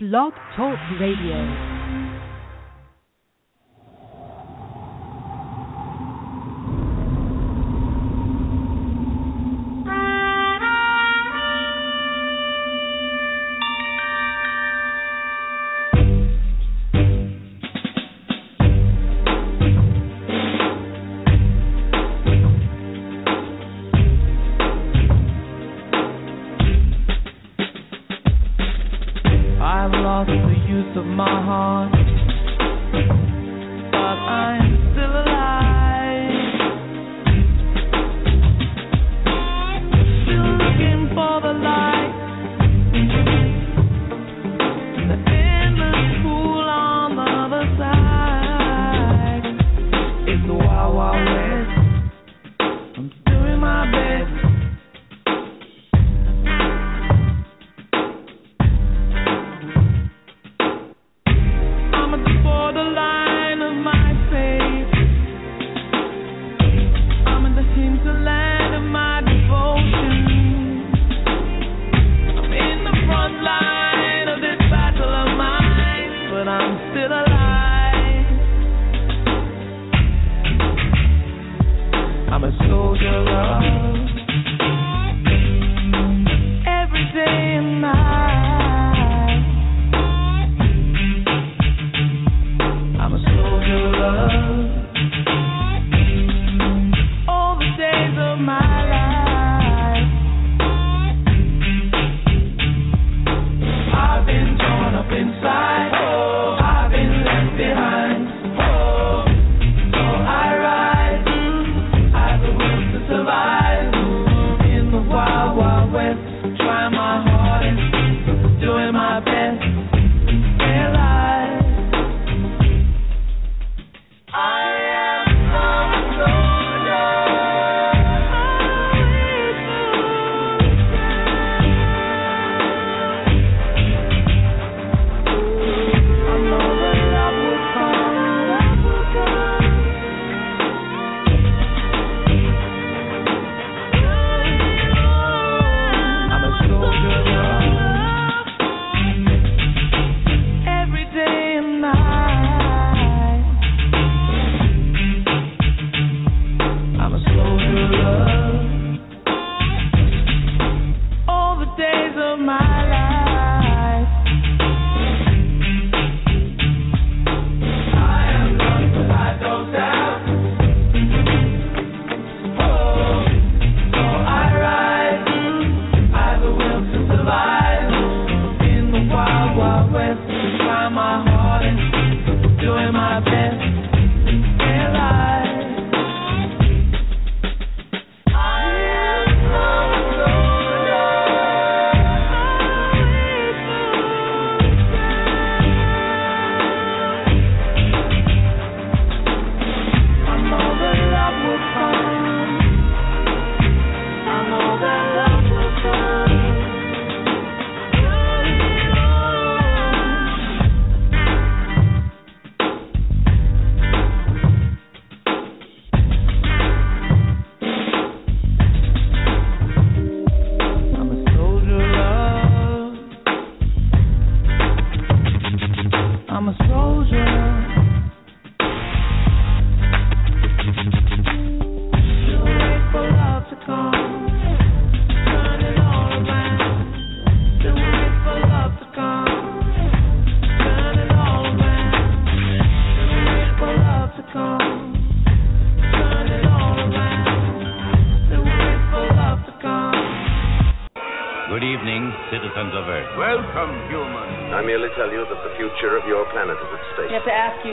Blog Talk Radio.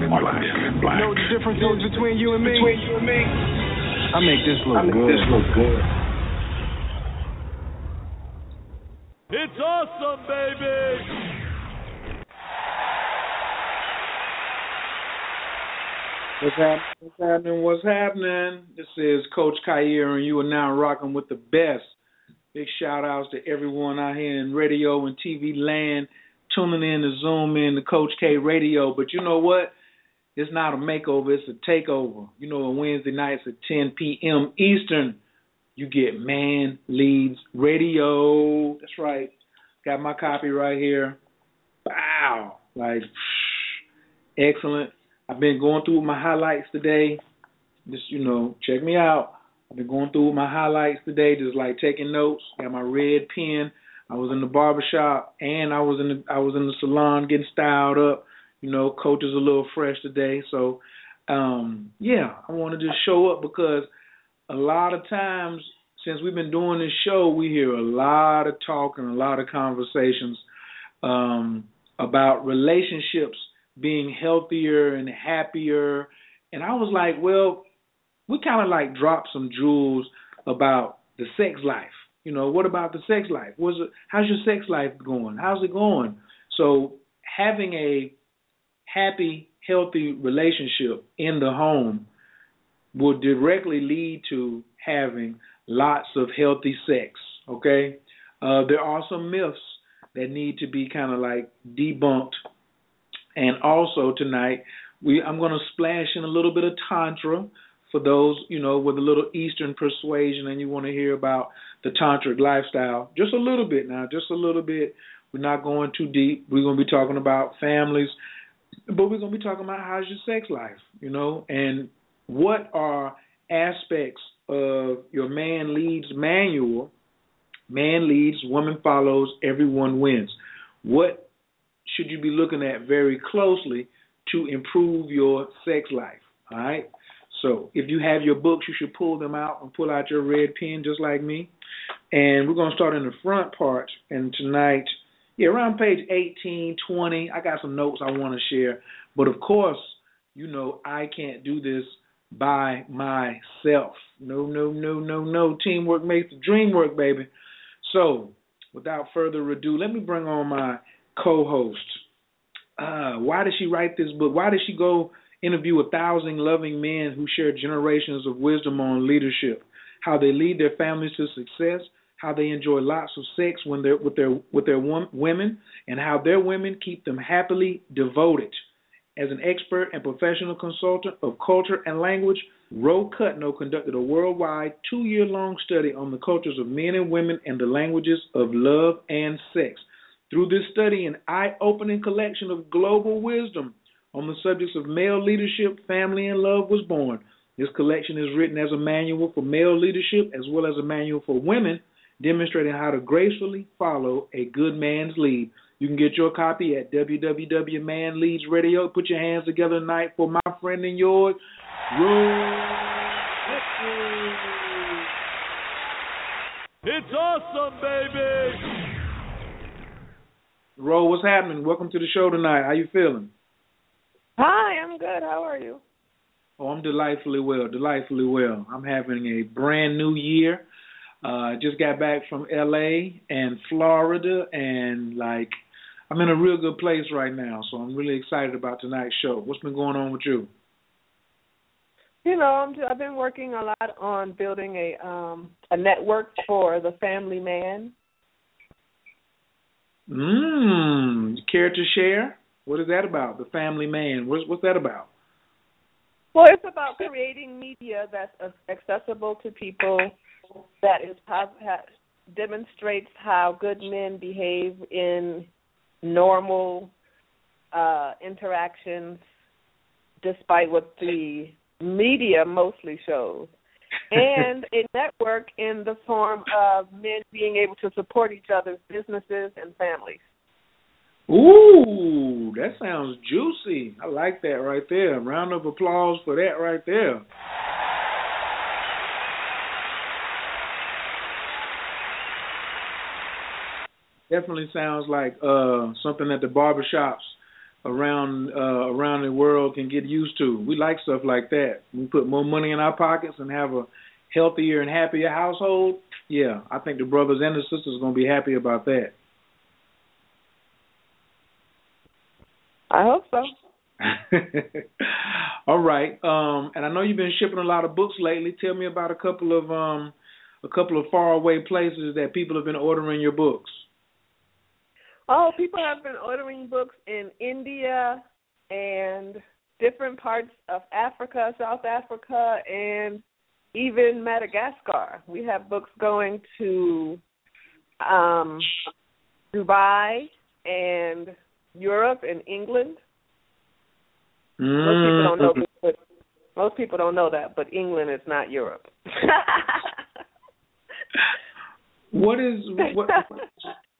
No black. Know the difference is between you and me? Between you and me. I make this look I make good. This look good. It's awesome, baby. What's, happening? what's happening? What's happening? This is Coach Khayr, and you are now rocking with the best. Big shout outs to everyone out here in radio and TV land tuning in to Zoom in to Coach K Radio. But you know what? It's not a makeover, it's a takeover. You know, on Wednesday nights at 10 p.m. Eastern, you get Man Leads Radio. That's right. Got my copy right here. Wow. Like, excellent. I've been going through my highlights today. Just you know, check me out. I've been going through my highlights today, just like taking notes. Got my red pen. I was in the barbershop and I was in the I was in the salon getting styled up. You know, coach is a little fresh today, so um, yeah, I wanted to just show up because a lot of times since we've been doing this show, we hear a lot of talk and a lot of conversations um, about relationships being healthier and happier. And I was like, well, we kind of like dropped some jewels about the sex life. You know, what about the sex life? Was it, how's your sex life going? How's it going? So having a happy, healthy relationship in the home will directly lead to having lots of healthy sex. Okay, uh, there are some myths that need to be kind of like debunked and also tonight, we I'm going to splash in a little bit of tantra for those you know with a little Eastern persuasion, and you want to hear about the tantric lifestyle. Just a little bit now, just a little bit. We're not going too deep. We're going to be talking about families, but we're going to be talking about how's your sex life, you know, and what are aspects of your man leads manual. Man leads, woman follows, everyone wins. What should you be looking at very closely to improve your sex life. All right. So if you have your books, you should pull them out and pull out your red pen just like me. And we're going to start in the front part. And tonight, yeah, around page 18, 20, I got some notes I want to share. But of course, you know, I can't do this by myself. No, no, no, no, no. Teamwork makes the dream work, baby. So without further ado, let me bring on my co-host. Uh, why did she write this book? Why did she go interview a thousand loving men who share generations of wisdom on leadership, how they lead their families to success, how they enjoy lots of sex when they're with their with their women, and how their women keep them happily devoted. As an expert and professional consultant of culture and language, Ro Cutno conducted a worldwide two-year-long study on the cultures of men and women and the languages of love and sex. Through this study, an eye opening collection of global wisdom on the subjects of male leadership, family, and love was born. This collection is written as a manual for male leadership as well as a manual for women, demonstrating how to gracefully follow a good man's lead. You can get your copy at www.manleadsradio. Put your hands together tonight for my friend and yours, It's awesome, baby! Ro, what's happening? Welcome to the show tonight. How you feeling? Hi, I'm good. How are you? Oh, I'm delightfully well. Delightfully well. I'm having a brand new year. Uh, just got back from LA and Florida, and like I'm in a real good place right now. So I'm really excited about tonight's show. What's been going on with you? You know, I'm just, I've been working a lot on building a um a network for the family man Mmm. Care to share? What is that about? The Family Man. What's what's that about? Well, it's about creating media that's accessible to people that is demonstrates how good men behave in normal uh, interactions, despite what the media mostly shows and a network in the form of men being able to support each other's businesses and families. Ooh, that sounds juicy. I like that right there. Round of applause for that right there. Definitely sounds like uh something that the barbershops around uh, around the world can get used to. We like stuff like that. We put more money in our pockets and have a healthier and happier household. Yeah, I think the brothers and the sisters are going to be happy about that. I hope so. All right. Um, and I know you've been shipping a lot of books lately. Tell me about a couple of um, a couple of faraway places that people have been ordering your books. Oh, people have been ordering books in India and different parts of Africa, South Africa, and even Madagascar. We have books going to um, Dubai and Europe and England. Mm. Most people don't know, mm-hmm. but most people don't know that. But England is not Europe. what is what?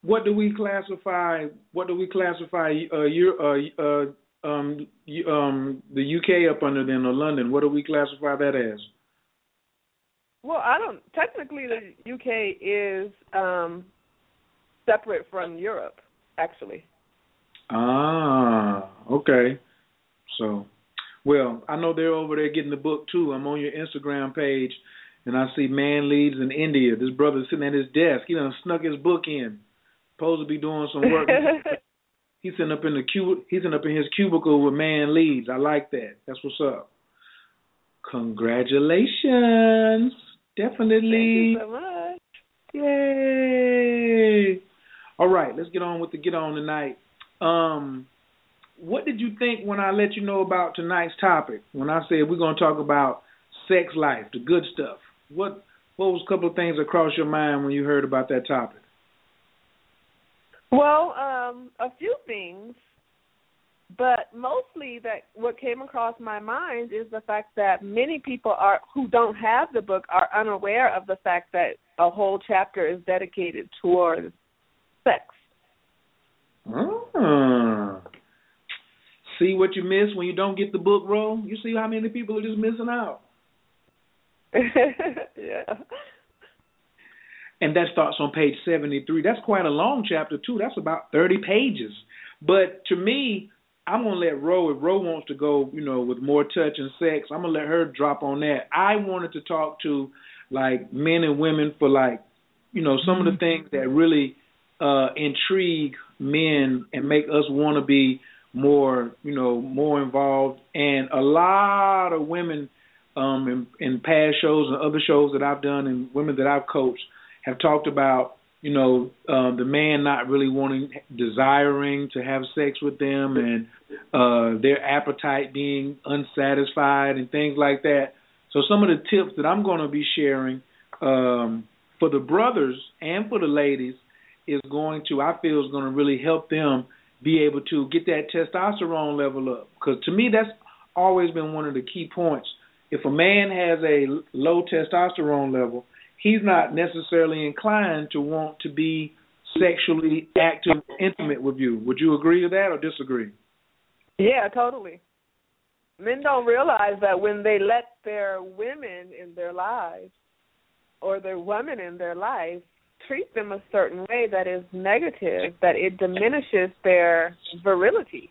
What do we classify? What do we classify? Uh, your, uh, uh, um, um, the UK up under then or London? What do we classify that as? Well, I don't. Technically, the UK is um, separate from Europe, actually. Ah, okay. So, well, I know they're over there getting the book too. I'm on your Instagram page, and I see man leads in India. This brother's sitting at his desk. He done snuck his book in. Supposed to be doing some work. he's sitting up in the cub. He's sitting up in his cubicle with man leads. I like that. That's what's up. Congratulations. Definitely. Thank you so much. Yay. All right, let's get on with the get on tonight. Um, what did you think when I let you know about tonight's topic? When I said we're going to talk about sex life, the good stuff. What what was a couple of things across your mind when you heard about that topic? Well, um, a few things, but mostly that what came across my mind is the fact that many people are who don't have the book are unaware of the fact that a whole chapter is dedicated towards sex. Ah. See what you miss when you don't get the book Ro? You see how many people are just missing out. yeah. And that starts on page 73. That's quite a long chapter, too. That's about 30 pages. But to me, I'm going to let Ro, if Ro wants to go, you know, with more touch and sex, I'm going to let her drop on that. I wanted to talk to, like, men and women for, like, you know, some mm-hmm. of the things that really uh, intrigue men and make us want to be more, you know, more involved. And a lot of women um, in, in past shows and other shows that I've done and women that I've coached have talked about, you know, uh, the man not really wanting, desiring to have sex with them and uh, their appetite being unsatisfied and things like that. So some of the tips that I'm going to be sharing um, for the brothers and for the ladies is going to I feel is going to really help them be able to get that testosterone level up. Because to me, that's always been one of the key points. If a man has a low testosterone level, he's not necessarily inclined to want to be sexually active, intimate with you. Would you agree with that or disagree? Yeah, totally. Men don't realize that when they let their women in their lives or their women in their life treat them a certain way that is negative, that it diminishes their virility.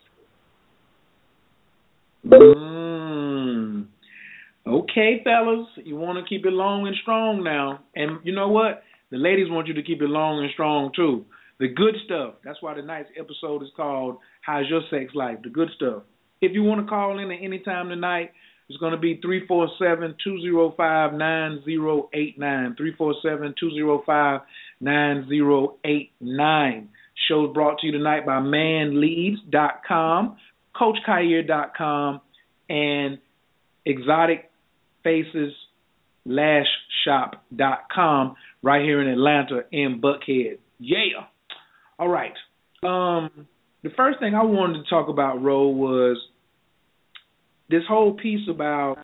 Mm. Okay, fellas, you want to keep it long and strong now. And you know what? The ladies want you to keep it long and strong too. The good stuff. That's why tonight's episode is called How's Your Sex Life? The good stuff. If you want to call in at any time tonight, it's going to be 347 205 9089. 347 205 9089. Show brought to you tonight by manleads.com, coachkhayr.com, and exoticfacesLashShop.com right here in Atlanta in Buckhead. Yeah. All right. Um, the first thing I wanted to talk about, Ro, was this whole piece about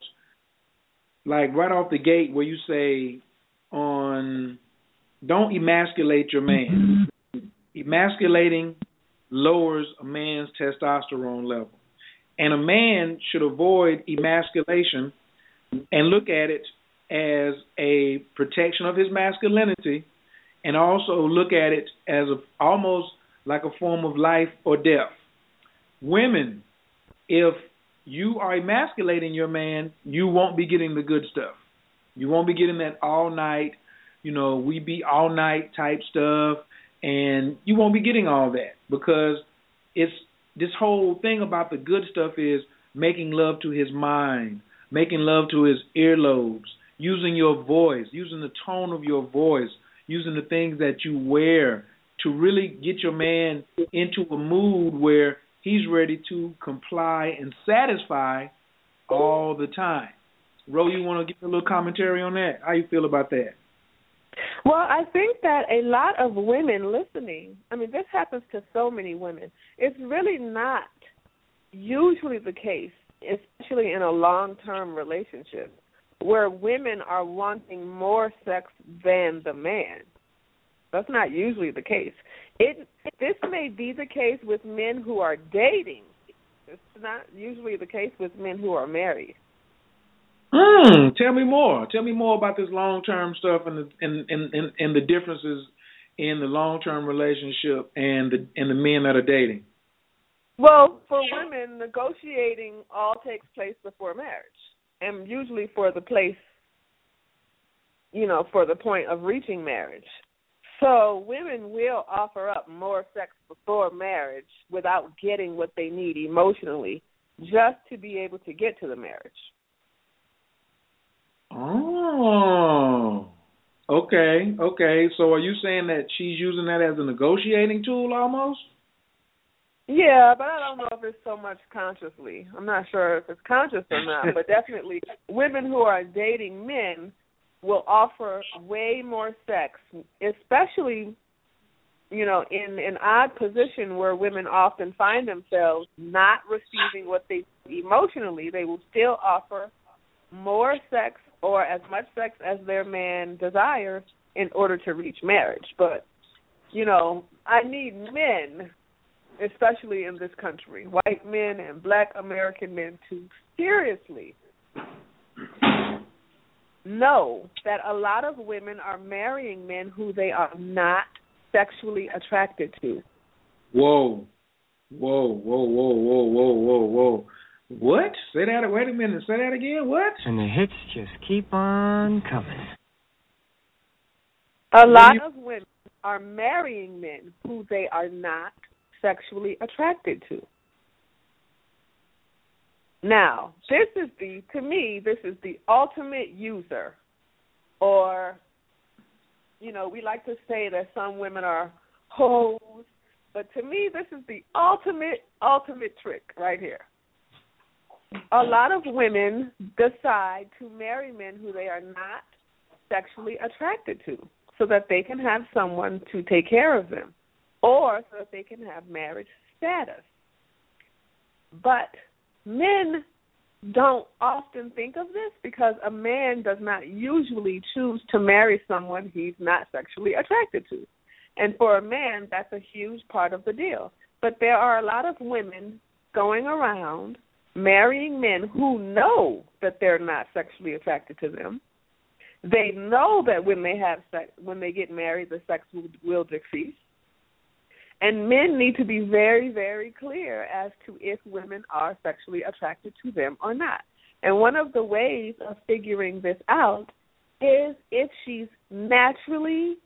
like right off the gate where you say on don't emasculate your man. Emasculating lowers a man's testosterone level. And a man should avoid emasculation and look at it as a protection of his masculinity and also look at it as a, almost like a form of life or death. Women, if you are emasculating your man, you won't be getting the good stuff. You won't be getting that all night, you know, we be all night type stuff, and you won't be getting all that because it's this whole thing about the good stuff is making love to his mind, making love to his earlobes, using your voice, using the tone of your voice, using the things that you wear to really get your man into a mood where he's ready to comply and satisfy all the time. Ro, you want to give a little commentary on that? How you feel about that? Well, I think that a lot of women listening, I mean, this happens to so many women. It's really not usually the case, especially in a long term relationship, where women are wanting more sex than the man. That's not usually the case. It this may be the case with men who are dating. It's not usually the case with men who are married. Hmm. Tell me more. Tell me more about this long term stuff and the and, and, and, and the differences in the long term relationship and the and the men that are dating. Well, for women, negotiating all takes place before marriage, and usually for the place, you know, for the point of reaching marriage. So women will offer up more sex before marriage without getting what they need emotionally, just to be able to get to the marriage. Oh. Okay, okay. So are you saying that she's using that as a negotiating tool almost? Yeah, but I don't know if it's so much consciously. I'm not sure if it's conscious or not, but definitely women who are dating men will offer way more sex, especially you know, in an odd position where women often find themselves not receiving what they emotionally, they will still offer more sex or as much sex as their man desires in order to reach marriage. But, you know, I need men, especially in this country, white men and black American men, to seriously know that a lot of women are marrying men who they are not sexually attracted to. Whoa. Whoa, whoa, whoa, whoa, whoa, whoa, whoa. What? Say that. Wait a minute. Say that again. What? And the hits just keep on coming. A lot of women are marrying men who they are not sexually attracted to. Now, this is the to me, this is the ultimate user. Or you know, we like to say that some women are hoes, but to me this is the ultimate ultimate trick right here. A lot of women decide to marry men who they are not sexually attracted to so that they can have someone to take care of them or so that they can have marriage status. But men don't often think of this because a man does not usually choose to marry someone he's not sexually attracted to. And for a man, that's a huge part of the deal. But there are a lot of women going around marrying men who know that they're not sexually attracted to them. They know that when they have sex, when they get married, the sex will, will decrease. And men need to be very, very clear as to if women are sexually attracted to them or not. And one of the ways of figuring this out is if she's naturally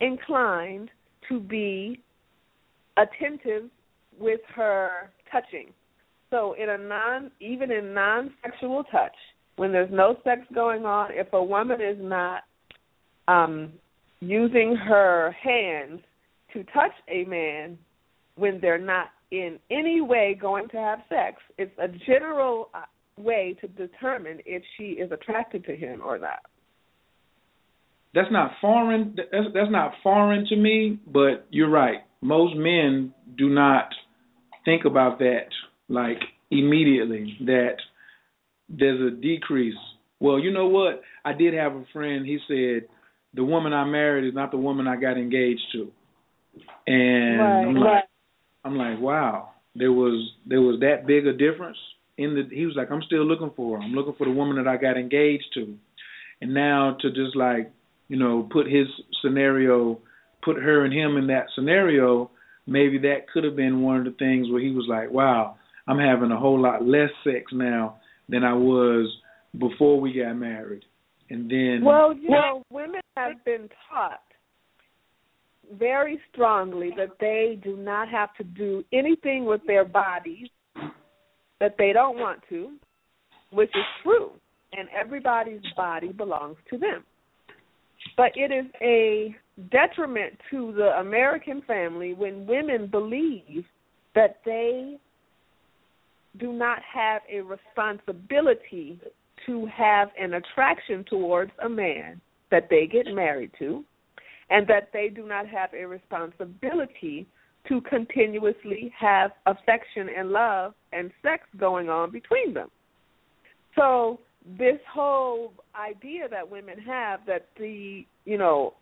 inclined to be attentive with her touching so in a non even in non sexual touch, when there's no sex going on, if a woman is not um using her hands to touch a man when they're not in any way going to have sex, it's a general uh, way to determine if she is attracted to him or not. That's not foreign. That's, that's not foreign to me. But you're right. Most men do not think about that like immediately that there's a decrease. Well, you know what? I did have a friend. He said the woman I married is not the woman I got engaged to, and right, I'm like, right. I'm like, wow, there was there was that big a difference in the. He was like, I'm still looking for her. I'm looking for the woman that I got engaged to, and now to just like, you know, put his scenario, put her and him in that scenario. Maybe that could have been one of the things where he was like, wow, I'm having a whole lot less sex now than I was before we got married. And then Well, you know, women have been taught very strongly that they do not have to do anything with their bodies that they don't want to, which is true. And everybody's body belongs to them. But it is a detriment to the American family when women believe that they do not have a responsibility to have an attraction towards a man that they get married to, and that they do not have a responsibility to continuously have affection and love and sex going on between them. So this whole idea that women have that the you know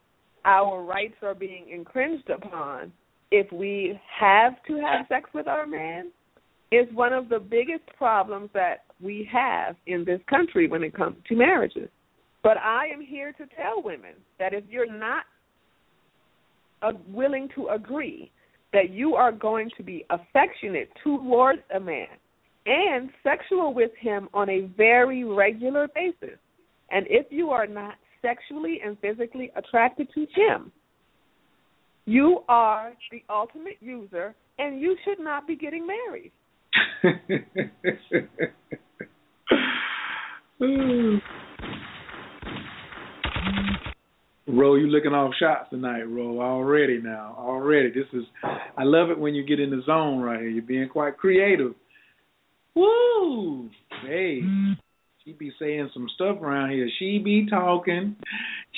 our rights are being infringed upon if we have to have sex with our man is one of the biggest problems that we have in this country when it comes to marriages. But I am here to tell women that if you're not willing to agree that you are going to be affectionate towards a man and sexual with him on a very regular basis, and if you are not sexually and physically attracted to him, you are the ultimate user and you should not be getting married. Ro, you looking off shots tonight, Ro. Already now, already. This is, I love it when you get in the zone right here. You're being quite creative. Woo! Hey, she be saying some stuff around here. She be talking,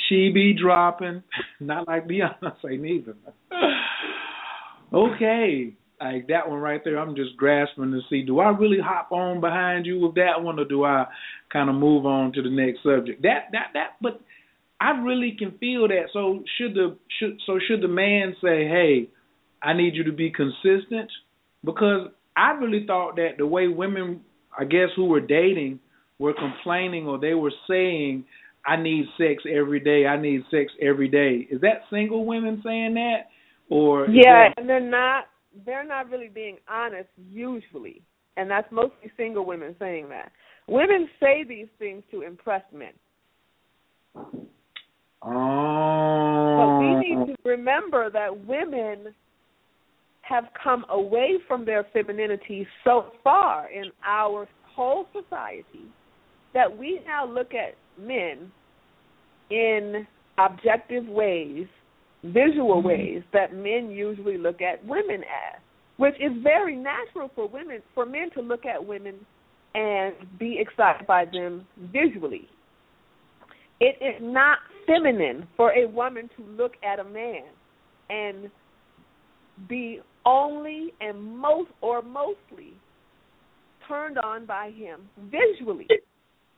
she be dropping. Not like Beyonce neither. okay, like that one right there. I'm just grasping to see. Do I really hop on behind you with that one, or do I kind of move on to the next subject? That that that. But I really can feel that. So should the should so should the man say, "Hey, I need you to be consistent," because I really thought that the way women, I guess, who were dating were complaining or they were saying, I need sex every day, I need sex every day. Is that single women saying that? Or Yeah, that... and they're not they're not really being honest usually. And that's mostly single women saying that. Women say these things to impress men. We need mm. to remember that women have come away from their femininity so far in our whole society that we now look at men in objective ways, visual mm-hmm. ways that men usually look at women as, which is very natural for women for men to look at women and be excited by them visually. It is not feminine for a woman to look at a man and be only and most or mostly turned on by him visually.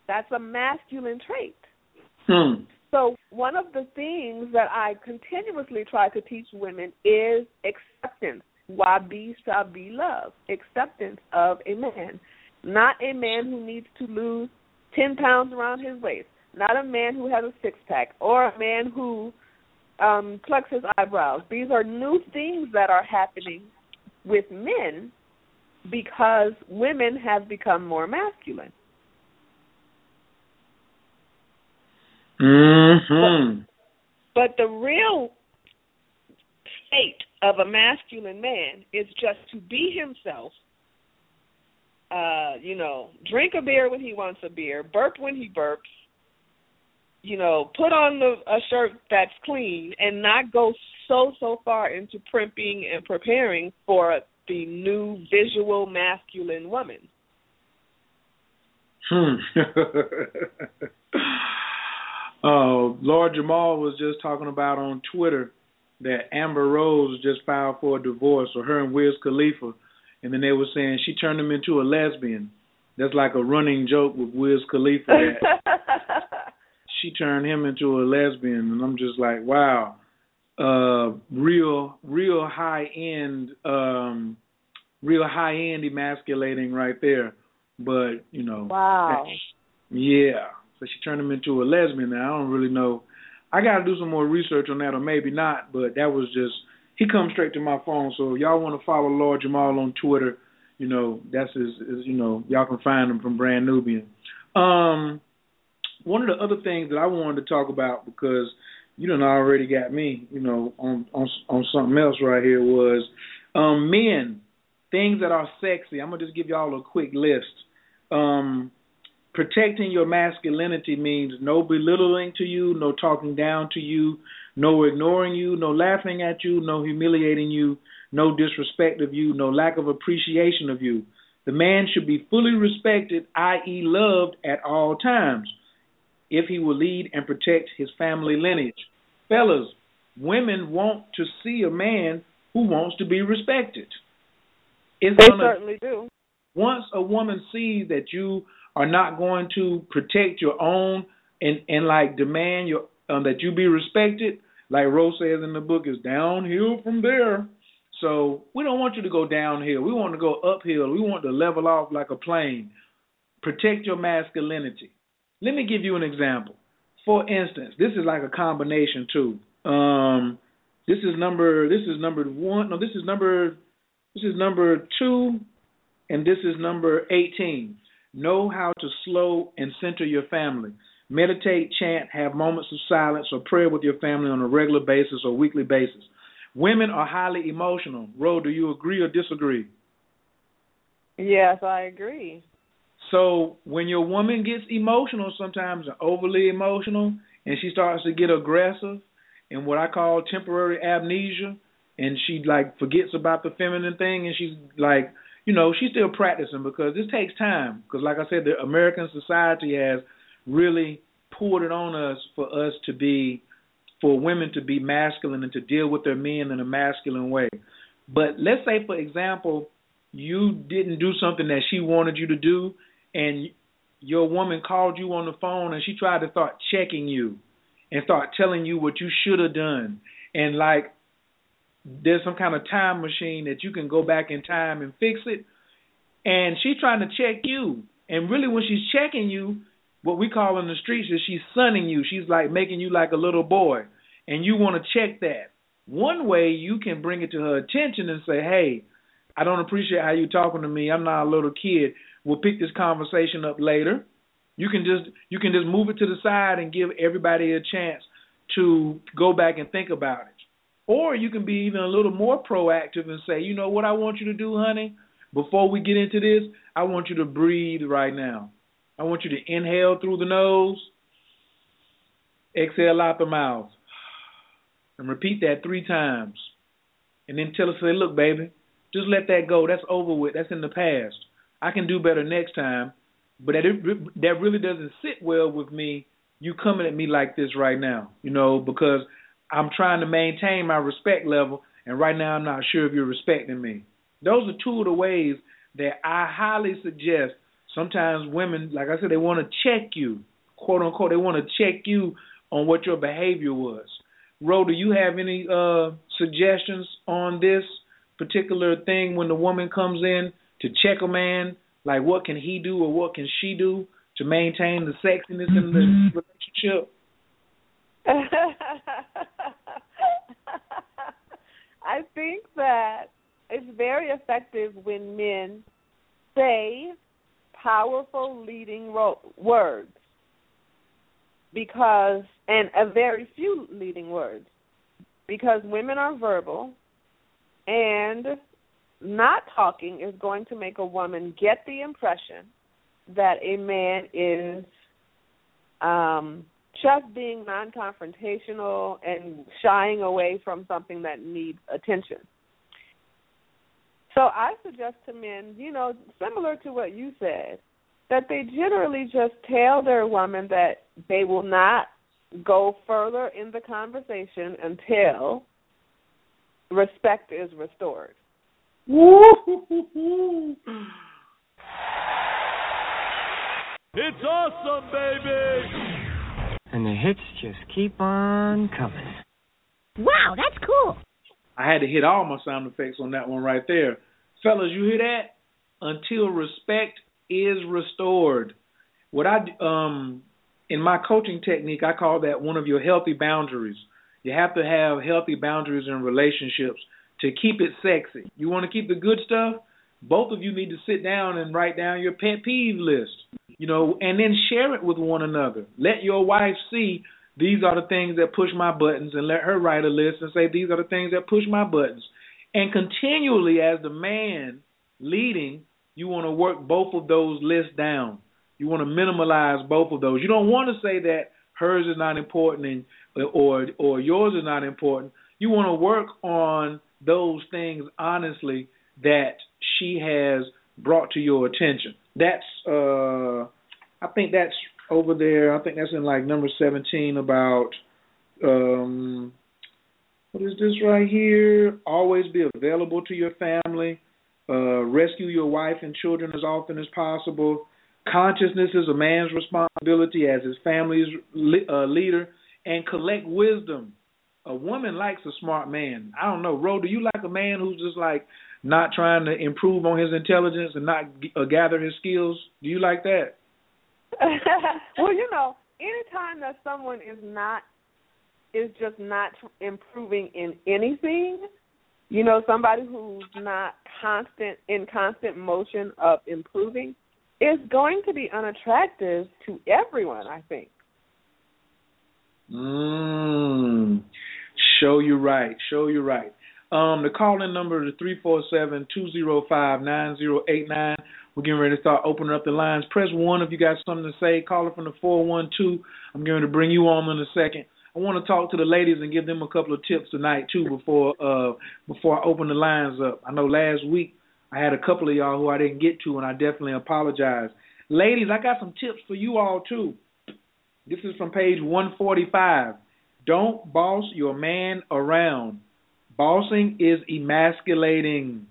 That's a masculine trait. Hmm. So one of the things that I continuously try to teach women is acceptance. Wabi sabi love. Acceptance of a man. Not a man who needs to lose ten pounds around his waist. Not a man who has a six pack or a man who um plucks his eyebrows. These are new things that are happening with men because women have become more masculine. Hmm. But the real fate of a masculine man is just to be himself. Uh, you know, drink a beer when he wants a beer, burp when he burps, you know, put on the, a shirt that's clean and not go so so far into primping and preparing for the new visual masculine woman. Hmm. uh, Lord Jamar was just talking about on Twitter that Amber Rose just filed for a divorce, or her and Wiz Khalifa, and then they were saying she turned him into a lesbian. That's like a running joke with Wiz Khalifa. She turned him into a lesbian, and I'm just like, wow, uh, real, real high end, um, real high end emasculating right there. But you know, wow, yeah. So she turned him into a lesbian. Now I don't really know. I got to do some more research on that, or maybe not. But that was just he comes straight to my phone. So if y'all want to follow Lord Jamar on Twitter, you know that's his, his. You know y'all can find him from Brand Nubian. Um, one of the other things that I wanted to talk about because you done already got me, you know, on on on something else right here was um men, things that are sexy. I'm gonna just give y'all a quick list. Um protecting your masculinity means no belittling to you, no talking down to you, no ignoring you, no laughing at you, no humiliating you, no disrespect of you, no lack of appreciation of you. The man should be fully respected, i.e., loved at all times, if he will lead and protect his family lineage. Fellas, women want to see a man who wants to be respected. It's they gonna, certainly do. Once a woman sees that you are not going to protect your own and and like demand your um, that you be respected, like Rose says in the book, is downhill from there. So we don't want you to go downhill. We want to go uphill. We want to level off like a plane. Protect your masculinity. Let me give you an example. For instance, this is like a combination too. Um, this is number. This is number one. No, this is number. This is number two, and this is number eighteen. Know how to slow and center your family. Meditate, chant, have moments of silence or prayer with your family on a regular basis or weekly basis. Women are highly emotional. Ro, do you agree or disagree? Yes, I agree. So when your woman gets emotional, sometimes overly emotional, and she starts to get aggressive, and what I call temporary amnesia, and she like forgets about the feminine thing, and she's like you know, she's still practicing because this takes time. Because, like I said, the American society has really poured it on us for us to be, for women to be masculine and to deal with their men in a masculine way. But let's say, for example, you didn't do something that she wanted you to do, and your woman called you on the phone and she tried to start checking you and start telling you what you should have done. And like there's some kind of time machine that you can go back in time and fix it. And she's trying to check you. And really, when she's checking you, what we call in the streets is she's sunning you. She's like making you like a little boy. And you want to check that. One way you can bring it to her attention and say, hey, I don't appreciate how you're talking to me. I'm not a little kid. We'll pick this conversation up later. You can just you can just move it to the side and give everybody a chance to go back and think about it. Or you can be even a little more proactive and say, you know what I want you to do, honey? Before we get into this, I want you to breathe right now. I want you to inhale through the nose, exhale out the mouth, and repeat that three times. And then tell us, say, look, baby, just let that go. That's over with. That's in the past. I can do better next time. But that that really doesn't sit well with me. You coming at me like this right now, you know, because I'm trying to maintain my respect level, and right now I'm not sure if you're respecting me. Those are two of the ways that I highly suggest. Sometimes women, like I said, they want to check you, quote unquote. They want to check you on what your behavior was. Ro, do you have any uh, suggestions on this particular thing when the woman comes in to check a man? Like, what can he do or what can she do to maintain the sexiness in the mm-hmm. relationship? I think that it's very effective when men say powerful leading ro- words because and a very few leading words because women are verbal and not talking is going to make a woman get the impression that a man is um just being non confrontational and shying away from something that needs attention. So I suggest to men, you know, similar to what you said, that they generally just tell their woman that they will not go further in the conversation until respect is restored. It's awesome, baby! And the hits just keep on coming. Wow, that's cool. I had to hit all my sound effects on that one right there. Fellas, you hear that? Until respect is restored. What I um in my coaching technique, I call that one of your healthy boundaries. You have to have healthy boundaries in relationships to keep it sexy. You want to keep the good stuff? Both of you need to sit down and write down your pet peeve list you know, and then share it with one another. Let your wife see these are the things that push my buttons, and let her write a list and say, these are the things that push my buttons. And continually, as the man leading, you want to work both of those lists down. You want to minimalize both of those. You don't want to say that hers is not important and or or yours is not important. You want to work on those things honestly that she has brought to your attention. That's uh I think that's over there. I think that's in like number 17 about um what is this right here? Always be available to your family. Uh, rescue your wife and children as often as possible. Consciousness is a man's responsibility as his family's uh, leader, and collect wisdom. A woman likes a smart man. I don't know, Ro. Do you like a man who's just like not trying to improve on his intelligence and not uh, gather his skills? Do you like that? well, you know, anytime that someone is not is just not improving in anything, you know, somebody who's not constant in constant motion of improving is going to be unattractive to everyone, I think. Mm. Show you right. Show you right. Um, the call in number is three four seven two zero five nine zero eight nine. We're getting ready to start opening up the lines. Press one if you got something to say. Call it from the four one two. I'm going to bring you on in a second. I want to talk to the ladies and give them a couple of tips tonight too before uh before I open the lines up. I know last week I had a couple of y'all who I didn't get to and I definitely apologize. Ladies, I got some tips for you all too. This is from page 145. Don't boss your man around. Bossing is emasculating.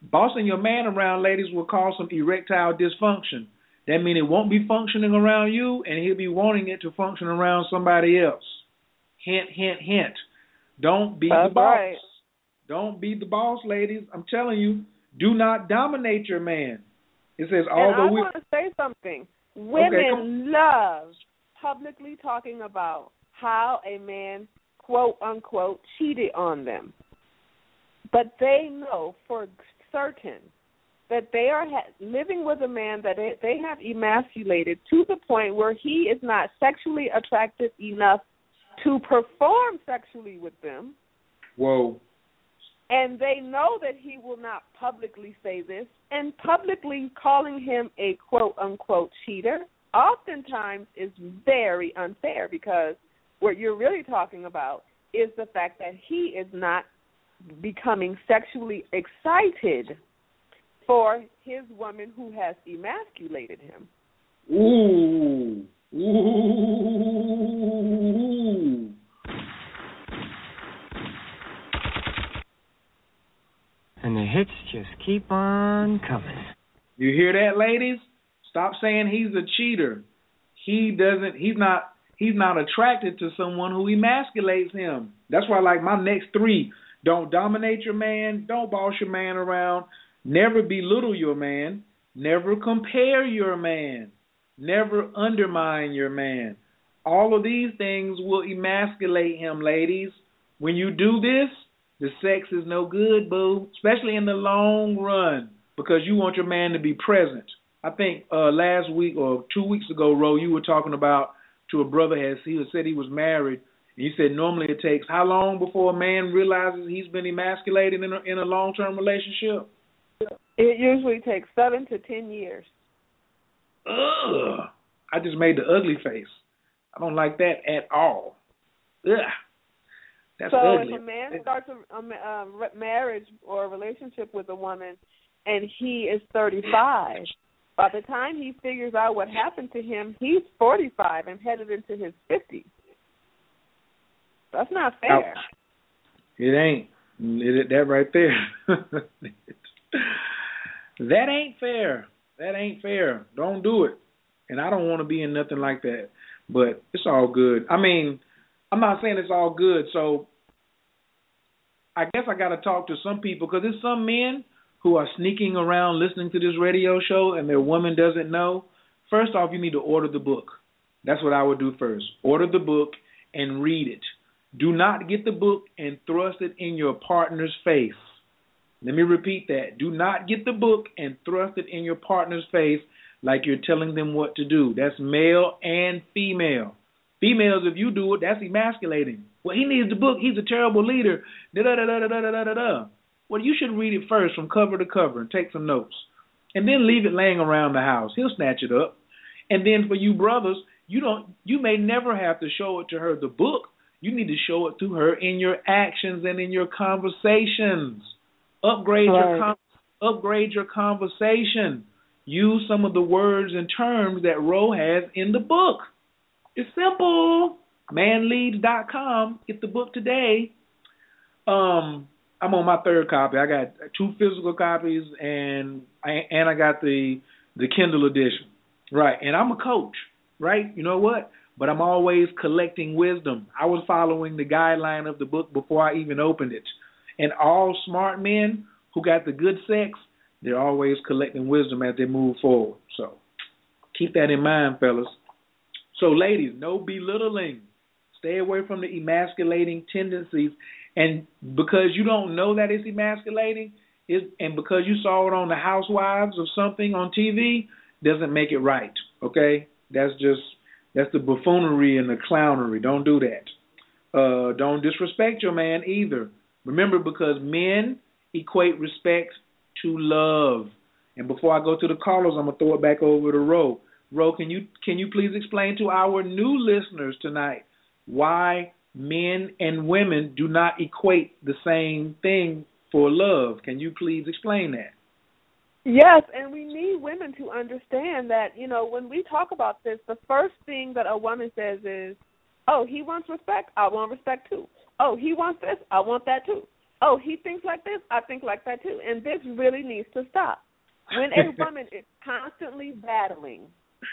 Bossing your man around, ladies, will cause some erectile dysfunction. That means it won't be functioning around you, and he'll be wanting it to function around somebody else. Hint, hint, hint. Don't be That's the boss. right. Don't be the boss, ladies. I'm telling you, do not dominate your man. It says, although and I we. want to say something. Women love publicly talking about how a man, quote unquote, cheated on them. But they know for certain that they are ha- living with a man that they, they have emasculated to the point where he is not sexually attractive enough to perform sexually with them. Whoa. And they know that he will not publicly say this, and publicly calling him a quote unquote cheater oftentimes is very unfair because what you're really talking about is the fact that he is not becoming sexually excited for his woman who has emasculated him. Ooh. Ooh. And the hits just keep on coming. You hear that, ladies? Stop saying he's a cheater. He doesn't. He's not. He's not attracted to someone who emasculates him. That's why, like my next three: don't dominate your man, don't boss your man around, never belittle your man, never compare your man, never undermine your man. All of these things will emasculate him, ladies. When you do this, the sex is no good, boo, especially in the long run, because you want your man to be present. I think uh last week or two weeks ago, Ro, you were talking about to a brother has he said he was married. And you said normally it takes how long before a man realizes he's been emasculated in a, in a long term relationship? It usually takes seven to ten years. Ugh! I just made the ugly face. I don't like that at all. Ugh! That's so ugly. if a man starts a, a, a uh, marriage or a relationship with a woman and he is 35, by the time he figures out what happened to him, he's 45 and headed into his 50s. That's not fair. It ain't. It, that right there. that ain't fair. That ain't fair. Don't do it. And I don't want to be in nothing like that. But it's all good. I mean, I'm not saying it's all good. So I guess I got to talk to some people because there's some men who are sneaking around listening to this radio show and their woman doesn't know, first off, you need to order the book. That's what I would do first. Order the book and read it. Do not get the book and thrust it in your partner's face. Let me repeat that. Do not get the book and thrust it in your partner's face like you're telling them what to do. That's male and female. Females, if you do it, that's emasculating. Well, he needs the book. He's a terrible leader. Da da da da da da da da. Well, you should read it first from cover to cover and take some notes, and then leave it laying around the house. He'll snatch it up. And then for you brothers, you don't. You may never have to show it to her the book. You need to show it to her in your actions and in your conversations. Upgrade right. your upgrade your conversation. Use some of the words and terms that Ro has in the book. It's simple. Manleads.com. Get the book today. Um, I'm on my third copy. I got two physical copies and and I got the the Kindle edition. Right. And I'm a coach, right? You know what? But I'm always collecting wisdom. I was following the guideline of the book before I even opened it. And all smart men who got the good sex, they're always collecting wisdom as they move forward. So keep that in mind, fellas. So, ladies, no belittling. Stay away from the emasculating tendencies. And because you don't know that it's emasculating, it, and because you saw it on the Housewives or something on TV, doesn't make it right. Okay, that's just that's the buffoonery and the clownery. Don't do that. Uh, don't disrespect your man either. Remember, because men equate respect to love. And before I go to the callers, I'm gonna throw it back over to Ro. Ro, can you can you please explain to our new listeners tonight why men and women do not equate the same thing for love? Can you please explain that? Yes, and we need women to understand that, you know, when we talk about this, the first thing that a woman says is, Oh, he wants respect, I want respect too. Oh, he wants this, I want that too. Oh, he thinks like this, I think like that too. And this really needs to stop. When a woman is constantly battling,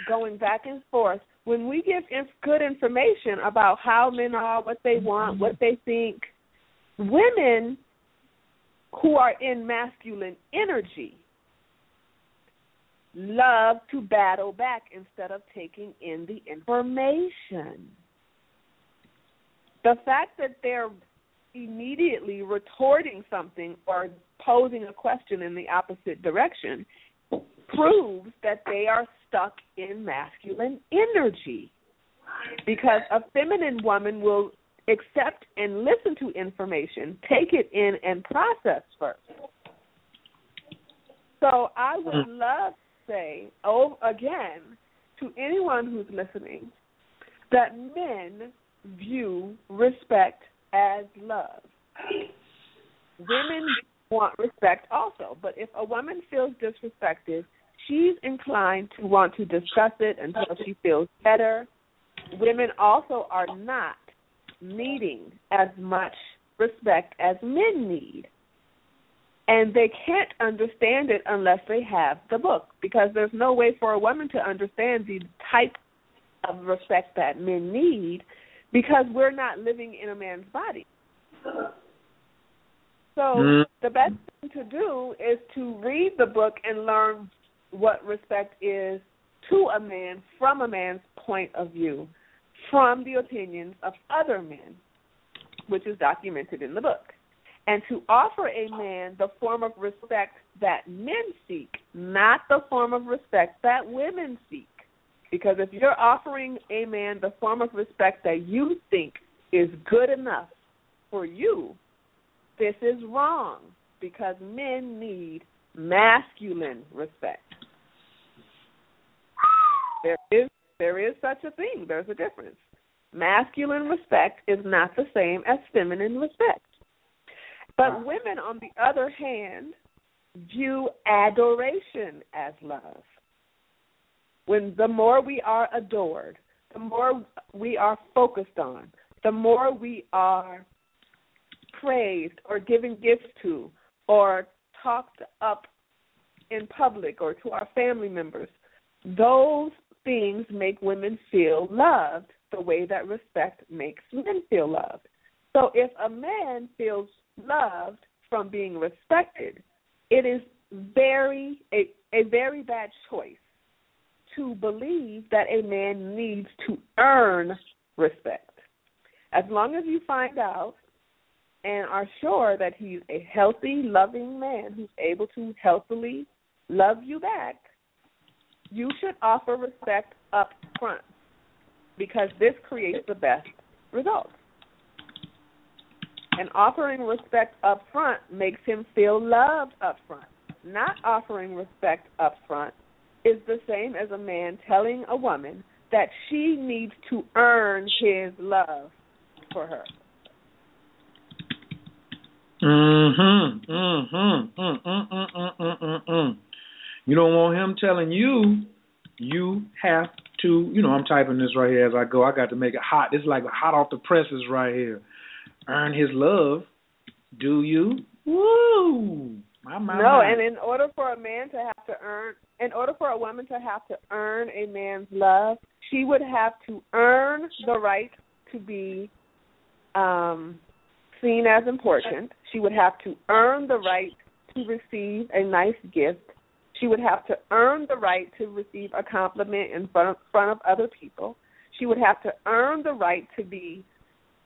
going back and forth, when we give inf- good information about how men are, what they want, what they think, women who are in masculine energy love to battle back instead of taking in the information. The fact that they're immediately retorting something or posing a question in the opposite direction proves that they are stuck in masculine energy. Because a feminine woman will accept and listen to information, take it in, and process first. So I would hmm. love to say, oh, again, to anyone who's listening, that men view respect as love. Women want respect also, but if a woman feels disrespected, she's inclined to want to discuss it until she feels better. Women also are not needing as much respect as men need and they can't understand it unless they have the book because there's no way for a woman to understand the type of respect that men need because we're not living in a man's body. So mm. the best thing to do is to read the book and learn what respect is to a man from a man's point of view, from the opinions of other men, which is documented in the book and to offer a man the form of respect that men seek, not the form of respect that women seek. Because if you're offering a man the form of respect that you think is good enough for you, this is wrong because men need masculine respect. There is there is such a thing. There's a difference. Masculine respect is not the same as feminine respect. But women, on the other hand, view adoration as love. When the more we are adored, the more we are focused on, the more we are praised or given gifts to or talked up in public or to our family members, those things make women feel loved the way that respect makes men feel loved. So if a man feels loved from being respected, it is very a, a very bad choice to believe that a man needs to earn respect. As long as you find out and are sure that he's a healthy, loving man who's able to healthily love you back, you should offer respect up front. because this creates the best results. And offering respect up front makes him feel loved up front. Not offering respect up front is the same as a man telling a woman that she needs to earn his love for her. Mhm. Mhm. Mm mm mm mm. You don't want him telling you you have to, you know, I'm typing this right here as I go. I got to make it hot. It's like hot off the presses right here. Earn his love. Do you? Woo! My, my, no, my. and in order for a man to have to earn, in order for a woman to have to earn a man's love, she would have to earn the right to be um seen as important. She would have to earn the right to receive a nice gift. She would have to earn the right to receive a compliment in front of, front of other people. She would have to earn the right to be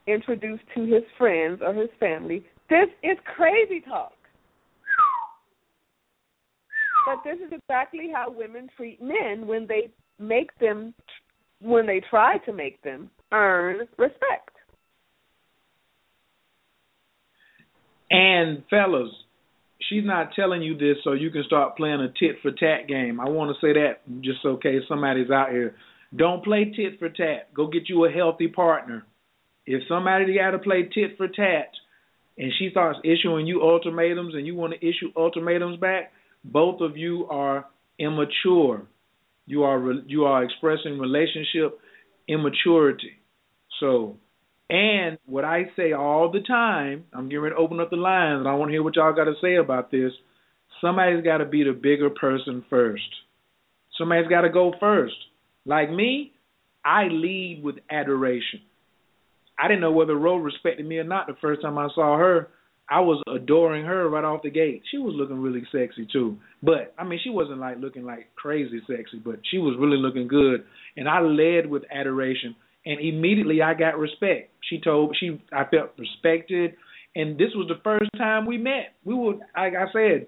introduced to his friends or his family. This is crazy talk. But this is exactly how women treat men when they make them, when they try to make them earn respect. And fellas, she's not telling you this so you can start playing a tit for tat game. I want to say that just in case somebody's out here. Don't play tit for tat. Go get you a healthy partner. If somebody got to play tit for tat and she starts issuing you ultimatums and you want to issue ultimatums back, both of you are immature. You are you are expressing relationship immaturity. So and what I say all the time, I'm getting ready to open up the lines, and I want to hear what y'all got to say about this. Somebody's got to be the bigger person first. Somebody's got to go first. Like me, I lead with adoration. I didn't know whether Ro respected me or not the first time I saw her. I was adoring her right off the gate. She was looking really sexy too. But I mean she wasn't like looking like crazy sexy, but she was really looking good. And I led with adoration and immediately I got respect. She told she I felt respected, and this was the first time we met. We were, like I said,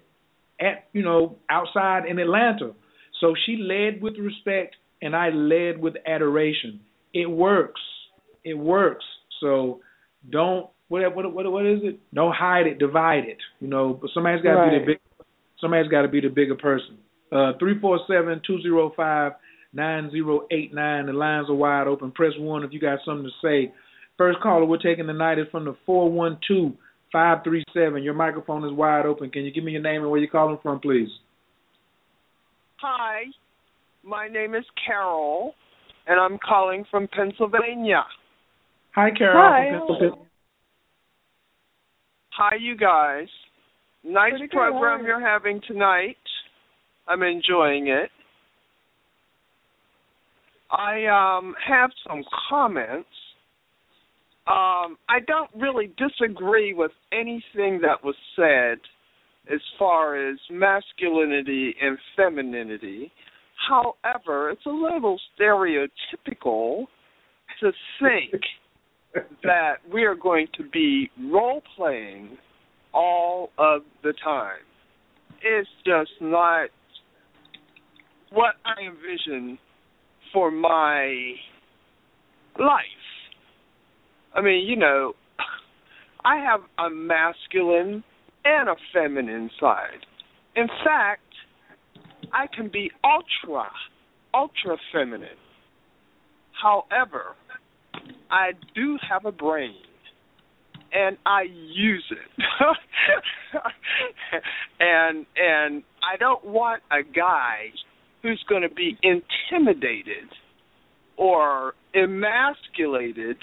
at you know outside in Atlanta. So she led with respect, and I led with adoration. It works. It works. So don't what what what what is it? Don't hide it, divide it. You know, but somebody's got to right. be the big. Somebody's got to be the bigger person. Uh, three four seven two zero five 9089. The lines are wide open. Press 1 if you got something to say. First caller we're taking tonight is from the 412 537. Your microphone is wide open. Can you give me your name and where you're calling from, please? Hi, my name is Carol, and I'm calling from Pennsylvania. Hi, Carol. Hi. Hi, you guys. Nice Pretty program you're having tonight. I'm enjoying it. I um have some comments. Um I don't really disagree with anything that was said as far as masculinity and femininity. However, it's a little stereotypical to think that we are going to be role playing all of the time. It's just not what I envision for my life. I mean, you know, I have a masculine and a feminine side. In fact, I can be ultra, ultra feminine. However, I do have a brain and I use it. and and I don't want a guy who's going to be intimidated or emasculated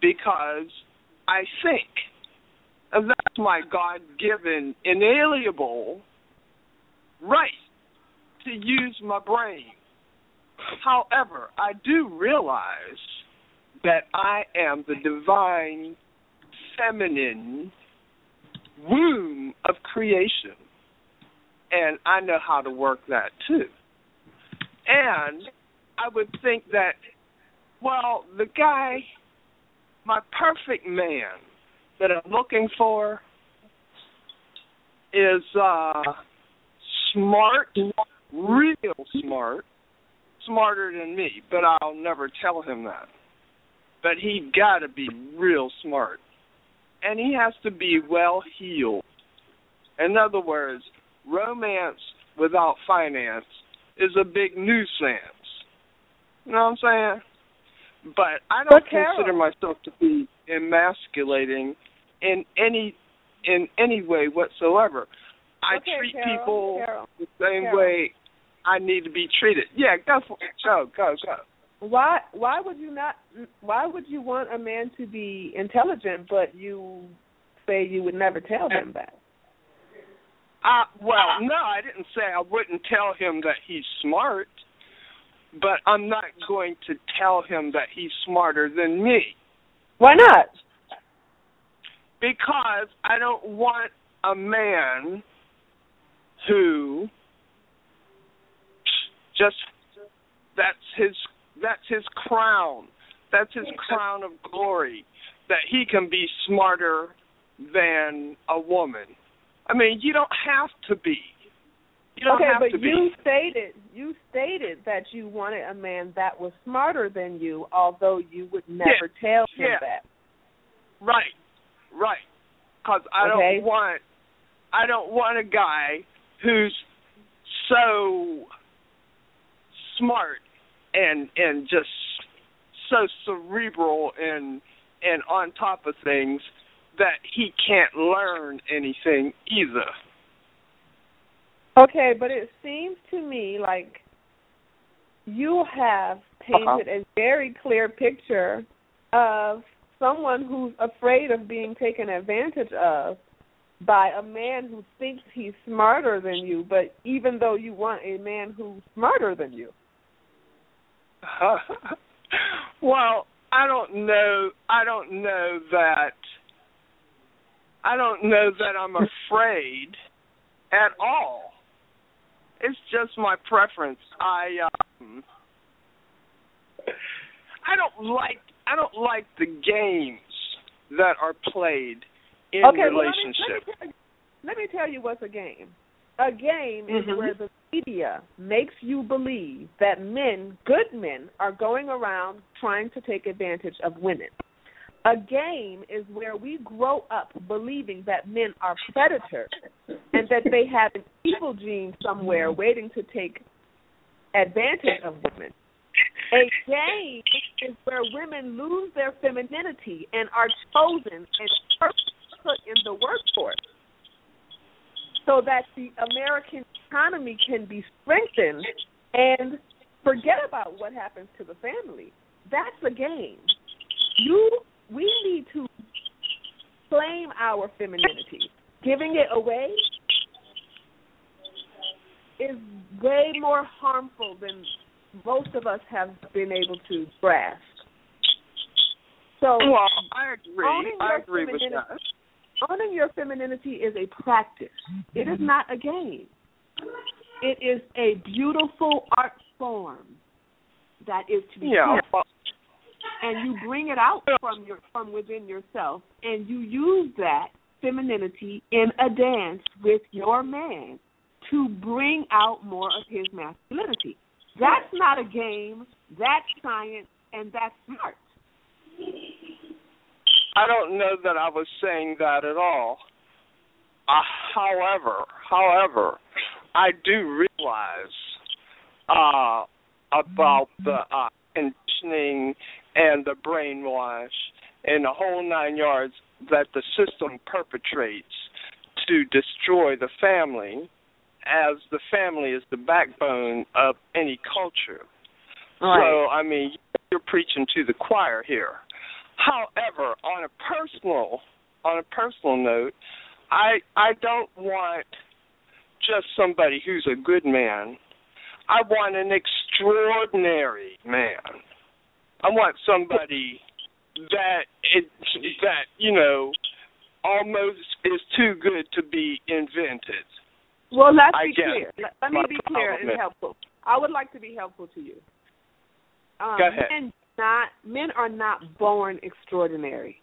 because I think. And that's my God given, inalienable right to use my brain. However, I do realize that I am the divine feminine womb of creation. And I know how to work that too. And I would think that, well, the guy, my perfect man that I'm looking for is uh smart, real smart, smarter than me, but I'll never tell him that. But he got to be real smart. And he has to be well heeled. In other words, romance without finance is a big nuisance. You know what I'm saying? But I don't But consider myself to be emasculating in any in any way whatsoever. I Okay, treat Carol, people Carol, the same Carol. way I need to be treated. Yeah, go for it. Go, go, go. Why why would you not why would you want a man to be intelligent but you say you would never tell him that? Uh, well, no, I didn't say I wouldn't tell him that he's smart, but I'm not going to tell him that he's smarter than me Why not? because I don't want a man who just that's his that's his crown. That's his crown of glory that he can be smarter than a woman. I mean, you don't have to be. You don't okay, have but to be. you stated you stated that you wanted a man that was smarter than you, although you would never tell him yeah. that. Right, right. Because I Okay. don't want, I don't want a guy who's so smart and and just so cerebral and and on top of things that he can't learn anything either. Okay, but it seems to me like you have painted uh-huh. a very clear picture of someone who's afraid of being taken advantage of by a man who thinks he's smarter than you, but even though you want a man who's smarter than you. well, I don't know. I don't know that. I don't know that I'm afraid at all. It's just my preference. I um I don't like I don't like the games that are played in okay, well, let me- let, me, tell you, let me tell you what's a game. A game is Mhm. where the media makes you believe that men, good men, are going around trying to take advantage of women. A game is where we grow up believing that men are predators and that they have an evil gene somewhere waiting to take advantage of women. A game is where women lose their femininity and are chosen and put in the workforce so that the American economy can be strengthened and forget about what happens to the family. That's a game. You we need to claim our femininity. Giving it away is way more harmful than most of us have been able to grasp. So Well, I agree. I agree with that. owning your femininity is a practice. It is not a game. It is a beautiful art form that is to be Yeah. And you bring it out from your from within yourself and you use that femininity in a dance with your man to bring out more of his masculinity. That's not a game, that's science and that's smart. I don't know that I was saying that at all. Uh, however, however, I do realize uh, about the uh, conditioning and the brainwash and the whole nine yards that the system perpetrates to destroy the family, as the family is the backbone of any culture. Right. So, I mean, you're preaching to the choir here. However, on a personal on a personal note, I I don't want just somebody who's a good man. I want an extraordinary man. I want somebody that it that you know almost is too good to be invented. Well, let's I be clear. Let, let me be clear and is- helpful. I would like to be helpful to you. Um, Go ahead. Men not men are not born extraordinary.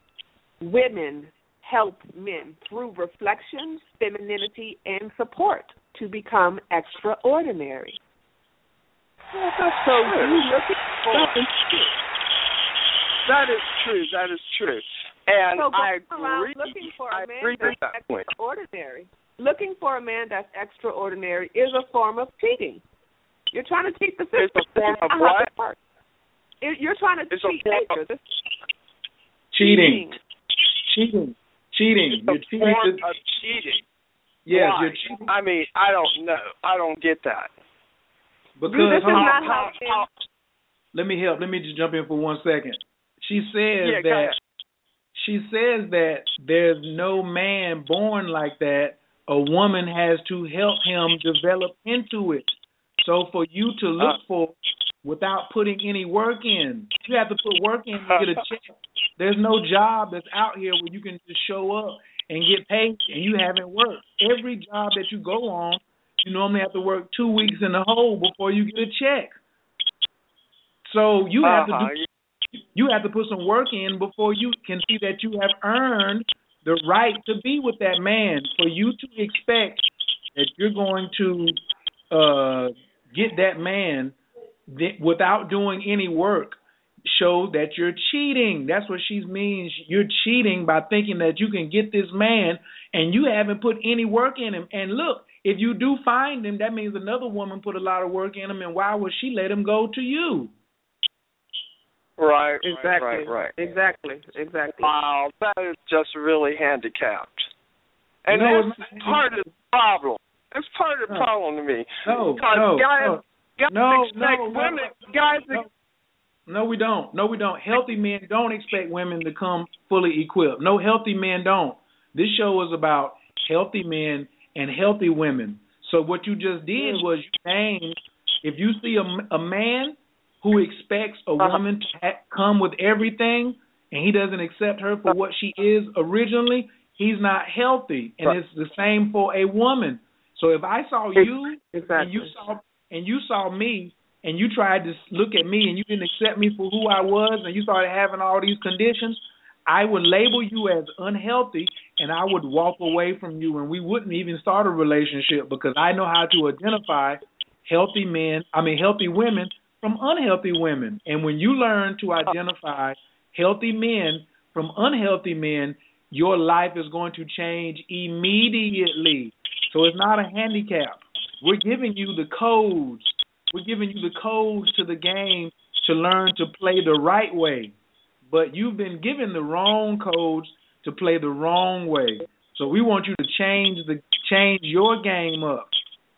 Women help men through reflection, femininity, and support to become extraordinary. So you looking for that is true. That is true. And so I around agree. looking for I a man agree that's that point. extraordinary. Looking for a man that's extraordinary is a form of cheating. You're trying to cheat the system. It's a form of This is not what? how it works. It- You're trying to It's cheat form of- nature. This Cheating. Cheating. Cheating. It's You're a cheating. form of cheating. yes, Why? you're cheating I mean, I don't know. I don't get that. because this is hold on. not how, how how, let me help. Let me just jump in for one second. She says yeah, that she says that there's no man born like that. A woman has to help him develop into it. So for you to look Uh. for without putting any work in, you have to put work in to get a check. There's no job that's out here where you can just show up and get paid and you haven't worked. Every job that you go on, you normally have to work two weeks in the hole before you get a check. So you have to Uh-huh. do you have to put some work in before you can see that you have earned the right to be with that man. For you to expect that you're going to uh, get that man th- without doing any work show that you're cheating. That's what she means. You're cheating by thinking that you can get this man and you haven't put any work in him. And look, if you do find him, that means another woman put a lot of work in him. And why would she let him go to you? Right, exactly, right, right, exactly, exactly. Wow, that is just really handicapped. And No, that's not part of the problem. That's part of the No. problem to me. No, Because no, guys, no. guys No, expect no, no, women, guys no. No, we don't. No, we don't. Healthy men don't expect women to come fully equipped. No, healthy men don't. This show is about healthy men and healthy women. So what you just did mm. was you named. If you see a, a man who expects a Uh-huh. woman to ha- come with everything, and he doesn't accept her for what she is originally, he's not healthy. And Right. it's the same for a woman. So if I saw you exactly. and you saw and you saw me and you tried to look at me and you didn't accept me for who I was and you started having all these conditions, I would label you as unhealthy and I would walk away from you and we wouldn't even start a relationship because I know how to identify healthy men, I mean healthy women from unhealthy women. And when you learn to identify healthy men from unhealthy men, your life is going to change immediately. So it's not a handicap. We're giving you the codes. We're giving you the codes to the game to learn to play the right way. But you've been given the wrong codes to play the wrong way. So we want you to change the change your game up.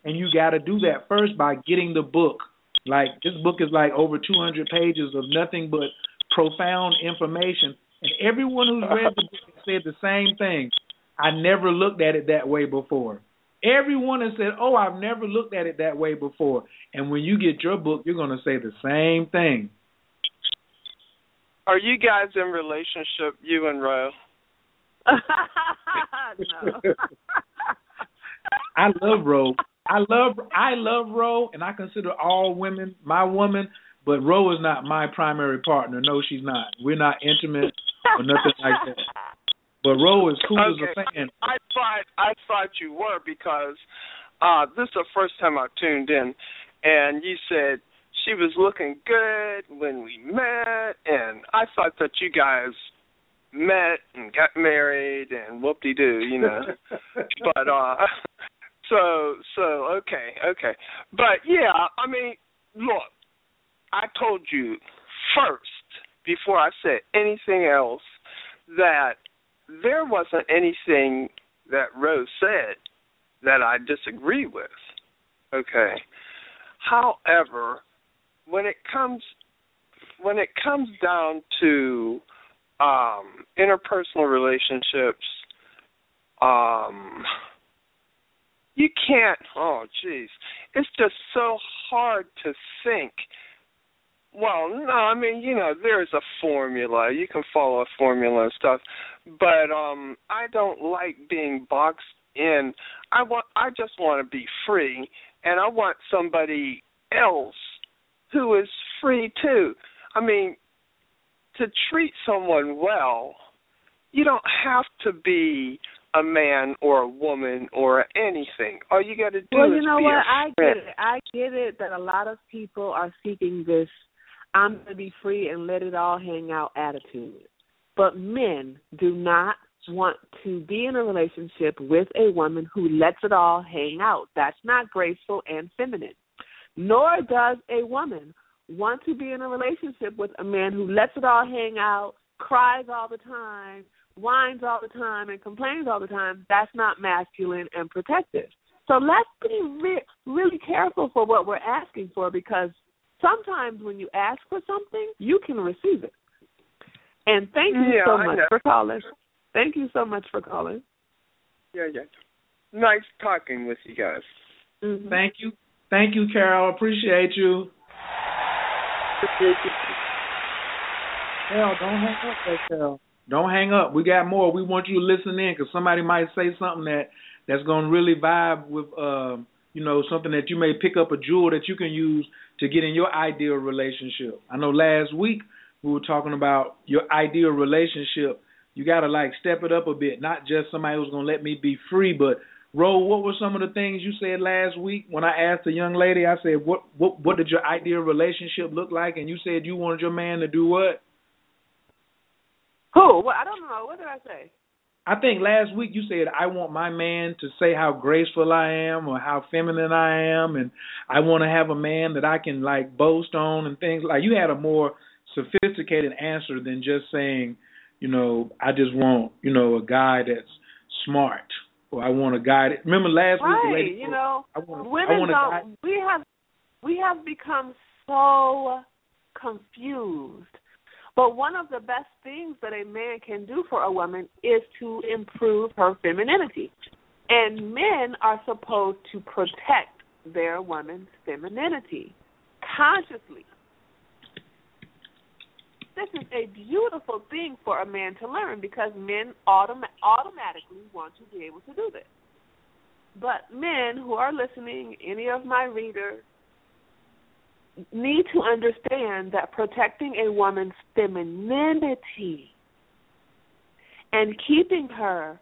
And you got to do that first by getting the book. Like this book is like over 200 pages of nothing but profound information. And everyone who's read the book said the same thing. I never looked at it that way before. Everyone has said, "Oh, I've never looked at it that way before." And when you get your book, you're going to say the same thing. Are you guys in relationship, you and Ro? no. I love Ro. I love I love Ro, and I consider all women my woman. But Ro is not my primary partner. No, she's not. We're not intimate or nothing like that. But Ro is cool as a Okay. fan. I thought I thought you were because uh this is the first time I tuned in and you said she was looking good when we met and I thought that you guys met and got married and whoop de doo, you know. but uh so so okay, okay. But yeah, I mean, look, I told you first before I said anything else that there wasn't anything that Rose said that I disagree with. Okay. However, when it comes when it comes down to um interpersonal relationships, um you can't oh jeez. It's just so hard to think well, no, I mean, you know, there's a formula. You can follow a formula and stuff, but um I don't like being boxed in. I want I just want to be free and I want somebody else who is free too. I mean, to treat someone well, you don't have to be a man or a woman or anything. All you got to do well, you know what? I friend. get it. I get it that a lot of people are seeking this I'm going to be free and let it all hang out attitude. But men do not want to be in a relationship with a woman who lets it all hang out. That's not graceful and feminine. Nor does a woman want to be in a relationship with a man who lets it all hang out, cries all the time, whines all the time, and complains all the time. That's not masculine and protective. So let's be re- really careful for what we're asking for because sometimes when you ask for something, you can receive it. And thank you Yeah, so much for calling. Thank you so much for calling. Yeah, yeah. Nice talking with you guys. Mm-hmm. Thank you. Thank you, Carol. Appreciate you. Hell, don't hang up, though, Carol. Don't hang up. We got more. We want you to listen in because somebody might say something that that's going to really vibe with, uh, you know, something that you may pick up a jewel that you can use to get in your ideal relationship. I know last week we were talking about your ideal relationship. You got to like step it up a bit, not just somebody who's going to let me be free, but Ro, what were some of the things you said last week when I asked a young lady? I said, "What what what did your ideal relationship look like?" And you said you wanted your man to do what? Who? Well, I don't know. What did I say? I think last week you said I want my man to say how graceful I am or how feminine I am, and I want to have a man that I can like boast on and things like. You had a more sophisticated answer than just saying, you know, I just want you know a guy that's smart or I want a guy. That, remember last week Right. lady You know, I want, I women want don't. We have we have become so confused. But one of the best things that a man can do for a woman is to improve her femininity. And men are supposed to protect their woman's femininity consciously. This is a beautiful thing for a man to learn because men autom- automatically want to be able to do this. But men who are listening, any of my readers, need to understand that protecting a woman's femininity and keeping her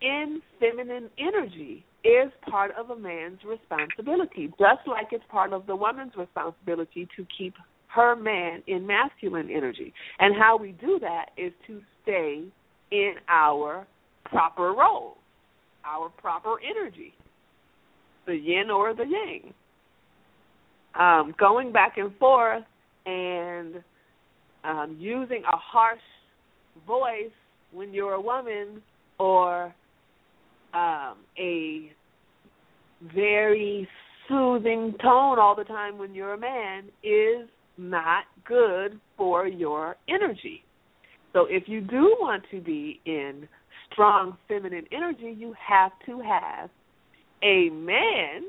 in feminine energy is part of a man's responsibility, just like it's part of the woman's responsibility to keep her man in masculine energy. And how we do that is to stay in our proper role, our proper energy, the yin or the yang um, going back and forth and um, using a harsh voice when you're a woman or um, a very soothing tone all the time when you're a man is not good for your energy. So if you do want to be in strong feminine energy, you have to have a man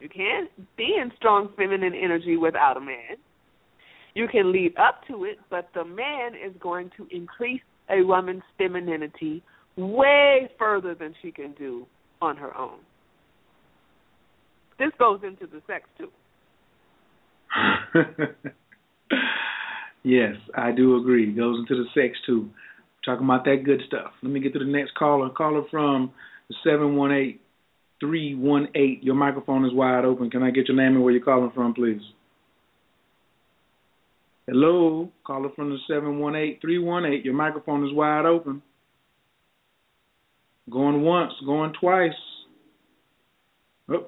you can't be in strong feminine energy without a man. You can lead up to it, but the man is going to increase a woman's femininity way further than she can do on her own. This goes into the sex too. yes, I do agree. It Goes into the sex too. Talking about that good stuff. Let me get to the next caller. Caller from seven one eight three one eight. Your microphone is wide open. Can I get your name and where you're calling from, please? Hello, caller from the seven one eight three one eight. Your microphone is wide open. Going once, going twice. Oh,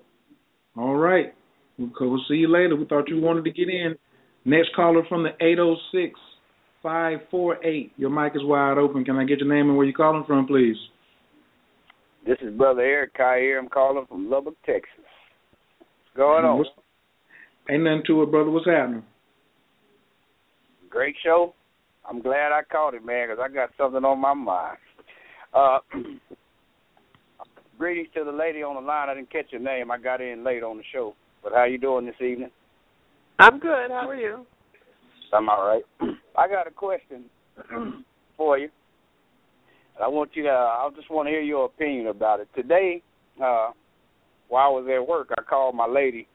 all right. We'll, see you later. We thought you wanted to get in. Next caller from the eight zero six five four eight. Your mic is wide open. Can I get your name and where you're calling from, please? This is Brother Eric Kyer. I'm calling from Lubbock, Texas. What's going on? What's- Ain't nothing to it, brother. What's happening? Great show. I'm glad I caught it, man, 'cause I got something on my mind. Uh, greetings to the lady on the line. I didn't catch your name. I got in late on the show. But how you doing this evening? I'm good. How are you? I'm all right. I got a question for you. I want you to. I just want to hear your opinion about it. Today, uh, while I was at work, I called my lady,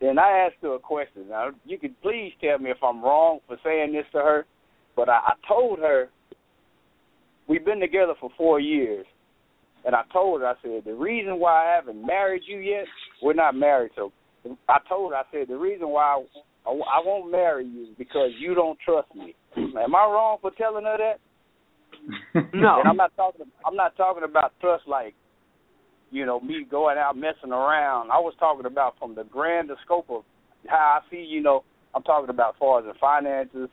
and I asked her a question. Now, you could please tell me if I'm wrong for saying this to her, but I, I told her we've been together for four years, and I told her, I said, the reason why I haven't married you yet, we're not married. So I told her, I said, the reason why I, I won't marry you is because you don't trust me. Am I wrong for telling her that? No. And I'm not talking. I'm not talking about trust like, you know, me going out messing around. I was talking about from the grander scope of how I see. You know, I'm talking about as far as the finances,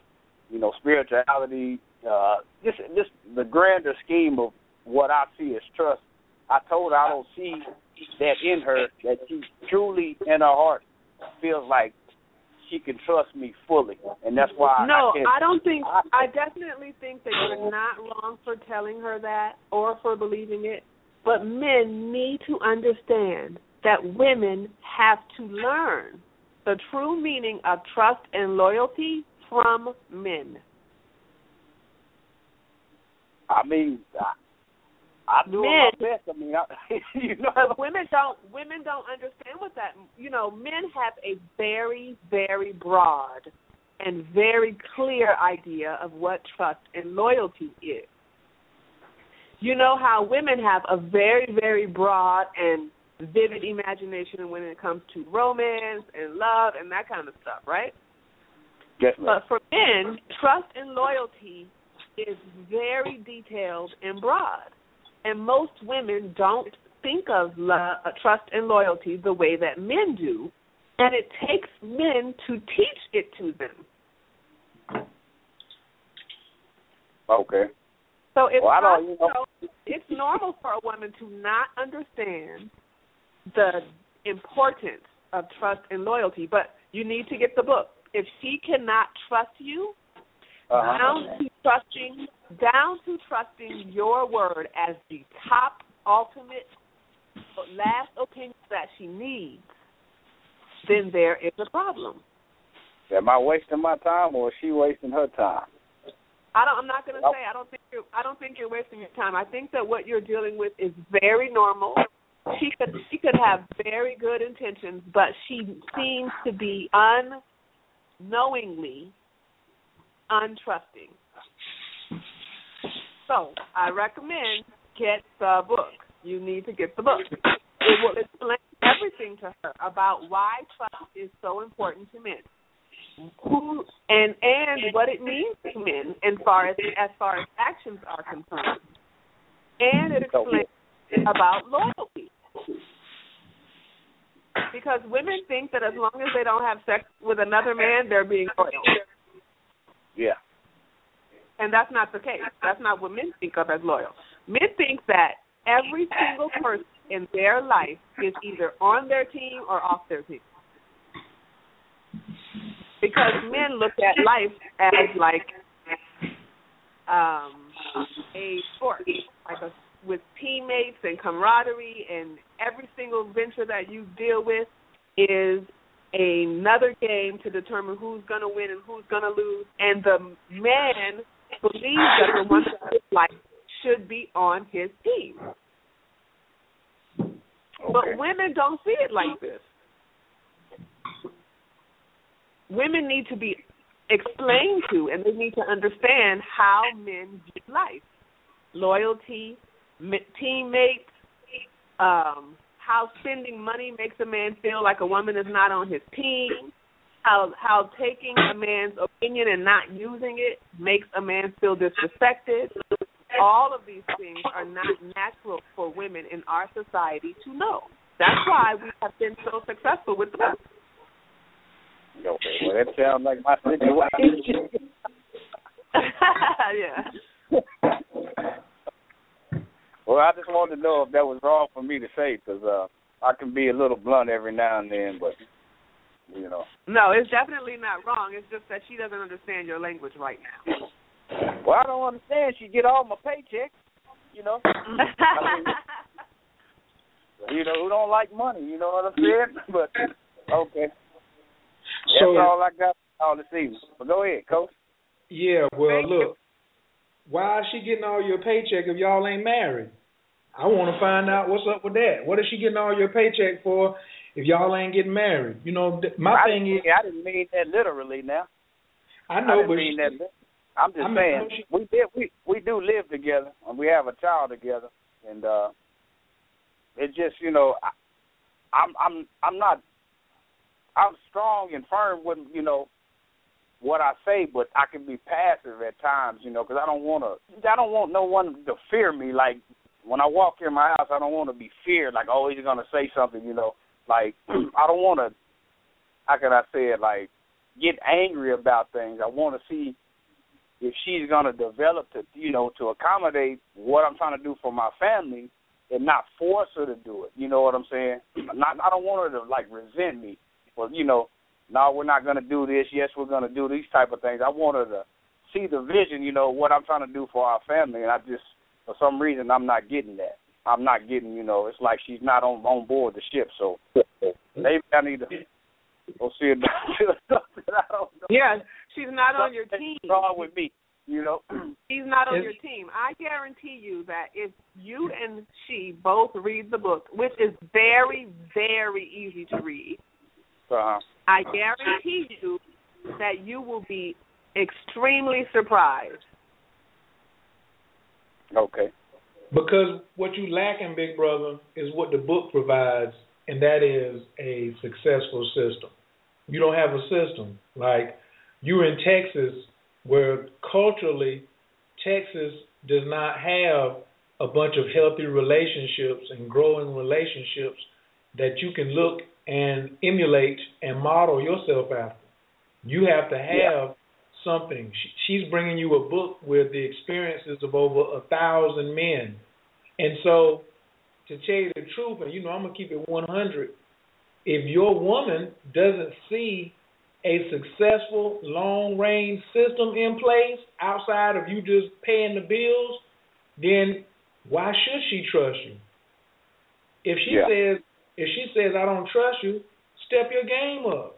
you know, spirituality, uh, just just the grander scheme of what I see as trust. I told her I don't see that in her that she truly in her heart feels like she can trust me fully, and that's why. No, I, can't, I don't think. I, I definitely think that you're not wrong for telling her that or for believing it. But men need to understand that women have to learn the true meaning of trust and loyalty from men. I mean, I, do Men- my best. I mean, I, you know, But women don't women don't understand what that you know, men have a very, very broad and very clear idea of what trust and loyalty is. You know how women have a very, very broad and vivid imagination when it comes to romance and love and that kind of stuff, right? yes. But for men, trust and loyalty is very detailed and broad. And most women don't think of love, uh, trust and loyalty the way that men do, and it takes men to teach it to them. Okay. So it's Well, I not, don't- you know- it's normal for a woman to not understand the importance of trust and loyalty, but you need to get the book. If she cannot trust you, Uh-huh. Trusting down to trusting your word as the top ultimate last opinion that she needs, then there is a problem. Am I wasting my time or is she wasting her time? I don't I'm not gonna say I don't think you're I don't think you're wasting your time. I think that what you're dealing with is very normal. She could she could have very good intentions, but she seems to be unknowingly untrusting. So I recommend get the book. You need to get the book. It will explain everything to her about why trust is so important to men. Who and and what it means to men as far as as far as actions are concerned. And it explains about loyalty. Because women think that as long as they don't have sex with another man, they're being loyal. Yeah. And that's not the case. That's not what men think of as loyal. Men think that every single person in their life is either on their team or off their team. Because men look at life as like um a sport, like a with teammates and camaraderie and every single venture that you deal with is another game to determine who's going to win and who's going to lose. And the man believes that the one of his life should be on his team. But women don't see it like this. Women need to be explained to, and they need to understand how men view life, loyalty, teammates, um, how spending money makes a man feel like a woman is not on his team, how how taking a man's opinion and not using it makes a man feel disrespected. All of these things are not natural for women in our society to know. That's why we have been so successful with the book. Okay. Well, that sounds like my situation. yeah. well, I just wanted to know if that was wrong for me to say because uh, I can be a little blunt every now and then, but you know. No, it's definitely not wrong. It's just that she doesn't understand your language right now. Well, I don't understand. She get all my paychecks, you know. you know who don't like money. You know what I'm saying? But okay, that's So all I got all this evening. But go ahead, coach. yeah, well Thank you. look, why is she getting all your paycheck if y'all ain't married? I want to find out what's up with that. What is she getting all your paycheck for if y'all ain't getting married? You know, th- my I thing didn't, is, I didn't mean that literally. Now I I know, didn't but mean she, that. I'm just I mean, saying she- we did we we do live together and we have a child together and uh it just you know I, I'm I'm I'm not I'm strong and firm with you know what I say, but I can be passive at times, you know, because I don't want to. I don't want no one to fear me. Like when I walk in my house, I don't want to be feared. Like, oh, he's gonna say something, you know. Like I don't want to. How can I say it? Like get angry about things. I want to see if she's gonna develop to, you know, to accommodate what I'm trying to do for my family, and not force her to do it. You know what I'm saying? Not. I don't want her to like resent me. Well, you know, no, we're not going to do this. Yes, we're going to do these type of things. I want her to see the vision, you know, what I'm trying to do for our family, and I just, for some reason, I'm not getting that. I'm not getting, you know, it's like she's not on on board the ship. So maybe I need to go see a doctor. I don't know. Yeah, she's not on your team. Wrong with me, you know. She's not on your team. I guarantee you that if you and she both read the book, which is very, very easy to read, uh-huh. I guarantee you that you will be extremely surprised. Okay. Because what you lack in Big Brother is what the book provides, and that is a successful system. You don't have a system. Like you're in Texas, where culturally, Texas does not have a bunch of healthy relationships and growing relationships that you can look and emulate and model yourself after. You have to have something. She's bringing you a book with the experiences of over a thousand men, and so to tell you the truth, and you know I'm gonna keep it 100. If your woman doesn't see a successful long range system in place outside of you just paying the bills, then why should she trust you? If she yeah. says if she says I don't trust you, step your game up.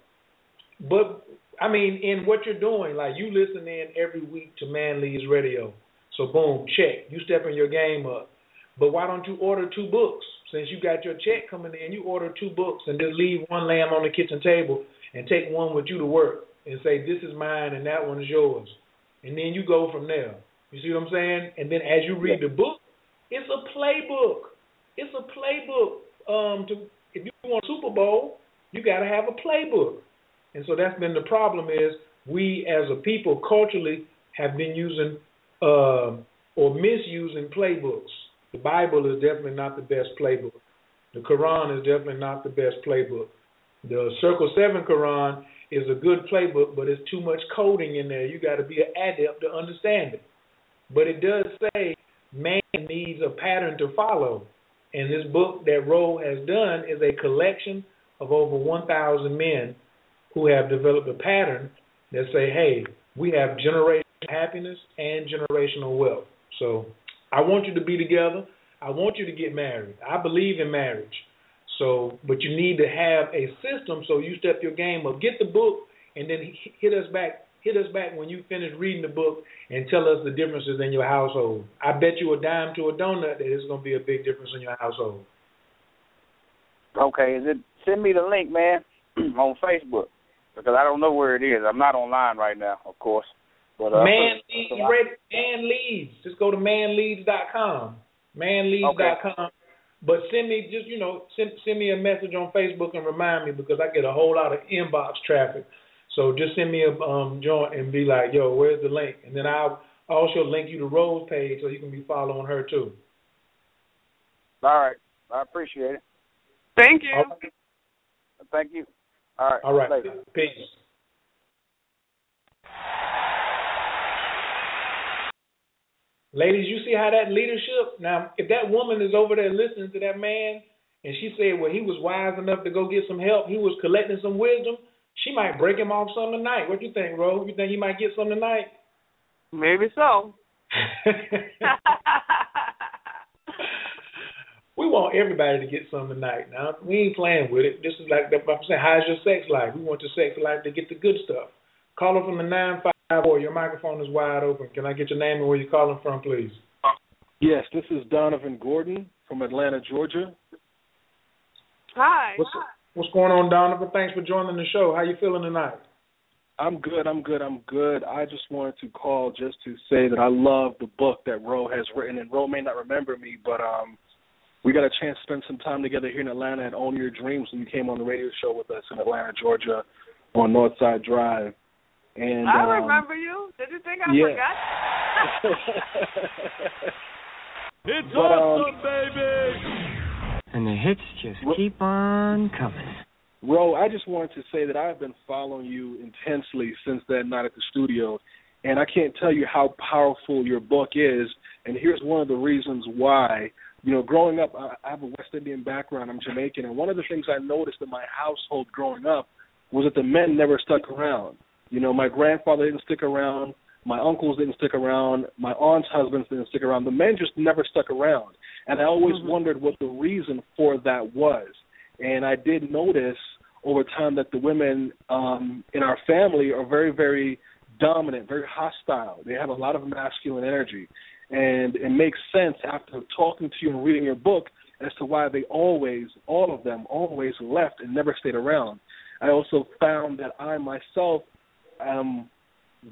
But I mean, in what you're doing, like you listen in every week to Man Leads Radio. So boom, check. You stepping your game up. But why don't you order two books? Since you got your check coming in, you order two books and just leave one laying on the kitchen table and take one with you to work and say, This is mine and that one is yours. And then you go from there. You see what I'm saying? And then as you read the book, it's a playbook. It's a playbook um, to if you want a Super Bowl, you got to have a playbook. And so that's been the problem is we as a people culturally have been using uh, or misusing playbooks. The Bible is definitely not the best playbook. The Quran is definitely not the best playbook. The Circle 7 Quran is a good playbook, but it's too much coding in there. You got to be an adept to understand it. But it does say man needs a pattern to follow. And this book that Ro has done is a collection of over 1,000 men who have developed a pattern that say, hey, we have generational happiness and generational wealth. So I want you to be together. I want you to get married. I believe in marriage. So, but you need to have a system so you step your game up. Get the book and then hit us back hit us back when you finish reading the book and tell us the differences in your household. I bet you a dime to a donut that it's going to be a big difference in your household. Okay, is it send me the link, man, on Facebook because I don't know where it is. I'm not online right now, of course. But uh, man, leads, so I, man leads. Just go to manleads.com. Manleads.com. Okay. But send me just you know send send me a message on Facebook and remind me because I get a whole lot of inbox traffic so just send me a um, joint and be like, yo, where's the link? And then I'll also link you to Ro's page so you can be following her too. All right. I appreciate it. Thank you. Okay. Thank you. All right. All right. Later. Peace. Ladies, you see how that leadership now if that woman is over there listening to that man and she said, Well, he was wise enough to go get some help, he was collecting some wisdom, she might break him off some tonight. What you think, Ro? You think he might get some tonight? Maybe so. we want everybody to get some tonight. Now we ain't playing with it. This is like I'm saying. How's your sex life? We want your sex life to get the good stuff. Caller from the nine five four. Your microphone is wide open. Can I get your name and where you're calling from, please? Yes, this is Donovan Gordon from Atlanta, Georgia. Hi. What's, What's going on, Donovan? Thanks for joining the show. How you feeling tonight? I'm good. I'm good. I'm good. I just wanted to call just to say that I love the book that Ro has written, and Ro may not remember me, but um, we got a chance to spend some time together here in Atlanta at Own Your Dreams when you came on the radio show with us in Atlanta, Georgia, on Northside Drive. And I um, remember you. Did you think I yeah. forgot? It's But, um, awesome, baby. And the hits just keep on coming. Ro, I just wanted to say that I've been following you intensely since that night at the studio, and I can't tell you how powerful your book is. And here's one of the reasons why. You know, growing up, I I have a West Indian background. I'm Jamaican, and one of the things I noticed in my household growing up was that the men never stuck around. You know, my grandfather didn't stick around. My uncles didn't stick around. My aunt's husbands didn't stick around. The men just never stuck around. And I always wondered what the reason for that was. And I did notice over time that the women um, in our family are very, very dominant, very hostile. They have a lot of masculine energy. And it makes sense after talking to you and reading your book as to why they always, all of them, always left and never stayed around. I also found that I myself am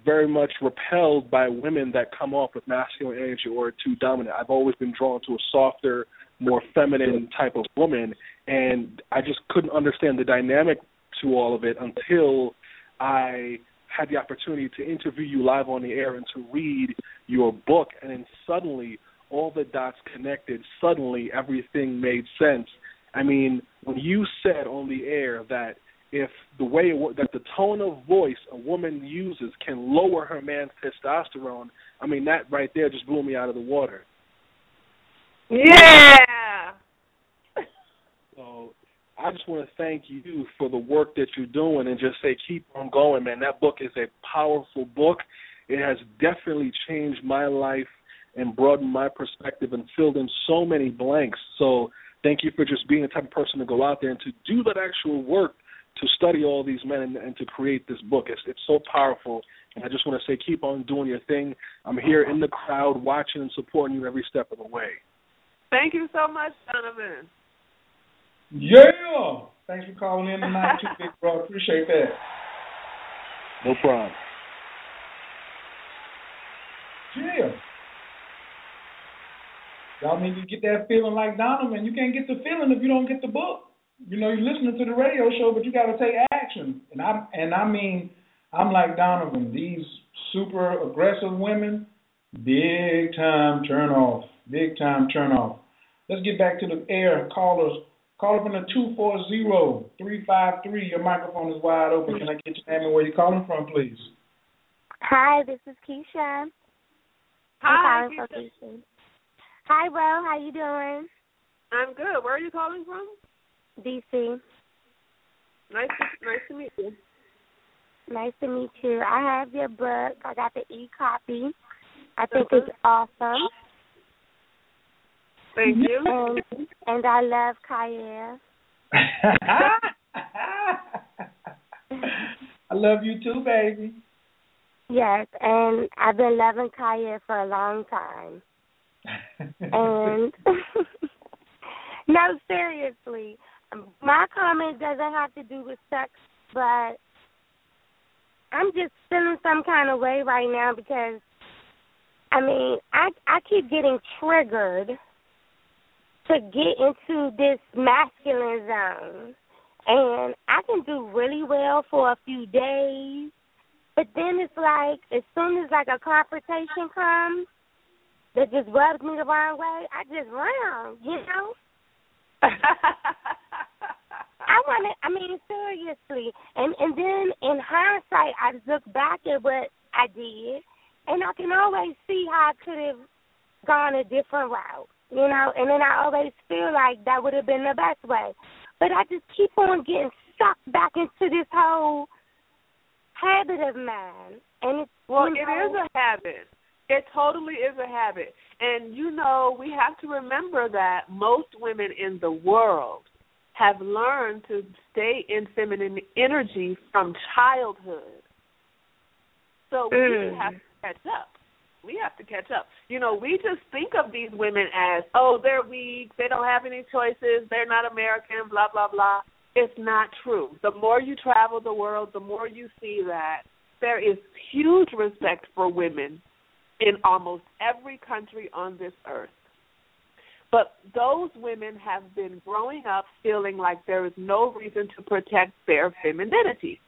very much repelled by women that come off with masculine energy or too dominant. I've always been drawn to a softer, more feminine type of woman, and I just couldn't understand the dynamic to all of it until I had the opportunity to interview you live on the air and to read your book, and then suddenly all the dots connected. Suddenly everything made sense. I mean, when you said on the air that if the way it, that the tone of voice a woman uses can lower her man's testosterone, I mean that right there just blew me out of the water. yeah. So I just want to thank you for the work that you're doing and just say keep on going, man. That book is a powerful book. It has definitely changed my life and broadened my perspective and filled in so many blanks. So thank you for just being the type of person to go out there and to do that actual work to study all these men and, and to create this book. It's it's so powerful. And I just want to say keep on doing your thing. I'm here in the crowd watching and supporting you every step of the way. Thank you so much, Donovan. Yeah. Thanks for calling in tonight, too, big bro. Appreciate that. No problem. Yeah. Y'all need to get that feeling like Donovan. You can't get the feeling if you don't get the book. You know, you're listening to the radio show, but you got to take action. And I and I mean, I'm like Donovan. These super aggressive women, big time turn off. Big time turn off. Let's get back to the air. Callers, call up in the two four zero three five three. Your microphone is wide open. Can I get your name and where you're calling from, please? Hi, this is Keisha. Hi, I'm calling from Hi, Ro. How you doing? I'm good. Where are you calling from? DC. Nice, to, nice to meet you. Nice to meet you. I have your book. I got the e-copy. I think uh-huh. it's awesome. Thank you. And and I love Khayr. I love you too, baby. Yes, and I've been loving Khayr for a long time. And no, seriously, my comment doesn't have to do with sex, but I'm just feeling some kind of way right now because I mean, I I keep getting triggered to get into this masculine zone. And I can do really well for a few days, but then it's like as soon as like a confrontation comes that just rubs me the wrong way, I just run, you know? I want to. I mean, seriously. And and then in hindsight, I look back at what I did, and I can always see how I could have gone a different route. You know, and then I always feel like that would have been the best way. But I just keep on getting sucked back into this whole habit of mine, and it's Well, it know, is a habit. It totally is a habit. And you know, we have to remember that most women in the world have learned to stay in feminine energy from childhood. So we Mm. have to catch up. We have to catch up. You know, we just think of these women as, oh, they're weak, they don't have any choices, they're not American, blah, blah, blah. It's not true. The more you travel the world, the more you see that there is huge respect for women in almost every country on this earth. But those women have been growing up feeling like there is no reason to protect their femininity.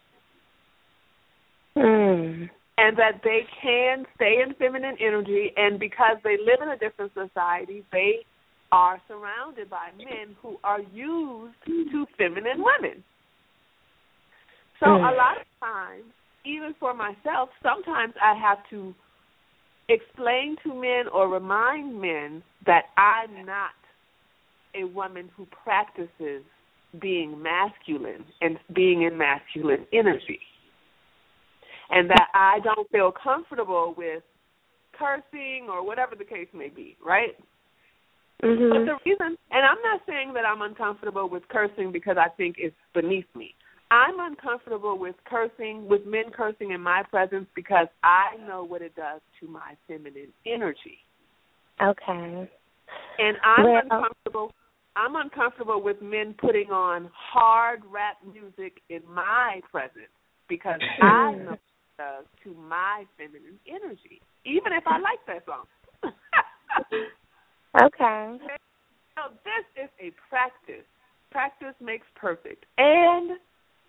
Mm. And that they can stay in feminine energy, and because they live in a different society, they are surrounded by men who are used to feminine women. So Mm. a lot of times, even for myself, sometimes I have to explain to men or remind men that I'm not a woman who practices being masculine and being in masculine energy. And that I don't feel comfortable with cursing or whatever the case may be, right? Mhm. But the reason, and I'm not saying that I'm uncomfortable with cursing because I think it's beneath me. I'm uncomfortable with cursing, with men cursing in my presence because I know what it does to my feminine energy. Okay. And I'm Well- uncomfortable I'm uncomfortable with men putting on hard rap music in my presence because I know what it does to my feminine energy. Even if I like that song. Okay. Now, this is a practice. Practice makes perfect. And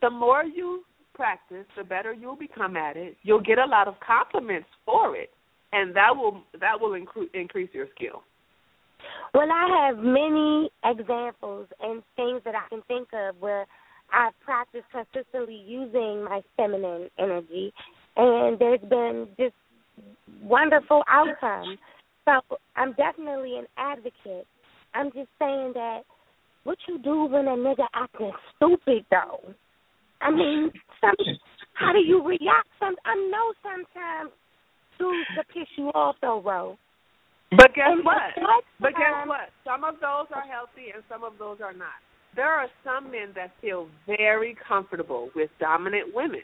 the more you practice, the better you'll become at it. You'll get a lot of compliments for it, and that will that will incre- increase your skill. Well, I have many examples and things that I can think of where I've practiced consistently using my feminine energy, and there's been just wonderful outcomes. So I'm definitely an advocate. I'm just saying that what you do when a nigga acting stupid though. I mean, some, how do you react? Some I know sometimes dudes to piss you off though, bro. But guess And what? that's But guess what? Some of those are healthy and some of those are not. There are some men that feel very comfortable with dominant women,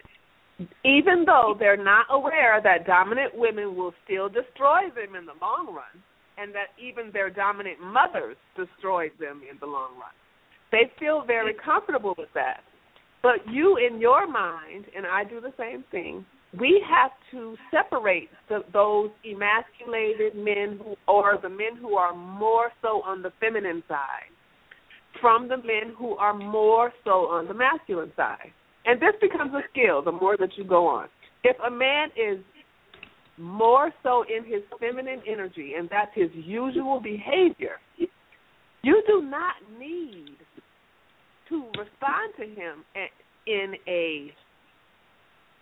even though they're not aware that dominant women will still destroy them in the long run, and that even their dominant mothers destroyed them in the long run. They feel very comfortable with that. But you, in your mind, and I do the same thing, we have to separate the, those emasculated men who, or the men who are more so on the feminine side, from the men who are more so on the masculine side. And this becomes a skill the more that you go on. If a man is more so in his feminine energy and that's his usual behavior, you do not need to respond to him in a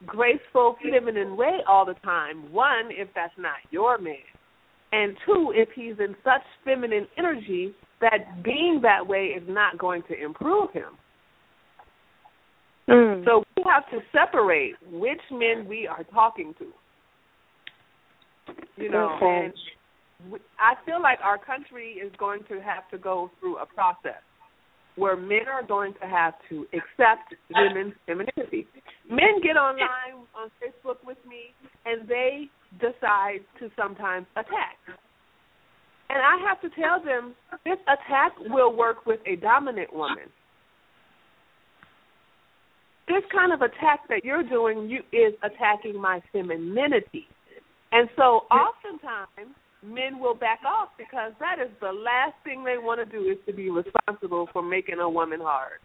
graceful, feminine way all the time. One, if that's not your man. And two, if he's in such feminine energy that being that way is not going to improve him. Mm. So we have to separate which men we are talking to. You know, Okay. and I feel like our country is going to have to go through a process where men are going to have to accept women's femininity. Men get online on Facebook with me and they decide to sometimes attack. And I have to tell them this attack will work with a dominant woman. This kind of attack that you're doing you is attacking my femininity. And so oftentimes men will back off because that is the last thing they want to do is to be responsible for making a woman hard.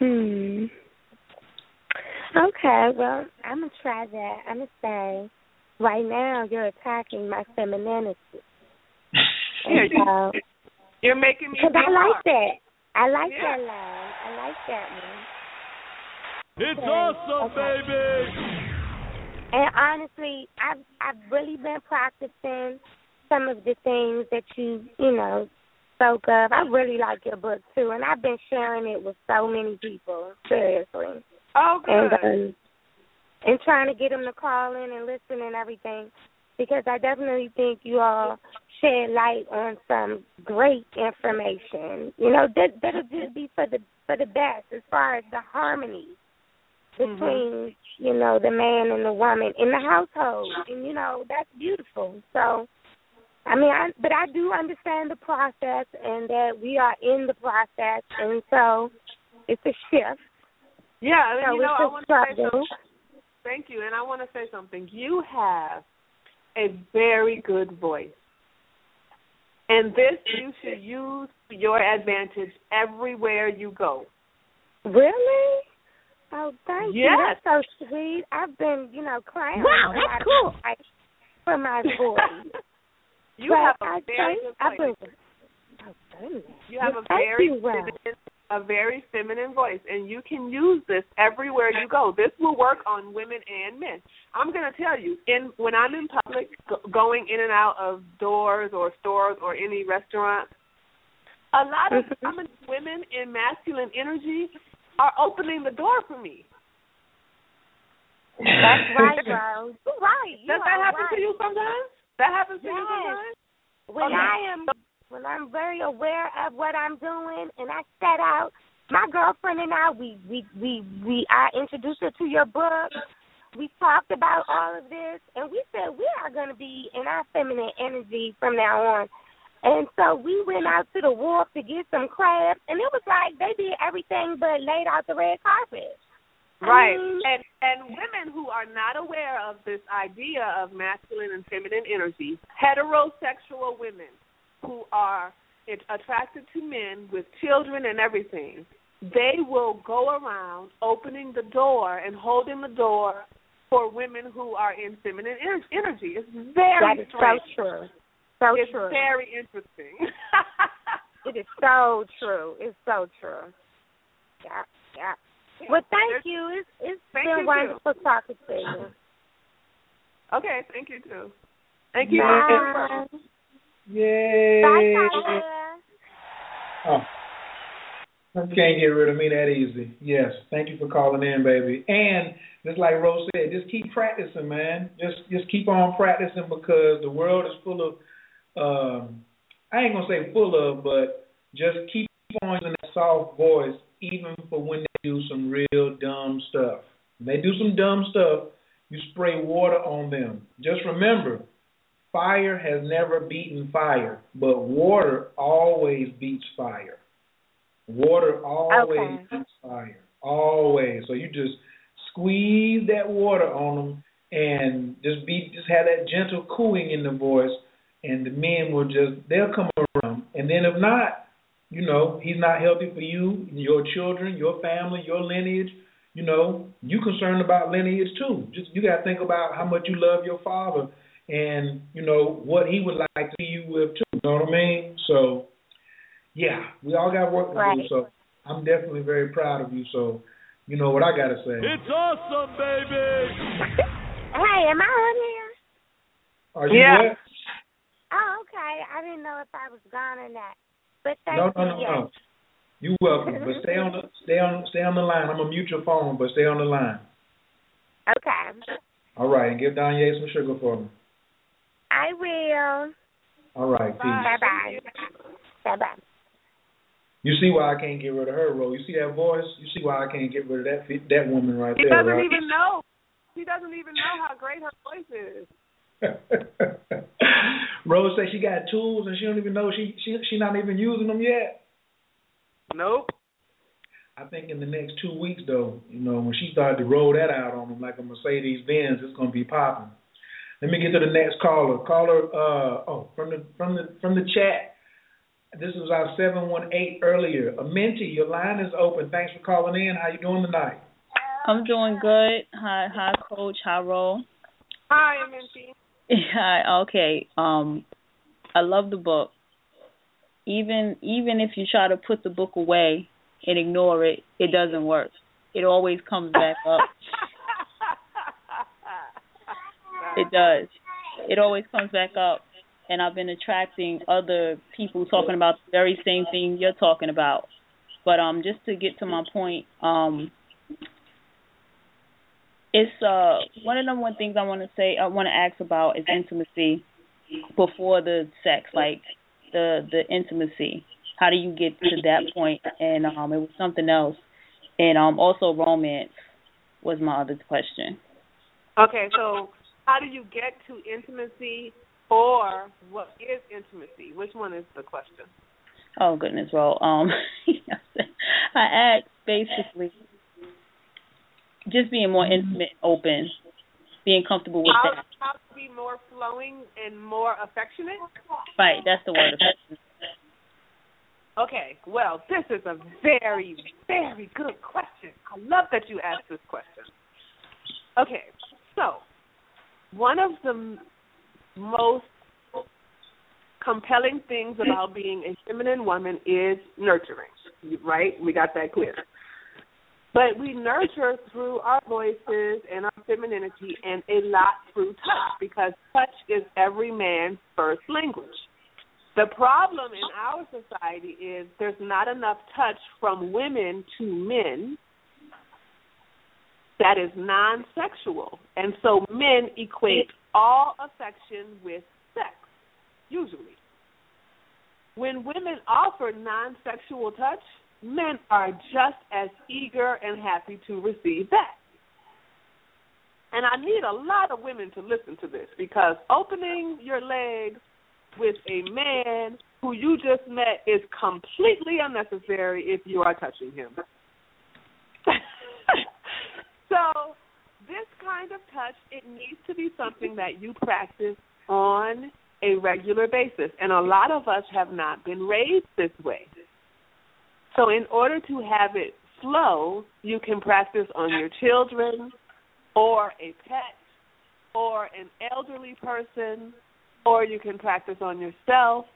Hmm. Okay, well, I'm gonna try that. I'm gonna say, right now you're attacking my femininity. And so, You're making me because I like hard. that. I like Yeah. that line. I like that one. It's Okay. awesome, Okay. baby. And honestly, I've I've really been practicing some of the things that you you know spoke of. I really like your book too, and I've been sharing it with so many people. Seriously. Oh, and good. um, and trying to get them to call in and listen and everything because I definitely think you all shed light on some great information. You know that that'll mm-hmm. just be for the for the best as far as the harmony mm-hmm. between you know the man and the woman in the household, and you know that's beautiful. So. I mean, I, but I do understand the process and that we are in the process, and so it's a shift. Yeah, So you know, I want to say something. Thank you, and I want to say something. You have a very good voice. And this you should use to your advantage everywhere you go. Really? Oh, thank you. Yes. That's so sweet. I've been, you know, crying. Wow, that's cool. For my voice. you but have a I very good I've been. Oh. You have a Thank very you. Feminine, a very feminine voice, and you can use this everywhere you go. This will work on women and men. I'm going to tell you, in when I'm in public, go, going in and out of doors or stores or any restaurant, a lot of Mhm. women in masculine energy are opening the door for me. That's right, Rose. You're right. You Does that happen right. to you sometimes? That happens to you sometimes? When Okay. I am when I'm very aware of what I'm doing and I set out my girlfriend and I we we we, we I introduced her to your book. We talked about all of this and we said we are gonna be in our feminine energy from now on. And so we went out to the wharf to get some crabs and it was like they did everything but laid out the red carpet. Right. mean, And and women who are not aware of this idea of masculine and feminine energy, heterosexual women who are attracted to men with children and everything, they will go around opening the door and holding the door for women who are in feminine energy. It's very that is so true. So it's true. very interesting. It is so true. It's so true. Yeah, yeah. Well, thank you. It's it's Thank been you, wonderful talking to you. okay, thank you too. Thank you. Bye. Yay! Bye, Tyler. Oh. You can't get rid of me that easy. Yes. Thank you for calling in, baby. And just like Rose said, just keep practicing, man. Just just keep on practicing because the world is full of um I ain't gonna say full of, but just keep on using that soft voice even for when they do some real dumb stuff. When they do some dumb stuff, you spray water on them. Just remember, fire has never beaten fire, but water always beats fire. Water always Okay. beats fire. Always. So you just squeeze that water on them and just be just have that gentle cooing in the voice and the men will just they'll come around. And then if not, you know, he's not healthy for you, your children, your family, your lineage. You know, you concerned about lineage too. Just you gotta think about how much you love your father and, you know, what he would like to see you with too. You know what I mean? So yeah, we all got work to do, so I'm definitely very proud of you. So you know what I gotta say. It's awesome, baby! Hey, am I on here? Are you Yeah. what? Oh, okay. I didn't know if I was gone or not. But thank No, no, you. no, yes. no. You're welcome, but stay on the stay on stay on the line. I'm gonna mute your phone, but stay on the line. Okay. All right, and give Danye some sugar for me. I will. All right, peace. Bye bye. Bye bye. You see why I can't get rid of her, Ro? You see that voice? You see why I can't get rid of that fe- that woman right He there, She doesn't right? even know. She doesn't even know how great her voice is. Rose says she got tools and she don't even know she she she not even using them yet. Nope. I think in the next two weeks though, you know, when she started to roll that out on them like a Mercedes Benz, it's gonna be popping. Let me get to the next caller. Caller, uh, oh, from the from the from the chat. This was our seven one eight earlier. Amenti, your line is open. Thanks for calling in. How you doing tonight? I'm doing good. Hi, hi, Coach. Hi, Ro. Hi, Minty. Hi. Okay. Um, I love the book. Even even if you try to put the book away and ignore it, it doesn't work. It always comes back up. It does. It always comes back up. And I've been attracting other people talking about the very same thing you're talking about. But um just to get to my point, um it's uh one of the one things I want to say I want to ask about is intimacy before the sex, like the the intimacy. How do you get to that point? And um it was something else. And um also romance was my other question. Okay, so how do you get to intimacy or what is intimacy? Which one is the question? Oh goodness, well, um, I asked basically just being more intimate, open, being comfortable with How, that. how to be more flowing and more affectionate? Right, that's the word. Okay, well, this is a very, very good question. I love that you asked this question. Okay, so one of the most compelling things about being a feminine woman is nurturing, right? We got that clear. But we nurture through our voices and our femininity and a lot through touch because touch is every man's first language. The problem in our society is there's not enough touch from women to men that is non sexual. And so men equate all affection with sex, usually. When women offer non sexual touch, men are just as eager and happy to receive that. And I need a lot of women to listen to this because opening your legs with a man who you just met is completely unnecessary if you are touching him. So, this kind of touch, it needs to be something that you practice on a regular basis. And a lot of us have not been raised this way. So, in order to have it flow, you can practice on your children or a pet or an elderly person or you can practice on yourself.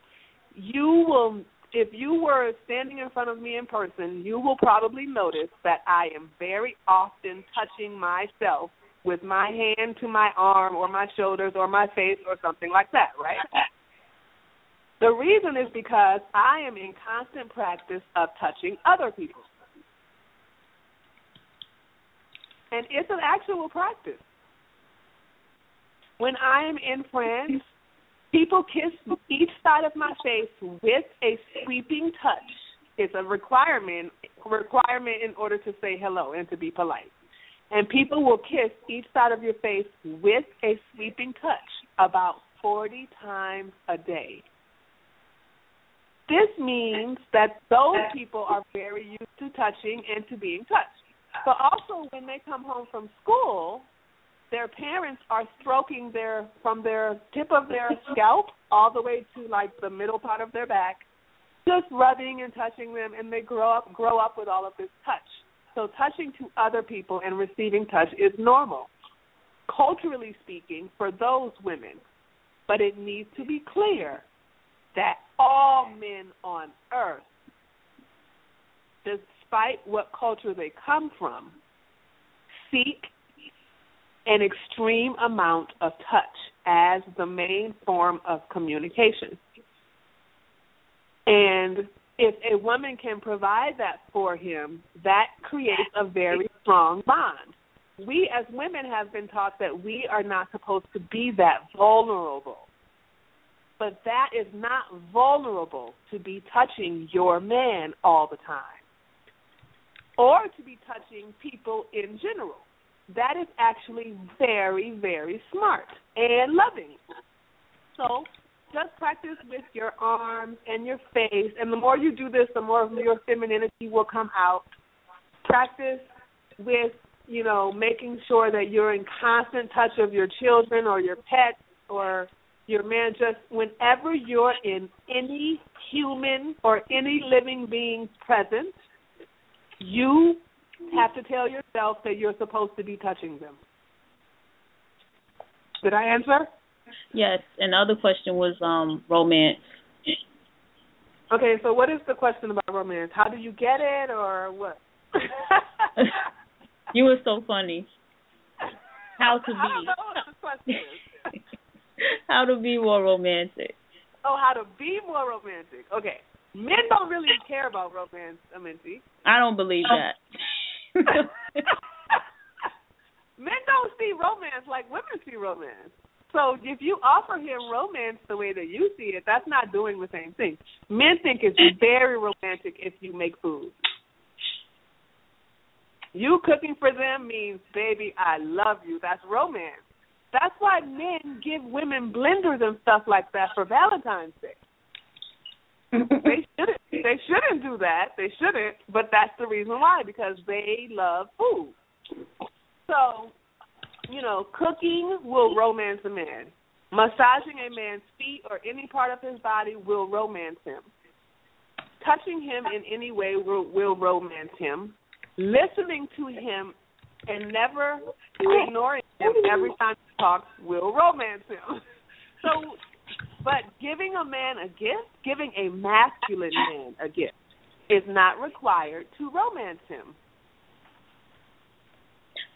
You will, if you were standing in front of me in person, you will probably notice that I am very often touching myself with my hand to my arm or my shoulders or my face or something like that, right? The reason is because I am in constant practice of touching other people. And it's an actual practice. When I am in France, People kiss each side of my face with a sweeping touch. It's a requirement requirement in order to say hello and to be polite. And people will kiss each side of your face with a sweeping touch about 40 times a day. This means that those people are very used to touching and to being touched. But also, when they come home from school, their parents are stroking their from their tip of their scalp all the way to like the middle part of their back, just rubbing and touching them, and they grow up grow up with all of this touch. So touching to other people and receiving touch is normal, culturally speaking, for those women. But it needs to be clear that all men on earth, despite what culture they come from, seek an extreme amount of touch as the main form of communication. And if a woman can provide that for him, that creates a very strong bond. We as women have been taught that we are not supposed to be that vulnerable. But that is not vulnerable to be touching your man all the time or to be touching people in general that is actually very, very smart and loving. So just practice with your arms and your face, and the more you do this, the more of your femininity will come out. Practice with, you know, making sure that you're in constant touch of your children or your pets or your man. Just whenever you're in any human or any living being present, you have to tell yourself that you're supposed to be touching them. Did I answer? Yes. And the other question was um romance. Okay, so what is the question about romance? How do you get it or what? you were so funny. How to be I don't know what the question is. how to be more romantic. Oh, how to be more romantic. Okay. Men don't really care about romance, Aminti. I don't believe that. Men don't see romance like women see romance. So if you offer him romance the way that you see it, that's not doing the same thing. Men think it's very romantic if you make food. You cooking for them means, baby, I love you. That's romance. That's why men give women blenders and stuff like that for Valentine's Day. They shouldn't. They shouldn't do that. They shouldn't. But that's the reason why because they love food. So you know, cooking will romance a man. Massaging a man's feet or any part of his body will romance him. Touching him in any way will, will romance him. Listening to him and never ignoring him every time he talks will romance him. So, but giving a man a gift, giving a masculine man a gift, is not required to romance him.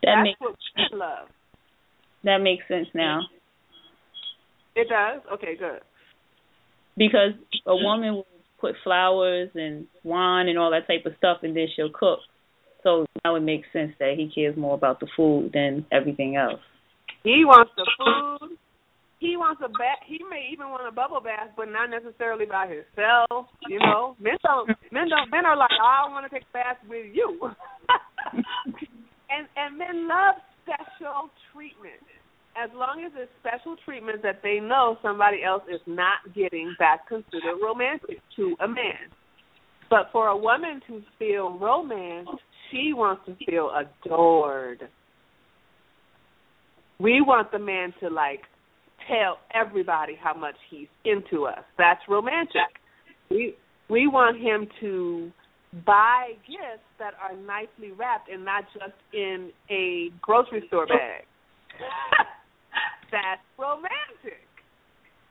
That That's makes what we love. that makes sense now. It does. Okay, good. Because a woman will put flowers and wine and all that type of stuff, and then she'll cook. So now it makes sense that he cares more about the food than everything else. He wants the food. He wants a bath. He may even want a bubble bath, but not necessarily by himself. You know, men don't. Men don't. Men are like, I want to take a bath with you. and and men love special treatment. As long as it's special treatment that they know somebody else is not getting, that's considered romantic to a man. But for a woman to feel romance, she wants to feel adored. We want the man to like tell everybody how much he's into us. That's romantic. We we want him to buy gifts that are nicely wrapped and not just in a grocery store bag. that's romantic.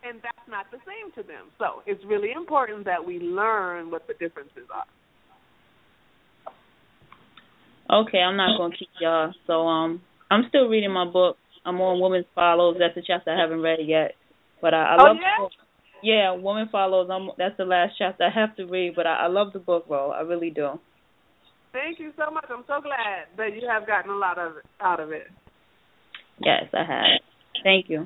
And that's not the same to them. So it's really important that we learn what the differences are. Okay, I'm not gonna keep y'all. So um, I'm still reading my book. I'm on Woman Follows. That's the chapter I haven't read yet, but I, I Oh, love. yeah? Yeah, Woman Follows. I'm. That's the last chapter I have to read, but I, I love the book, bro. I really do. Thank you so much. I'm so glad that you have gotten a lot of out of it. Yes, I have. Thank you.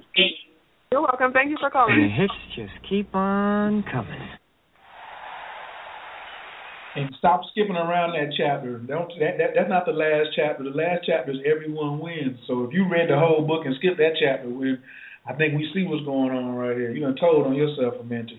You're welcome. Thank you for And the calling. hits just keep on coming. And stop skipping around that chapter. Don't that, that that's not the last chapter. The last chapter is everyone wins. So if you read the whole book and skip that chapter, we I think we see what's going on right here. You done told on yourself a minute.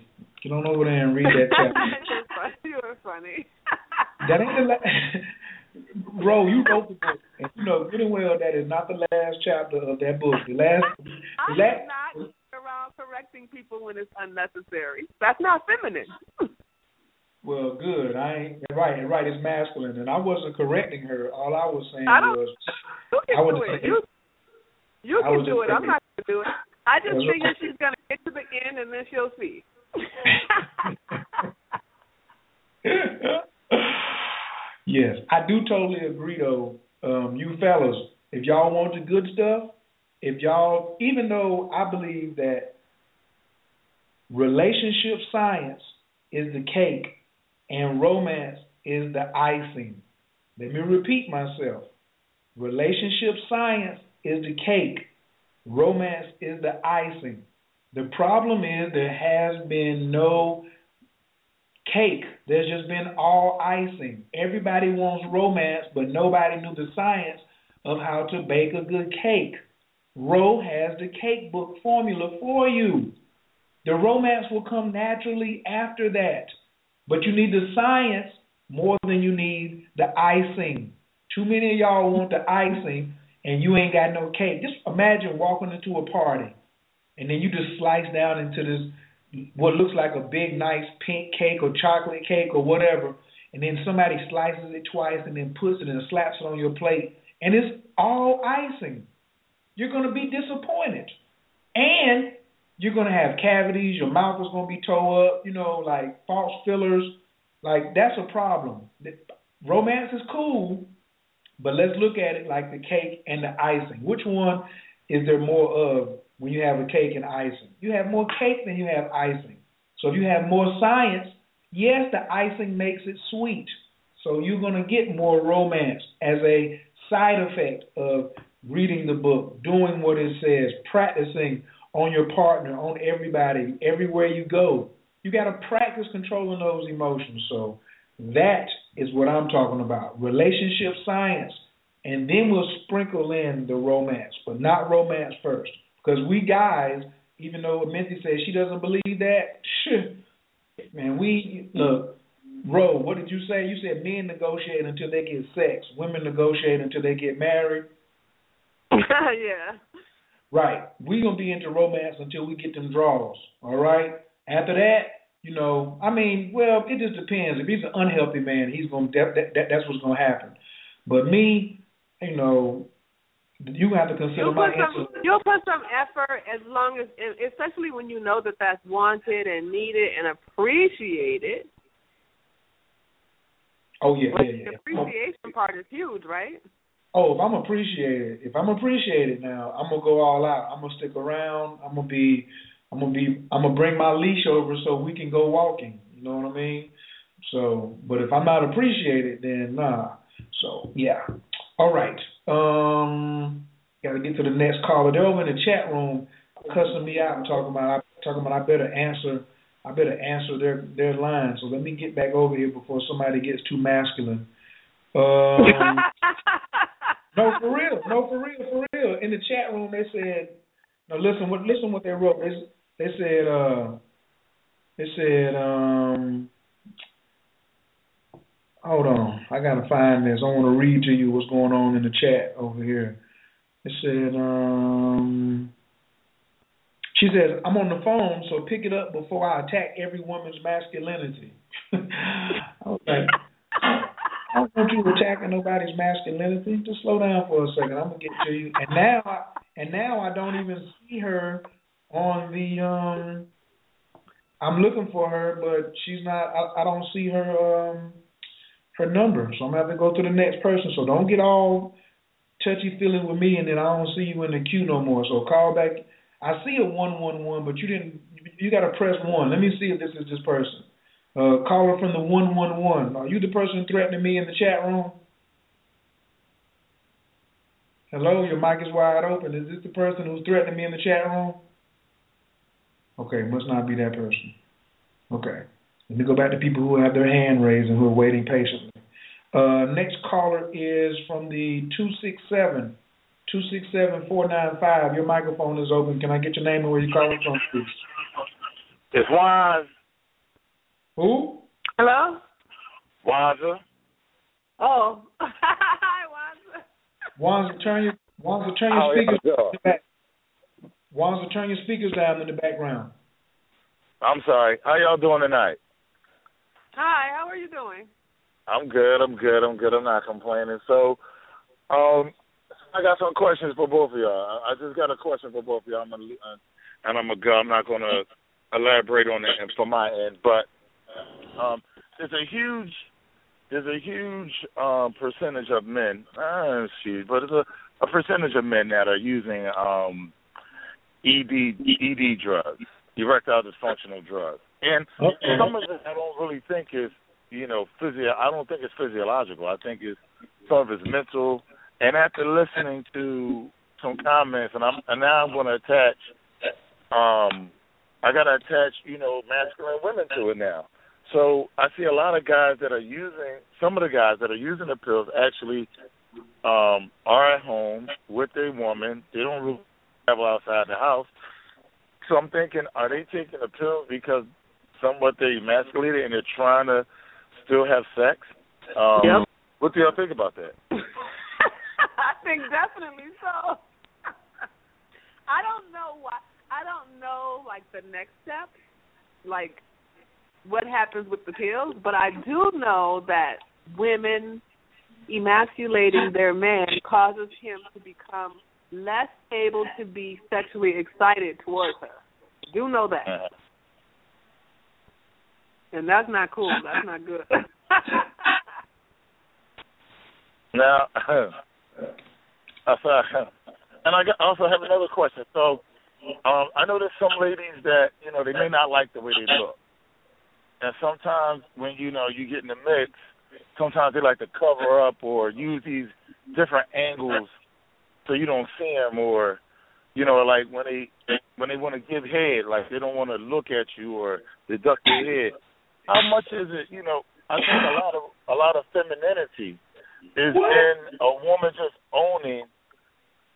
Get on over there and read that chapter. You're funny. Were funny. that ain't the last. Bro, you wrote the book, and you know good and well that is not the last chapter of that book. The last, the I'm last, not around correcting people when it's unnecessary. That's not feminine. Well, good. I ain't right. Right, it's masculine, and I wasn't correcting her. All I was saying I don't- was, You can I do it. saying- You you I can do it. I'm not gonna do it. I just figure she's gonna get to the end and then she'll see. yes, I do totally agree though. Um, you fellas, if y'all want the good stuff, if y'all, even though I believe that relationship science is the cake and romance is the icing. Let me repeat myself. Relationship science is the cake, romance is the icing. The problem is there has been no cake. There's just been all icing. Everybody wants romance, but nobody knew the science of how to bake a good cake. Ro has the cake book formula for you. The romance will come naturally after that. But you need the science more than you need the icing. Too many of y'all want the icing and you ain't got no cake. Just imagine walking into a party and then you just slice down into this what looks like a big nice pink cake or chocolate cake or whatever, and then somebody slices it twice and then puts it and slaps it on your plate and it's all icing. You're gonna be disappointed. And you're gonna have cavities, your mouth is gonna be toe up, you know, like false fillers. Like that's a problem. Romance is cool, but let's look at it like the cake and the icing. Which one is there more of when you have a cake and icing? You have more cake than you have icing. So if you have more science, yes, the icing makes it sweet. So you're going to get more romance as a side effect of reading the book, doing what it says, practicing on your partner, on everybody, everywhere you go. You got to practice controlling those emotions. So that is what I'm talking about. Relationship science. And then we'll sprinkle in the romance, but not romance first. Because we guys, even though Minty says she doesn't believe that, man, we look. Ro, what did you say? You said men negotiate until they get sex. Women negotiate until they get married. yeah. Right. We're gonna be into romance until we get them draws. All right. After that, you know, I mean, well, it just depends. If he's an unhealthy man, he's gonna that, that, that's what's gonna happen. But me, you know, you have to consider you'll my put some, answer. You'll put some effort as long as, especially when you know that that's wanted and needed and appreciated. Oh yeah, But yeah, the yeah. appreciation part is huge, right? Oh, if I'm appreciated, if I'm appreciated now, I'm gonna go all out. I'm gonna stick around. I'm gonna be, I'm gonna be, I'm gonna bring my leash over so we can go walking. You know what I mean? So, but if I'm not appreciated, then nah. So yeah. All right. Um, got to get to the next caller. They're over in the chat room cussing me out and talking about talking about I better answer I better answer their their line. So let me get back over here before somebody gets too masculine. Um, no, for real. No, for real. For real. In the chat room, they said, "No, listen. What listen what they wrote. They they said uh they said um hold on. I gotta find this. I want to read to you what's going on in the chat over here. It said um she says, I'm on the phone, so pick it up before I attack every woman's masculinity. I was like, I don't want you attacking nobody's masculinity. Just slow down for a second. I'm gonna get to you. And now, I, and now I don't even see her on the. um I'm looking for her, but she's not. I, I don't see her um her number, so I'm gonna have to go to the next person. So don't get all touchy feeling with me, and then I don't see you in the queue no more. So call back. I see a one one one, but you didn't. You got to press one. Let me see if this is this person. Uh, caller from the one one one. Are you the person threatening me in the chat room? Hello, your mic is wide open. Is this the person who's threatening me in the chat room? Okay, must not be that person. Okay. Let me go back to people who have their hand raised and who are waiting patiently. Uh, next caller is from the 267. 267-495. Your microphone is open. Can I get your name and where you're calling from, please? It's Waz. Who? Hello? Waza. Oh. Hi, Wanda. Wanza, turn your Wanza, turn your Oh, speakers yeah. down the back. Wanza, turn your speakers down in the background. I'm sorry. How y'all doing tonight? Hi, how are you doing? I'm good. I'm good. I'm good. I'm not complaining. So, um, I got some questions for both of y'all. I I just got a question for both of y'all. I'm gonna, uh, and I'm gonna go. I'm not gonna elaborate on it from my end, but um, there's a huge, there's a huge um, percentage of men. Uh, huge, but it's a, a percentage of men that are using um, ED ED drugs, erectile dysfunctional drugs, and Okay. some of it I don't really think is, you know, physio. I don't think it's physiological. I think it's some of it's mental. And after listening to some comments, and I'm and now I'm going to attach, um, I got to attach, you know, masculine women to it now. So I see a lot of guys that are using some of the guys that are using the pills actually um are at home with their woman. They don't really travel outside the house. So I'm thinking, are they taking the pills because somewhat they emasculated and they're trying to still have sex? Um, Yep. What do y'all think about that? I think definitely so. I don't know why. I don't know like the next step, like what happens with the pills, but I do know that women emasculating their man causes him to become less able to be sexually excited towards her. I do know that. Uh, And that's not cool. That's not good. Now, I thought, and I also have another question. So, um, I know there's some ladies that you know they may not like the way they look, and sometimes when you know you get in the mix, sometimes they like to cover up or use these different angles so you don't see them, or you know, like when they when they want to give head, like they don't want to look at you or duck their head. How much is it? You know, I think a lot of a lot of femininity is in a woman just owning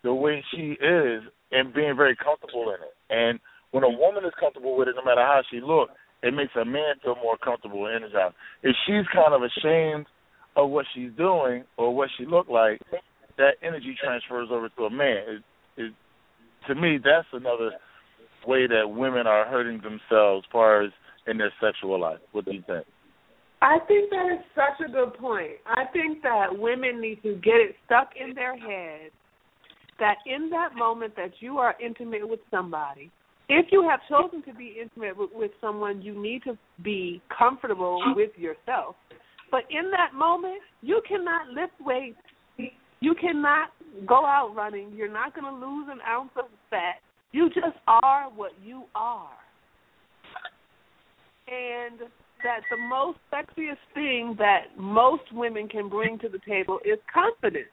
the way she is and being very comfortable in it. And when a woman is comfortable with it, no matter how she looks, it makes a man feel more comfortable and energized. If she's kind of ashamed of what she's doing or what she looked like, that energy transfers over to a man. It, it, to me, that's another way that women are hurting themselves as far as in their sexual life. What do you think? I think that is such a good point. I think that women need to get it stuck in their head that in that moment that you are intimate with somebody, if you have chosen to be intimate with, with someone, you need to be comfortable with yourself. But in that moment, you cannot lift weights. You cannot go out running. You're not going to lose an ounce of fat. You just are what you are. And that the most sexiest thing that most women can bring to the table is confidence.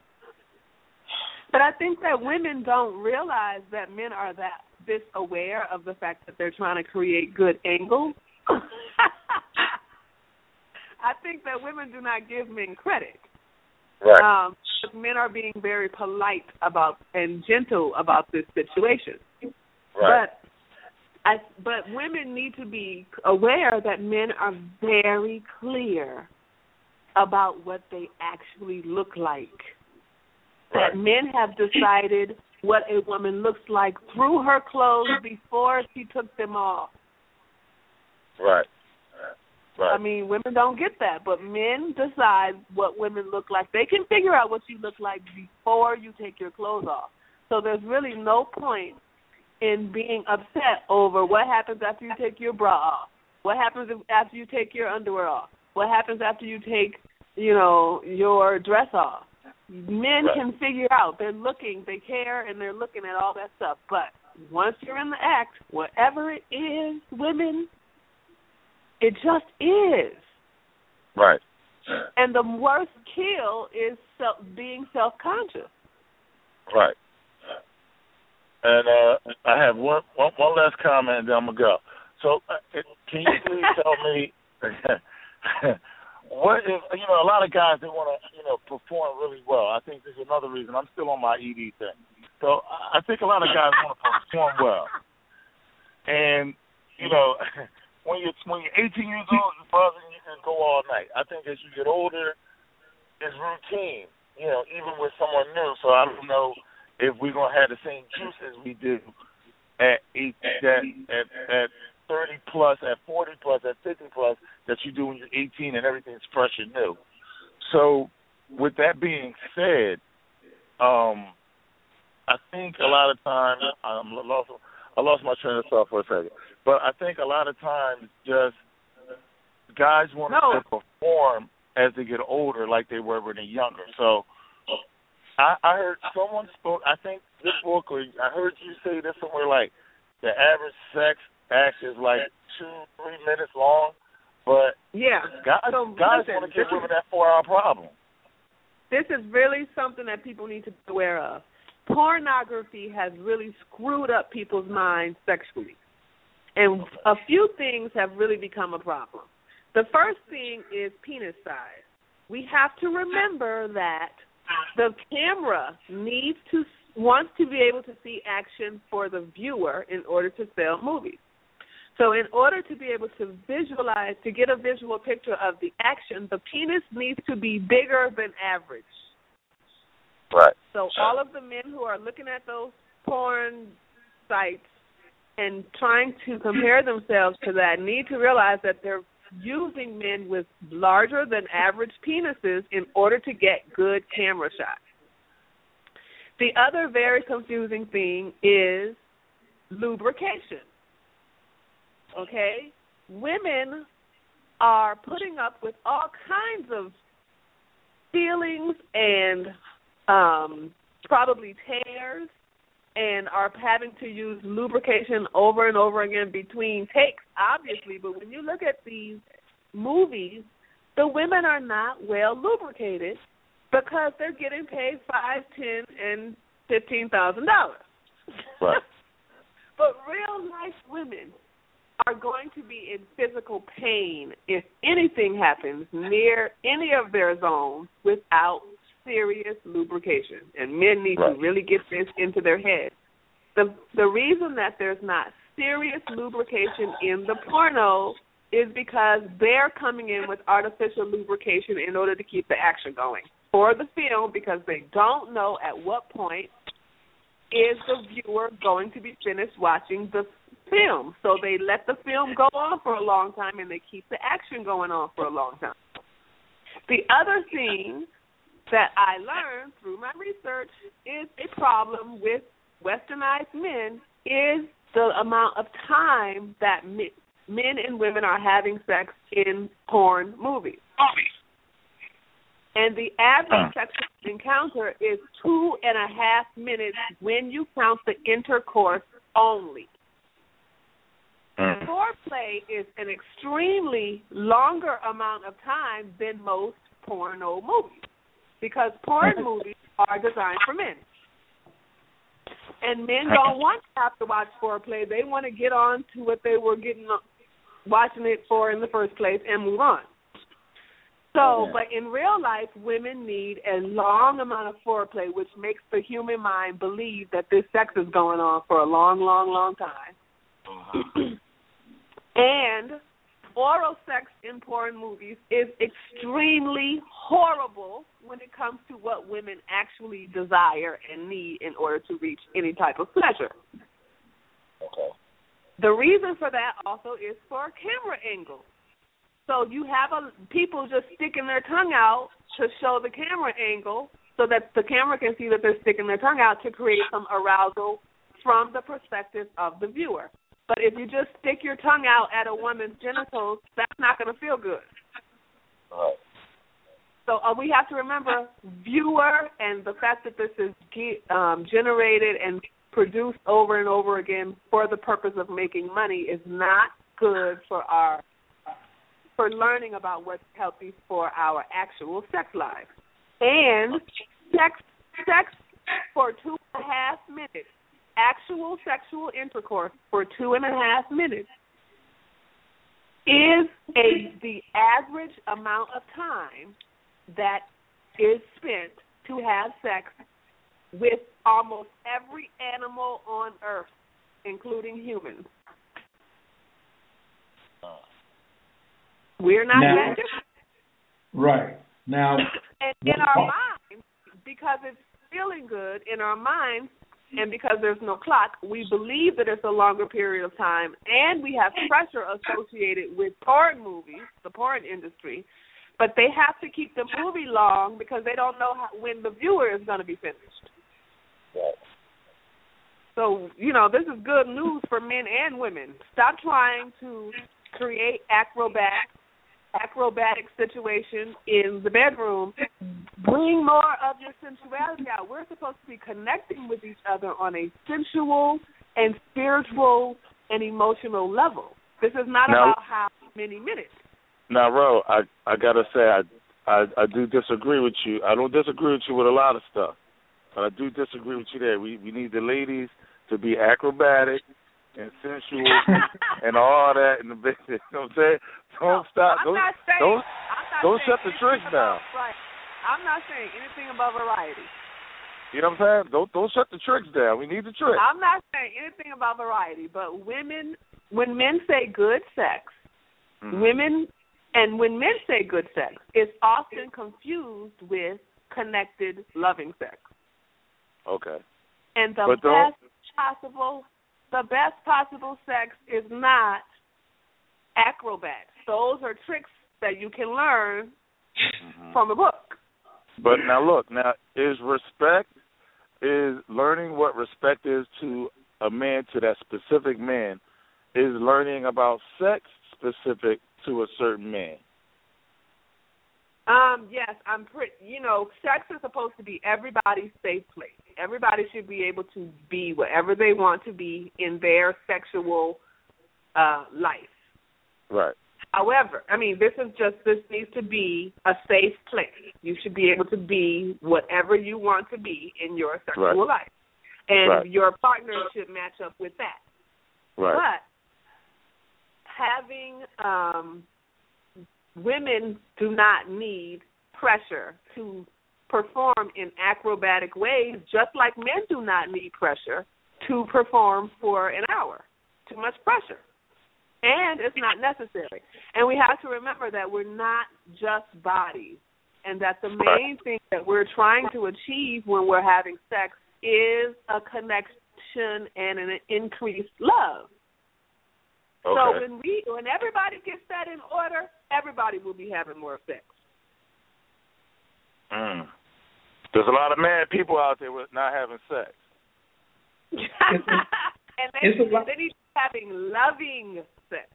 But I think that women don't realize that men are that this aware of the fact that they're trying to create good angles. I think that women do not give men credit. Right. Um, men are being very polite about and gentle about this situation. Right. But I but women need to be aware that men are very clear about what they actually look like. Right. That men have decided what a woman looks like through her clothes before she took them off. Right. Right. I mean, women don't get that, but men decide what women look like. They can figure out what you look like before you take your clothes off. So there's really no point in being upset over what happens after you take your bra off. What happens after you take your underwear off? What happens after you take, you know, your dress off? Men Right. can figure out. They're looking, they care, and they're looking at all that stuff. But once you're in the act, whatever it is, women, it just is. Right. And the worst kill is self, being self-conscious. Right. And uh I have one one, one last comment, and then I'm gonna go. So, uh, can you please tell me what if you know a lot of guys they want to you know perform really well. I think this is another reason I'm still on my ED thing. So I think a lot of guys want to perform well, and you know when you're when you're 18 years old, you're buzzing, you can go all night. I think as you get older, it's routine. You know, even with someone new. So I don't know if we're gonna have the same juice as we do at eight that at at thirty plus, at forty plus, at fifty plus that you do when you're eighteen and everything's fresh and new. So with that being said, um I think a lot of times I'm lost I lost my train of thought for a second. But I think a lot of times just guys want No. to perform as they get older like they were when they're younger. So I, I heard someone spoke. I think this book, or I heard you say this somewhere like the average sex act is like two, three minutes long, but Yeah. guys, So, guys listen, want to this is- women that four-hour problem. this is really something that people need to be aware of. Pornography has really screwed up people's minds sexually. And a few things have really become a problem. The first thing is penis size. We have to remember that the camera needs to wants to be able to see action for the viewer in order to sell movies. So in order to be able to visualize to get a visual picture of the action, the penis needs to be bigger than average. Right. So all of the men who are looking at those porn sites and trying to compare themselves to that need to realize that they're using men with larger than average penises in order to get good camera shots. The other very confusing thing is lubrication. Okay? Women are putting up with all kinds of feelings and um probably tears and are having to use lubrication over and over again between takes obviously but when you look at these movies the women are not well lubricated because they're getting paid five ten and fifteen thousand dollars Right. but real nice women are going to be in physical pain if anything happens near any of their zones without serious lubrication. And men need Right. to really get this into their head. The the reason that there's not serious lubrication in the porno is because they're coming in with artificial lubrication in order to keep the action going. for the film because they don't know at what point is the viewer going to be finished watching the film. So they let the film go on for a long time and they keep the action going on for a long time. The other thing that I learned through my research is a problem with westernized men is the amount of time that men and women are having sex in porn movies. And the average hmm. sexual encounter is two and a half minutes when you count the intercourse only. Foreplay is an extremely longer amount of time than most porno movies because porn movies are designed for men. And men don't want to have to watch foreplay. They want to get on to what they were getting watching it for in the first place and move on. So, but in real life, women need a long amount of foreplay, which makes the human mind believe that this sex is going on for a long, long, long time. Uh-huh. and oral sex in porn movies is extremely horrible when it comes to what women actually desire and need in order to reach any type of pleasure. Okay. The reason for that also is for camera angle. So you have a people just sticking their tongue out to show the camera angle so that the camera can see that they're sticking their tongue out to create some arousal from the perspective of the viewer. But if you just stick your tongue out at a woman's genitals, that's not going to feel good. Right. So uh, we have to remember viewer and the fact that this is um, generated and produced over and over again for the purpose of making money is not good for our for learning about what's healthy for our actual sex lives. And sex sex for two and a half minutes, actual sexual intercourse for two and a half minutes is a the average amount of time that is spent to have sex with almost every animal on earth, including humans. We're not now, that different. Right. Now and in our minds, because it's feeling good in our minds and because there's no clock, we believe that it's a longer period of time and we have pressure associated with porn movies, the porn industry, but they have to keep the movie long because they don't know how, when the viewer is going to be finished. Right. So, you know, this is good news for men and women. Stop trying to create acrobat acrobatic situation in the bedroom. Bring more of your sensuality out. We're supposed to be connecting with each other on a sensual and spiritual and emotional level. This is not now, about how many minutes. Now, Ro, I I gotta say I, I I do disagree with you. I don't disagree with you with a lot of stuff, but I do disagree with you there. We we need the ladies to be acrobatic and sensual and all that in the business. You know what I'm saying? Don't no, stop. I'm don't not saying, don't don't shut the tricks down. Right. I'm not saying anything about variety. You know what I'm saying? Don't don't shut the tricks down. We need the tricks. I'm not saying anything about variety, but women when men say good sex, mm-hmm. women and when men say good sex, it's often confused with connected loving sex. Okay. And the but best possible the best possible sex is not acrobats. Those are tricks that you can learn mm-hmm. from a book. But now look, now is respect is learning what respect is to a man to that specific man is learning about sex specific to a certain man. Um, yes, I'm pretty. You know, sex is supposed to be everybody's safe place. Everybody should be able to be whatever they want to be in their sexual uh life. Right. However, I mean, this is just this needs to be a safe place. You should be able to be whatever you want to be in your sexual right. life, and right. your partner should match up with that. Right. But having um women do not need pressure to perform in acrobatic ways, just like men do not need pressure to perform for an hour. Too much pressure. And it's not necessary. And we have to remember that we're not just bodies. and that the main thing that we're trying to achieve when we're having sex is a connection and an increased love. Okay. So when we when everybody gets that in order, everybody will be having more sex. Mm. There's a lot of mad people out there with not having sex. and they, it's a lot- they need to be having loving sex.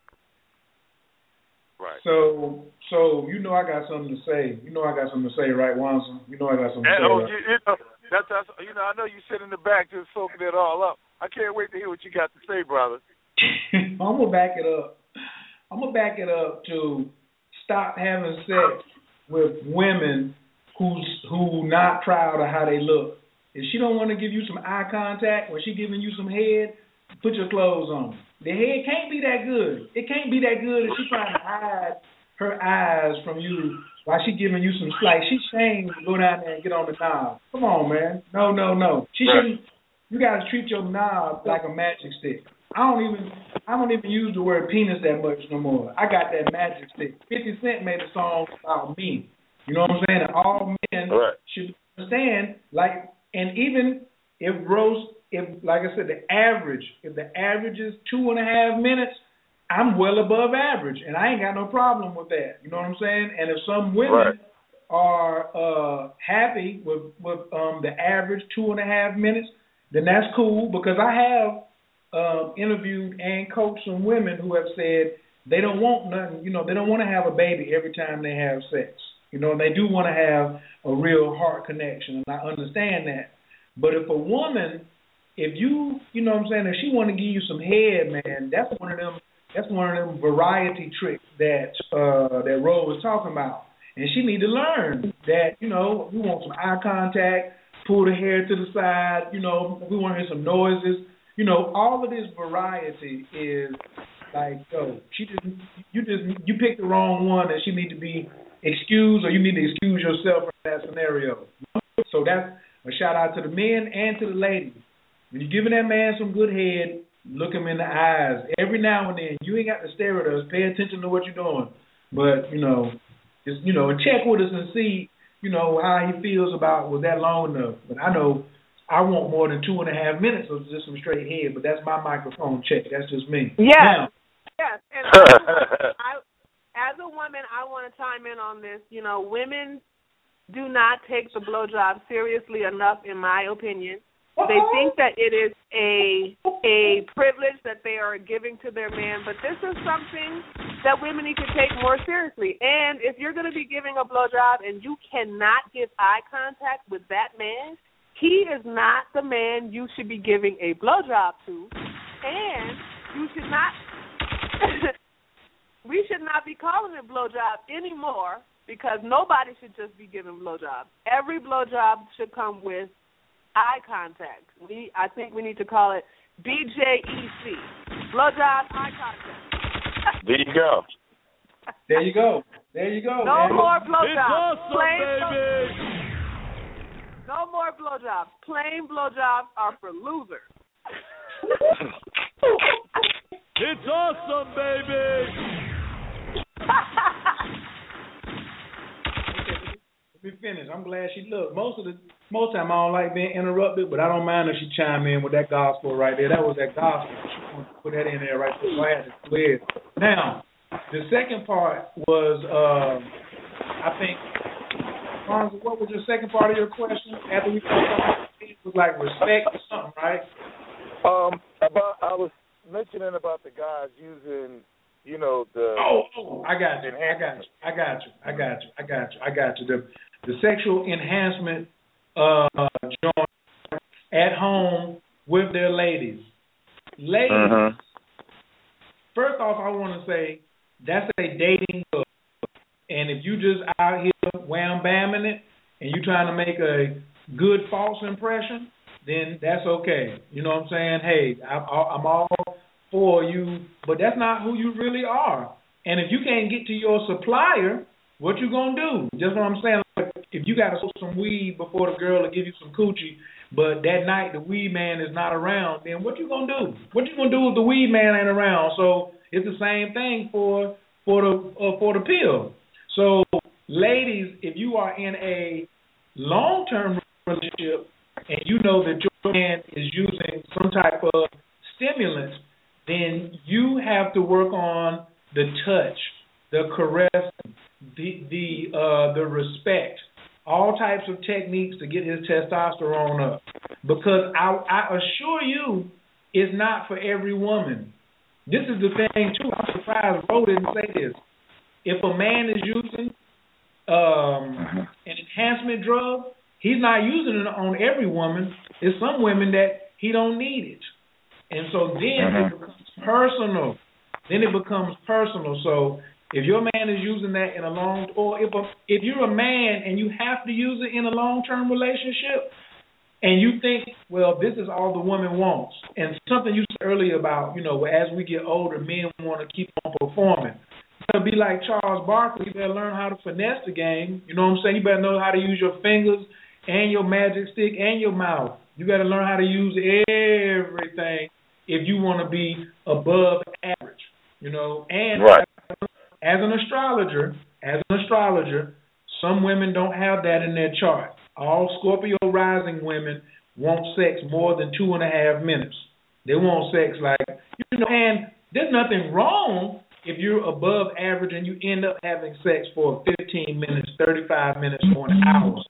Right. So, so you know I got something to say. You know I got something to say, right, Wanson? You know I got something to say. oh, right? you, you know, that's, that's you know, I know you sit in the back just soaking it all up. I can't wait to hear what you got to say, brother. I'm gonna back it up. I'm gonna back it up to stop having sex with women who's who not proud of how they look. If she don't want to give you some eye contact when she giving you some head, put your clothes on. The head can't be that good. It can't be that good if she's trying to hide her eyes from you while she giving you some like she's shamed to go down there and get on the knob. Come on, man. No, no, no. She shouldn't. You gotta treat your knob like a magic stick. I don't even I don't even use the word penis that much no more. I got that magic stick. Fifty Cent made a song about me. You know what I'm saying? And all men Right. should understand, like, and even if Rose, if like I said, the average, if the average is two and a half minutes, I'm well above average, and I ain't got no problem with that. You know what I'm saying? And if some women Right. are uh happy with with um the average two and a half minutes, then that's cool because I have um interviewed and coached some women who have said they don't want nothing, you know, they don't want to have a baby every time they have sex. You know, and they do want to have a real heart connection, and I understand that. But if a woman, if you, you know what I'm saying, if she want to give you some head, man, that's one of them. That's one of them variety tricks that uh that Ro was talking about, and she need to learn that. You know, we want some eye contact, pull the hair to the side. You know, we want to hear some noises. You know, all of this variety is like, yo, she just you just you picked the wrong one, and she need to be excused, or you need to excuse yourself from that scenario. So that's a shout out to the men and to the ladies. When you're giving that man some good head, look him in the eyes every now and then. You ain't got to stare at us. Pay attention to what you're doing. But you know, just you know, check with us and see, you know, how he feels about was that long enough. But I know I want more than two and a half minutes of just some straight head. But that's my microphone check. That's just me. Yes. Now, Yes, and I, I, as a woman, I want to chime in on this. You know, women do not take the blowjob seriously enough, in my opinion. They uh-huh. think that it is a a privilege that they are giving to their man, but this is something that women need to take more seriously. And if you're going to be giving a blowjob and you cannot give eye contact with that man, he is not the man you should be giving a blowjob to, and you should not. we should not be calling it blowjob anymore because nobody should just be giving blowjobs. Every blowjob should come with eye contact. We, I think, we need to call it BJEC, blowjob eye contact. There you go. there you go. There you go. No man. more It's blowjobs. awesome, Plain baby. No more blowjobs. Plain blowjobs are for losers. It's awesome, baby. Let me finish. I'm glad she looked. Most of the most time I don't like being interrupted, but I don't mind if she chime in with that gospel right there. That was that gospel. She wanted to put that in there right there. So I had to clear. Now, the second part was uh I think Fonzo, what was your second part of your question? After we it was like respect or something, right? Um, about I was mentioning about the guys using, you know, the Oh, oh, I got you. I got you. I got you. I got you. I got you. I got you. The the sexual enhancement uh joint at home with their ladies. Ladies, Mhm. first off I wanna say that's a dating book. And if you just out here wham bamming it and you trying to make a good false impression, then that's okay. You know what I'm saying? Hey, I'm, I'm all for you, but that's not who you really are. And if you can't get to your supplier, what you gonna do? Just what I'm saying. If you gotta smoke some weed before the girl will give you some coochie, but that night the weed man is not around, then what you gonna do? What you gonna do if the weed man ain't around? So it's the same thing for for the uh, for the pill. So ladies, if you are in a long term relationship and you know that your man is using some type of stimulant, then you have to work on the touch, the caress, the the uh, the respect, all types of techniques to get his testosterone up. Because I I assure you, it's not for every woman. This is the thing too. I'm surprised Ro didn't say this. If a man is using um, an enhancement drug, he's not using it on every woman. There's some women that he don't need it, and so then it becomes personal. Then it becomes personal. So if your man is using that in a long, or if a, if you're a man and you have to use it in a long term relationship, and you think, well, this is all the woman wants, and something you said earlier about, you know, as we get older, men want to keep on performing. You be like Charles Barkley. You better learn how to finesse the game. You know what I'm saying? You better know how to use your fingers and your magic stick and your mouth. You got to learn how to use everything if you want to be above average. You know, and right. as an astrologer, as an astrologer, some women don't have that in their chart. All Scorpio rising women want sex more than two and a half minutes. They want sex like you know, and there's nothing wrong if you're above average and you end up having sex for 15 minutes, 35 minutes, or an hour.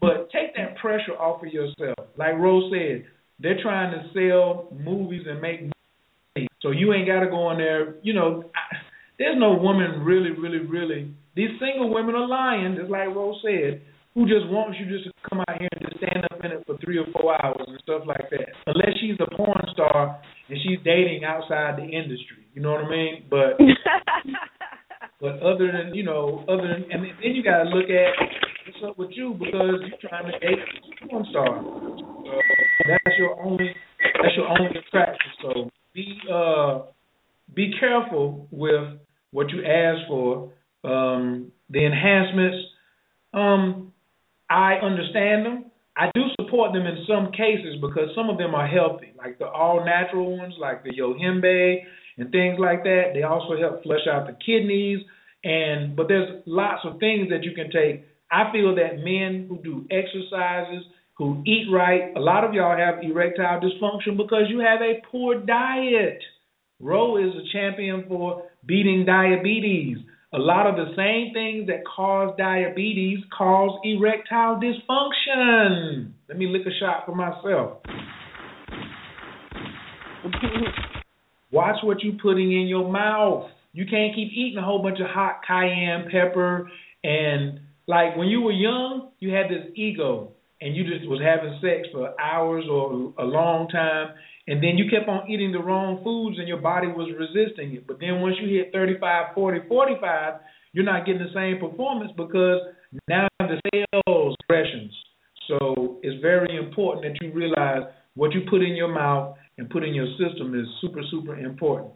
But take that pressure off of yourself. Like Rose said, they're trying to sell movies and make money. So you ain't got to go in there. You know, I, there's no woman really, really, really. These single women are lying, just like Rose said who just wants you just to come out here and just stand up in it for three or four hours and stuff like that. Unless she's a porn star and she's dating outside the industry, you know what I mean? But but other than you know, other than and then you got to look at what's up with you because you're trying to date a porn star. Uh, that's your only that's your only attraction. So be uh be careful with what you ask for. Um, the enhancements. Um, I understand them. I do support them in some cases because some of them are healthy, like the all natural ones, like the yohimbe and things like that. They also help flush out the kidneys. And but there's lots of things that you can take. I feel that men who do exercises, who eat right, a lot of y'all have erectile dysfunction because you have a poor diet. Ro is a champion for beating diabetes. A lot of the same things that cause diabetes cause erectile dysfunction. Let me lick a shot for myself. Watch what you're putting in your mouth. You can't keep eating a whole bunch of hot cayenne pepper and like when you were young, you had this ego and you just was having sex for hours or a long time and then you kept on eating the wrong foods and your body was resisting it. But then once you hit 35, 40, 45, you're not getting the same performance because now the cells expressions. So it's very important that you realize what you put in your mouth and put in your system is super, super important.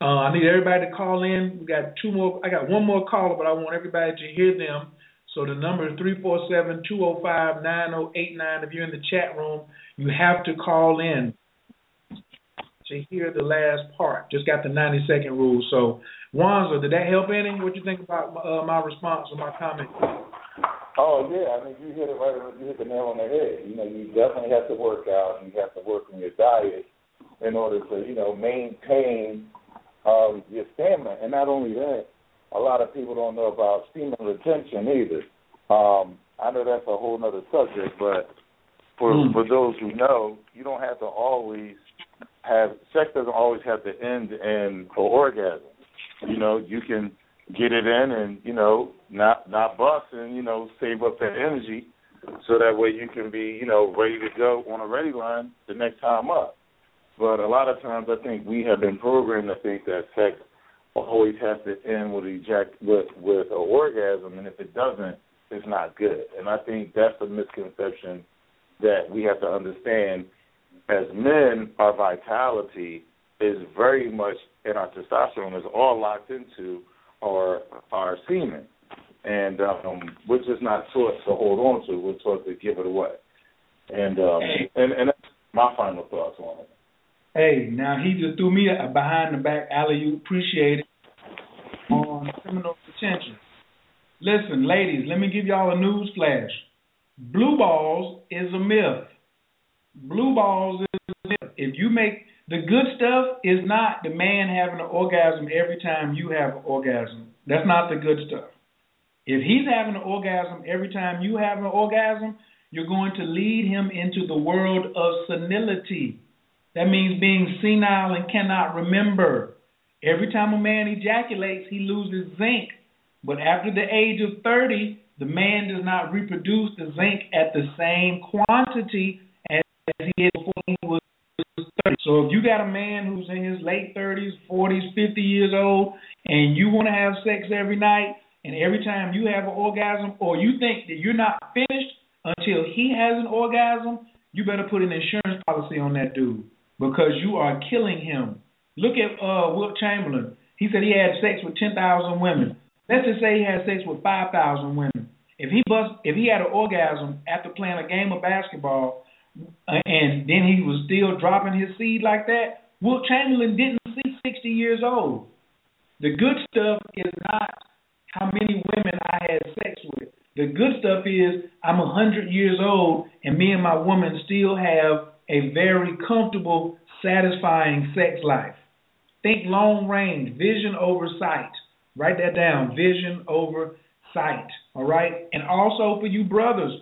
Uh, I need everybody to call in. We got two more. I got one more caller, but I want everybody to hear them. So the number is 347-205-9089. If you're in the chat room, you have to call in to hear the last part. Just got the 90 second rule. So, Wanza, did that help any? What you think about uh, my response or my comment? Oh yeah, I mean you hit it right. You hit the nail on the head. You know, you definitely have to work out. and You have to work on your diet in order to you know maintain um, your stamina. And not only that, a lot of people don't know about semen retention either. Um, I know that's a whole other subject, but for mm. for those who know, you don't have to always have sex doesn't always have to end in an orgasm. You know, you can get it in and you know not not bust and you know save up that energy so that way you can be you know ready to go on a ready line the next time up. But a lot of times I think we have been programmed to think that sex always has to end with eject with with an orgasm, and if it doesn't, it's not good. And I think that's a misconception that we have to understand as men, our vitality is very much, and our testosterone is all locked into our our semen, and um, we're just not taught to hold on to. We're taught to give it away, and um, and and that's my final thoughts on it. Hey, now he just threw me a behind the back alley. You appreciate it on criminal detention. Listen, ladies, let me give y'all a news flash. Blue balls is a myth. Blue balls is a myth. If you make the good stuff is not the man having an orgasm every time you have an orgasm. That's not the good stuff. If he's having an orgasm every time you have an orgasm, you're going to lead him into the world of senility. That means being senile and cannot remember. Every time a man ejaculates, he loses zinc. But after the age of 30, the man does not reproduce the zinc at the same quantity as he did before he was 30. So if you got a man who's in his late 30s, 40s, 50 years old, and you want to have sex every night, and every time you have an orgasm, or you think that you're not finished until he has an orgasm, you better put an insurance policy on that dude because you are killing him. Look at uh, Wilt Chamberlain. He said he had sex with 10,000 women. Let's just say he had sex with 5,000 women. If he bust, if he had an orgasm after playing a game of basketball, uh, and then he was still dropping his seed like that, Wilt Chamberlain didn't see 60 years old. The good stuff is not how many women I had sex with. The good stuff is I'm a hundred years old and me and my woman still have a very comfortable, satisfying sex life. Think long range, vision over sight. Write that down. Vision over sight. All right? And also for you brothers,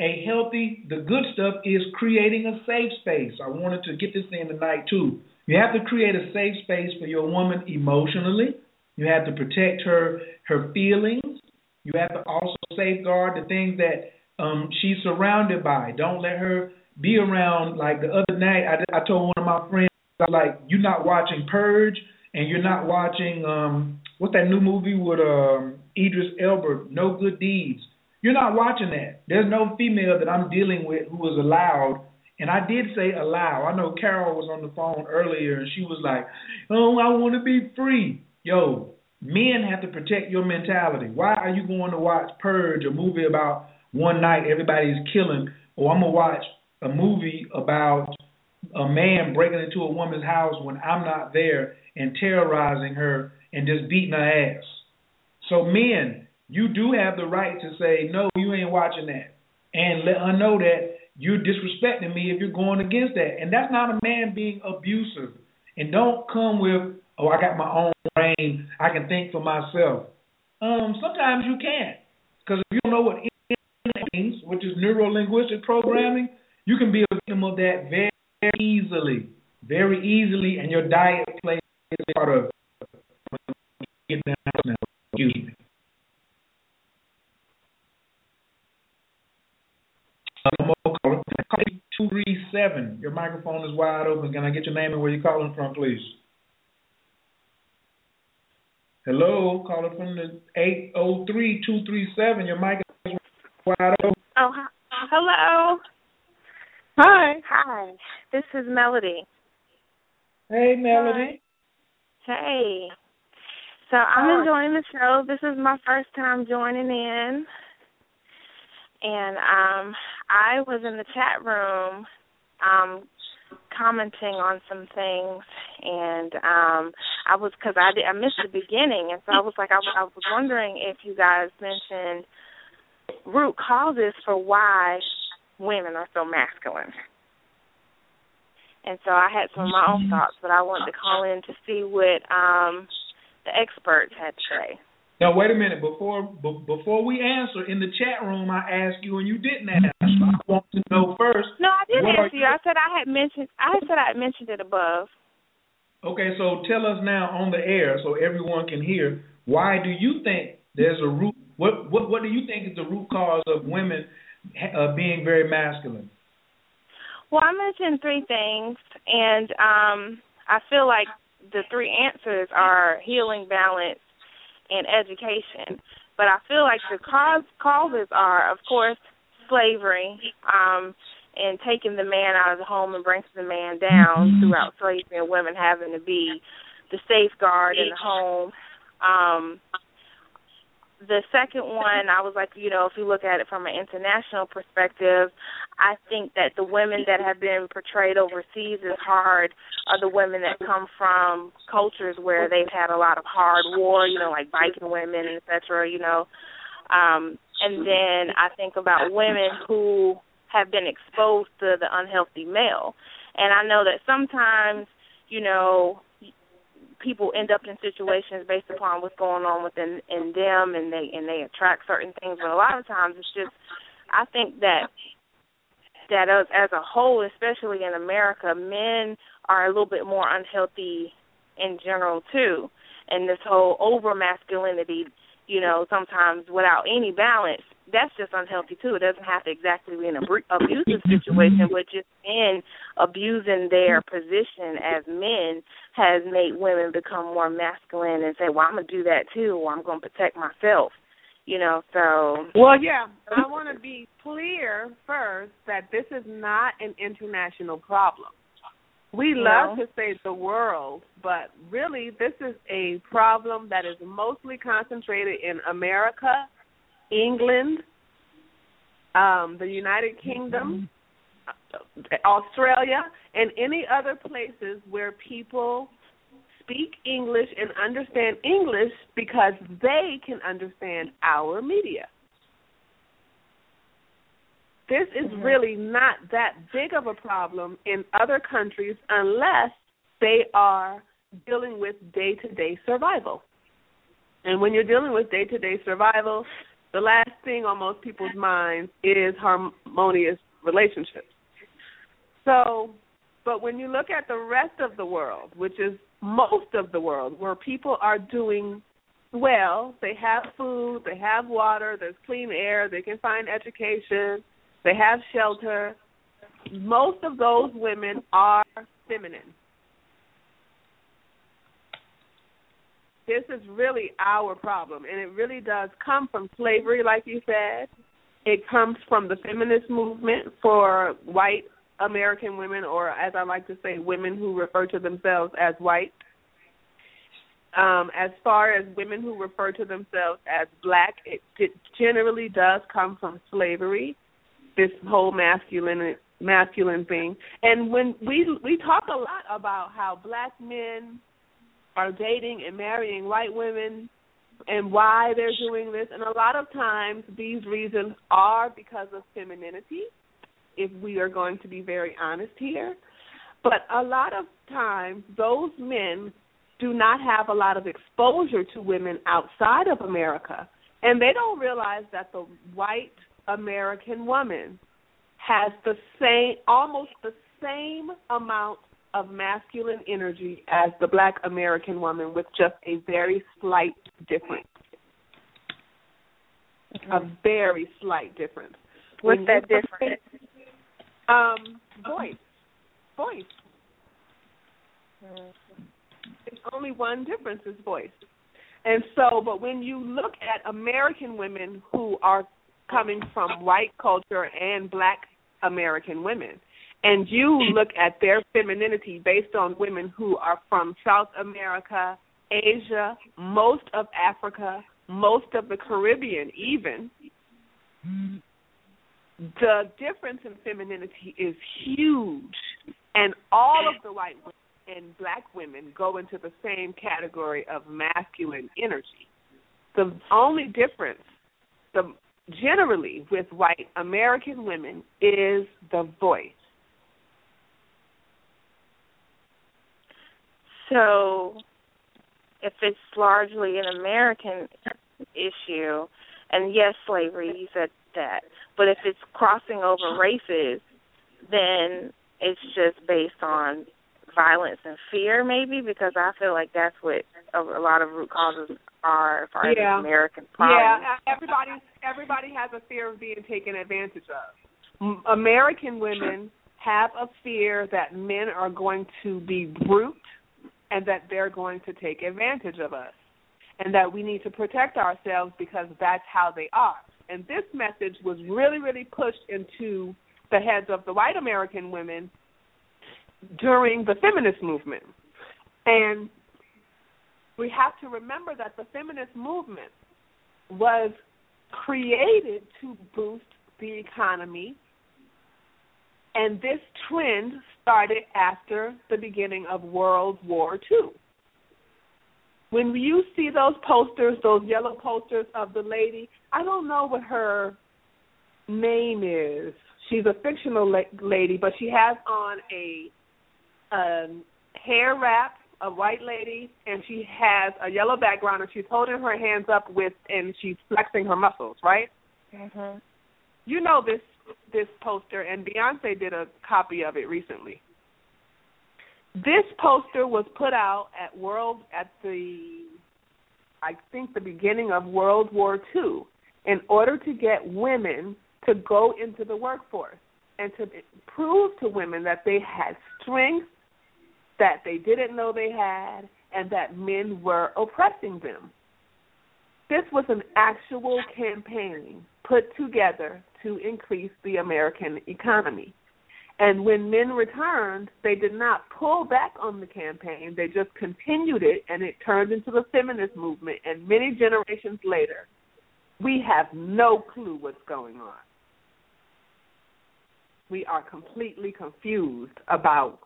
a healthy, the good stuff is creating a safe space. I wanted to get this in tonight too. You have to create a safe space for your woman emotionally. You have to protect her her feelings. You have to also safeguard the things that um, she's surrounded by. Don't let her be around. Like the other night, I, I told one of my friends, like, you're not watching Purge, and you're not watching um, what's that new movie with um, Idris Elba, No Good Deeds. You're not watching that. There's no female that I'm dealing with who is allowed. And I did say allow. I know Carol was on the phone earlier and she was like, "Oh, I want to be free." Yo, men have to protect your mentality. Why are you going to watch Purge, a movie about one night everybody's killing, or I'm gonna watch a movie about a man breaking into a woman's house when I'm not there and terrorizing her and just beating her ass. So men, you do have the right to say no, you ain't watching that, and let her know that you're disrespecting me if you're going against that, and that's not a man being abusive. And don't come with oh, I got my own brain, I can think for myself. Um, sometimes you can't, because if you don't know what means, which is neuro linguistic programming, you can be a victim of that very easily, very easily, and your diet plays a part of it. Excuse me. Two three seven. Your microphone is wide open. Can I get your name and where you're calling from, please? Hello, caller from the eight oh three two three seven. Your mic is wide open. Oh, hello. Hi. Hi. This is Melody. Hey, Melody. Hi. Hey. So I'm Hi. enjoying the show. This is my first time joining in. And um I was in the chat room um commenting on some things and um I was cuz I did, I missed the beginning and so I was like I, I was wondering if you guys mentioned root causes for why women are so masculine. And so I had some of my own thoughts, but I wanted to call in to see what um the experts had to say. Now wait a minute before b- before we answer in the chat room. I asked you and you didn't answer. I want to know first. No, I did what are answer you. I said I had mentioned I said I had mentioned it above. Okay, so tell us now on the air so everyone can hear. Why do you think there's a root? What what what do you think is the root cause of women uh, being very masculine? Well, I mentioned three things, and um, I feel like the three answers are healing, balance, and education. But I feel like the cause causes are, of course, slavery, um, and taking the man out of the home and bringing the man down throughout slavery, and women having to be the safeguard in the home. Um, the second one, I was like, you know, if you look at it from an international perspective, I think that the women that have been portrayed overseas as hard are the women that come from cultures where they've had a lot of hard war, you know, like Viking women, et cetera, you know. Um, and then I think about women who have been exposed to the unhealthy male. And I know that sometimes, you know, people end up in situations based upon what's going on within in them and they and they attract certain things but a lot of times it's just I think that that us as a whole, especially in America, men are a little bit more unhealthy in general too. And this whole over masculinity, you know, sometimes without any balance, that's just unhealthy too. It doesn't have to exactly be an abusive situation, but just men abusing their position as men has made women become more masculine and say, "Well, I'm gonna do that too, or I'm gonna protect myself." You know, so well, yeah. I want to be clear first that this is not an international problem. We love No. to say the world, but really this is a problem that is mostly concentrated in America, England, um, the United Kingdom, mm-hmm. uh, Australia, and any other places where people speak English and understand English because they can understand our media. This is mm-hmm. really not that big of a problem in other countries unless they are dealing with day to day survival. And when you're dealing with day to day survival, the last thing on most people's minds is harmonious relationships. So, but when you look at the rest of the world, which is most of the world, where people are doing well, they have food, they have water, there's clean air, they can find education, they have shelter. Most of those women are feminine. This is really our problem, and it really does come from slavery, like you said. It comes from the feminist movement for white American women, or as I like to say, women who refer to themselves as white. Um, as far as women who refer to themselves as black, it, it generally does come from slavery. This whole masculine masculine thing, and when we we talk a lot about how black men are dating and marrying white women and why they're doing this, and a lot of times these reasons are because of femininity if we are going to be very honest here. But a lot of times, those men do not have a lot of exposure to women outside of America. And they don't realize that the white American woman has the same, almost the same amount of masculine energy as the black American woman with just a very slight difference. A very slight difference. What's When that difference? Um, voice. Voice. It's only one difference is voice. And so, but when you look at American women who are coming from white culture and black American women, and you look at their femininity based on women who are from South America, Asia, most of Africa, most of the Caribbean, even, the difference in femininity is huge. And all of the white women and black women go into the same category of masculine energy. The only difference, the generally with white American women, is the voice. So, if it's largely an American issue, and yes, slavery, you said that, but if it's crossing over races, then it's just based on violence and fear, maybe, because I feel like that's what a, a lot of root causes are as Yeah. American problems. Yeah, everybody everybody has a fear of being taken advantage of. American women have a fear that men are going to be brute and that they're going to take advantage of us and that we need to protect ourselves because that's how they are. And this message was really really pushed into the heads of the white American women during the feminist movement. And we have to remember that the feminist movement was created to boost the economy. And this trend started after the beginning of World War II. when you see those posters, those yellow posters of the lady, I don't know what her name is. She's a fictional la- lady, but she has on a um, hair wrap, a white lady, and she has a yellow background, and she's holding her hands up with, and she's flexing her muscles, right? Mhm. You know this this poster, and Beyonce did a copy of it recently. This poster was put out at World at the I think the beginning of World War II in order to get women to go into the workforce and to prove to women that they had strength that they didn't know they had and that men were oppressing them. This was an actual campaign put together to increase the American economy. And when men returned, they did not pull back on the campaign. They just continued it, and it turned into the feminist movement. And many generations later, we have no clue what's going on. We are completely confused about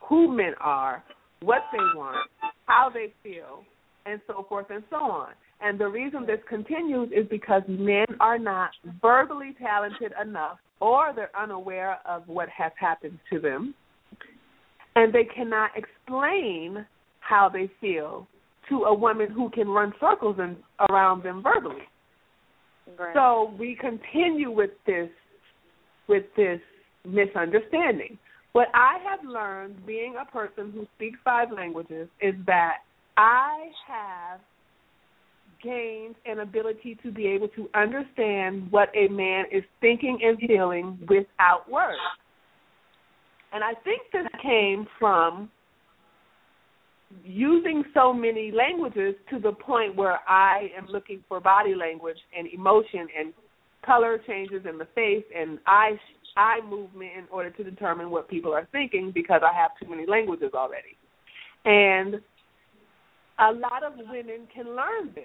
who men are, what they want, how they feel, and so forth and so on. And the reason this continues is because men are not verbally talented enough or they're unaware of what has happened to them. And they cannot explain how they feel to a woman who can run circles in, around them verbally. Right. So we continue with this with this misunderstanding. What I have learned being a person who speaks five languages is that I have gained an ability to be able to understand what a man is thinking and feeling without words. And I think this came from using so many languages to the point where I am looking for body language and emotion and color changes in the face and eye eye movement in order to determine what people are thinking because I have too many languages already. And a lot of women can learn this.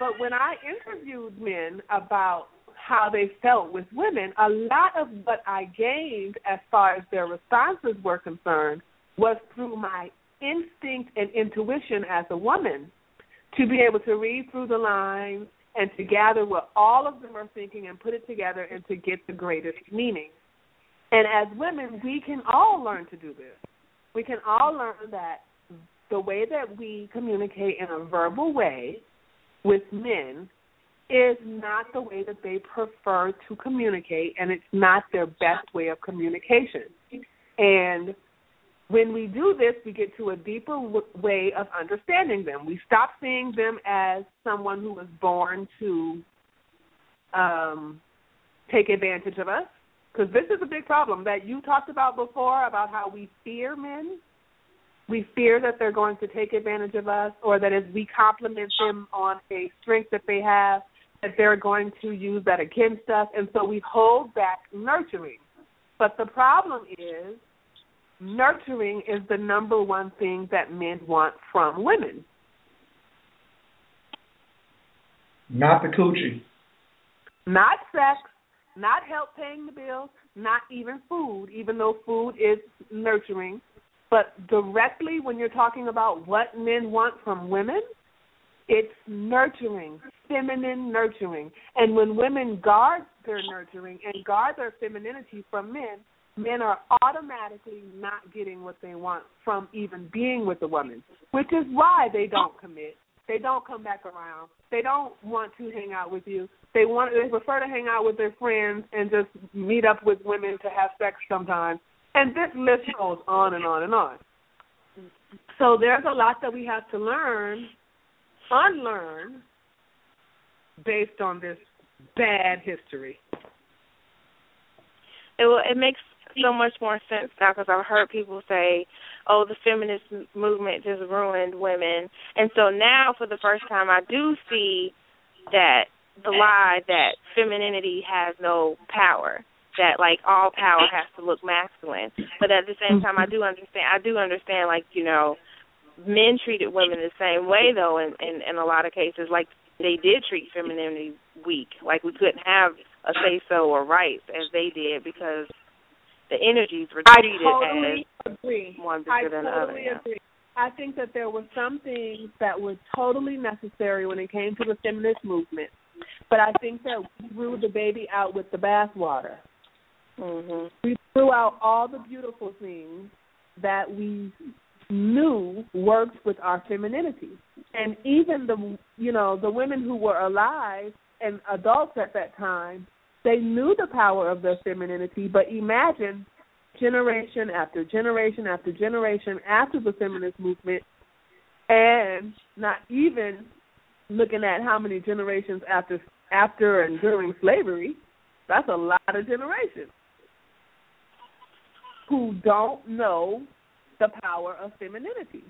But when I interviewed men about how they felt with women, a lot of what I gained as far as their responses were concerned was through my instinct and intuition as a woman to be able to read through the lines and to gather what all of them are thinking and put it together and to get the greatest meaning. And as women, we can all learn to do this. We can all learn that the way that we communicate in a verbal way with men is not the way that they prefer to communicate, and it's not their best way of communication. And when we do this, we get to a deeper w- way of understanding them. We stop seeing them as someone who was born to um, take advantage of us, because this is a big problem that you talked about before about how we fear men. We fear that they're going to take advantage of us, or that if we compliment them on a strength that they have, that they're going to use that against us, and so we hold back nurturing. But the problem is nurturing is the number one thing that men want from women. Not the coochie. Not sex, not help paying the bills, not even food, even though food is nurturing. But directly when you're talking about what men want from women, it's nurturing, feminine nurturing. And when women guard their nurturing and guard their femininity from men, men are automatically not getting what they want from even being with a woman, which is why they don't commit. They don't come back around. They don't want to hang out with you. They want they prefer to hang out with their friends and just meet up with women to have sex sometimes. And this list goes on and on and on. So there's a lot that we have to learn, unlearn, based on this bad history. It it makes so much more sense now because I've heard people say, "Oh, the feminist movement just ruined women," and so now for the first time, I do see that the lie that femininity has no power, that like all power has to look masculine. But at the same time, I mm-hmm. do understand. I do understand, like you know, men treated women the same way though, in in, in a lot of cases, like they did treat femininity weak. Like we couldn't have a say so or rights as they did because the energies were I totally as agree. one I bigger than the other. agree. I think that there were some things that were totally necessary when it came to the feminist movement, but I think that we threw the baby out with the bathwater. Mhm. We threw out all the beautiful things that we knew worked with our femininity, and even the you know the women who were alive and adults at that time, they knew the power of their femininity. But imagine generation after generation after generation after the feminist movement, and not even looking at how many generations after after and during slavery. That's a lot of generations who don't know the power of femininity.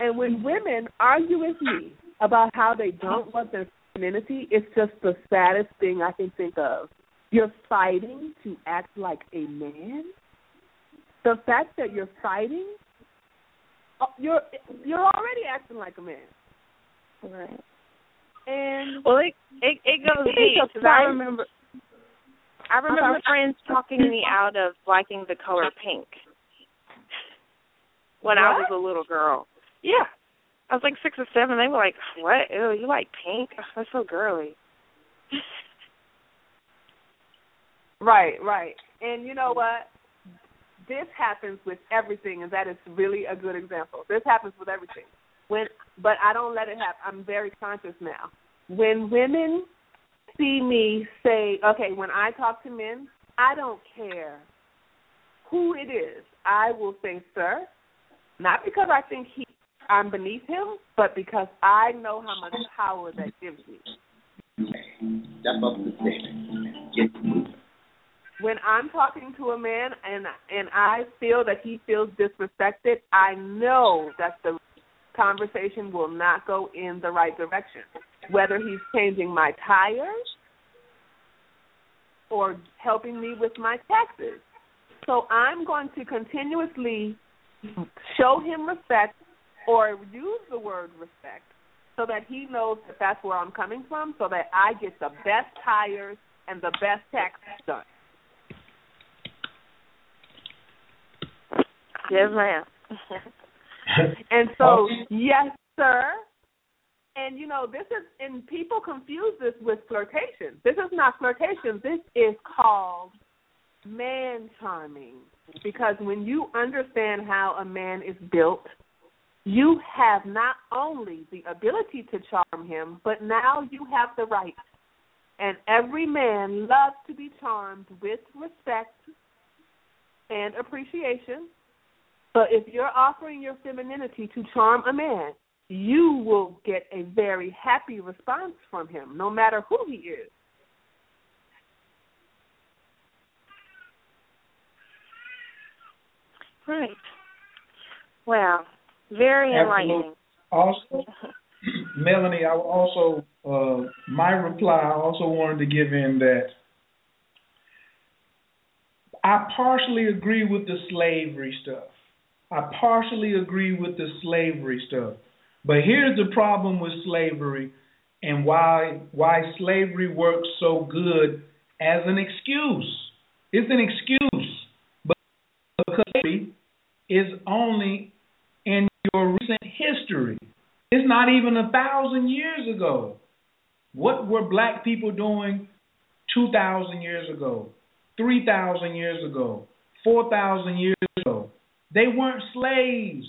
And when women argue with me about how they don't want their femininity, it's just the saddest thing I can think of. You're fighting to act like a man. The fact that you're fighting, uh, you're you're already acting like a man. Right. And well, it it, it goes deep because I remember I remember friends talking me out of liking the color pink when I was a little girl. Yeah. I was like six or seven. They were like, "What? Ew, you like pink? That's so girly." Right, right. And you know what? This happens with everything, and that is really a good example. This happens with everything. When, but I don't let it happen. I'm very conscious now. When women see me say, okay, when I talk to men, I don't care who it is. I will say, sir, not because I think he, I'm beneath him, but because I know how much power that gives me. Step up the stairs. When I'm talking to a man and and I feel that he feels disrespected, I know that the conversation will not go in the right direction. Whether he's changing my tires or helping me with my taxes. So I'm going to continuously show him respect or use the word respect so that he knows that that's where I'm coming from so that I get the best tires and the best taxes done. Yes, ma'am. And so, yes, sir. And you know, this is and people confuse this with flirtation. This is not flirtation. This is called man charming. Because when you understand how a man is built, you have not only the ability to charm him, but now you have the right. And every man loves to be charmed with respect and appreciation. But if you're offering your femininity to charm a man, you will get a very happy response from him, no matter who he is. Right. Wow. Very enlightening. Also, Melanie, I also uh, my reply. I also wanted to give in that I partially agree with the slavery stuff. I partially agree with the slavery stuff. But here's the problem with slavery and why why slavery works so good as an excuse. It's an excuse, but slavery is only in your recent history. It's not even a thousand years ago. What were black people doing two thousand years ago, three thousand years ago, four thousand years ago? They weren't slaves.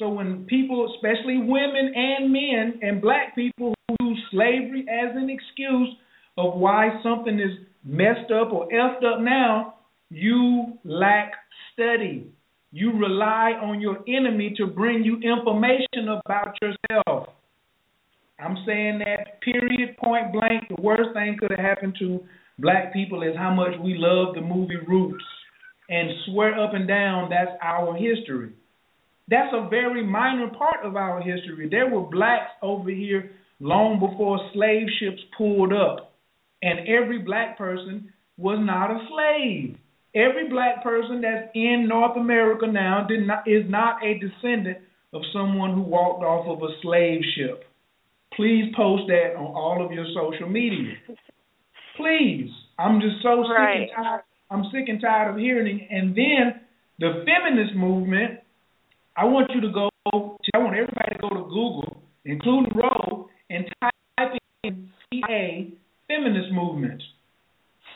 So when people, especially women and men and black people who use slavery as an excuse of why something is messed up or effed up now, you lack study. You rely on your enemy to bring you information about yourself. I'm saying that period, point blank. The worst thing could have happened to black people is how much we love the movie Roots and swear up and down that's our history. That's a very minor part of our history. There were blacks over here long before slave ships pulled up, and every black person was not a slave. Every black person that's in North America now did not, is not a descendant of someone who walked off of a slave ship. Please post that on all of your social media. Please. I'm just so sick and tired. I'm sick and tired of hearing it. And then the feminist movement, I want you to go. I want everybody to go to Google, including Ro, and type in CIA feminist movement.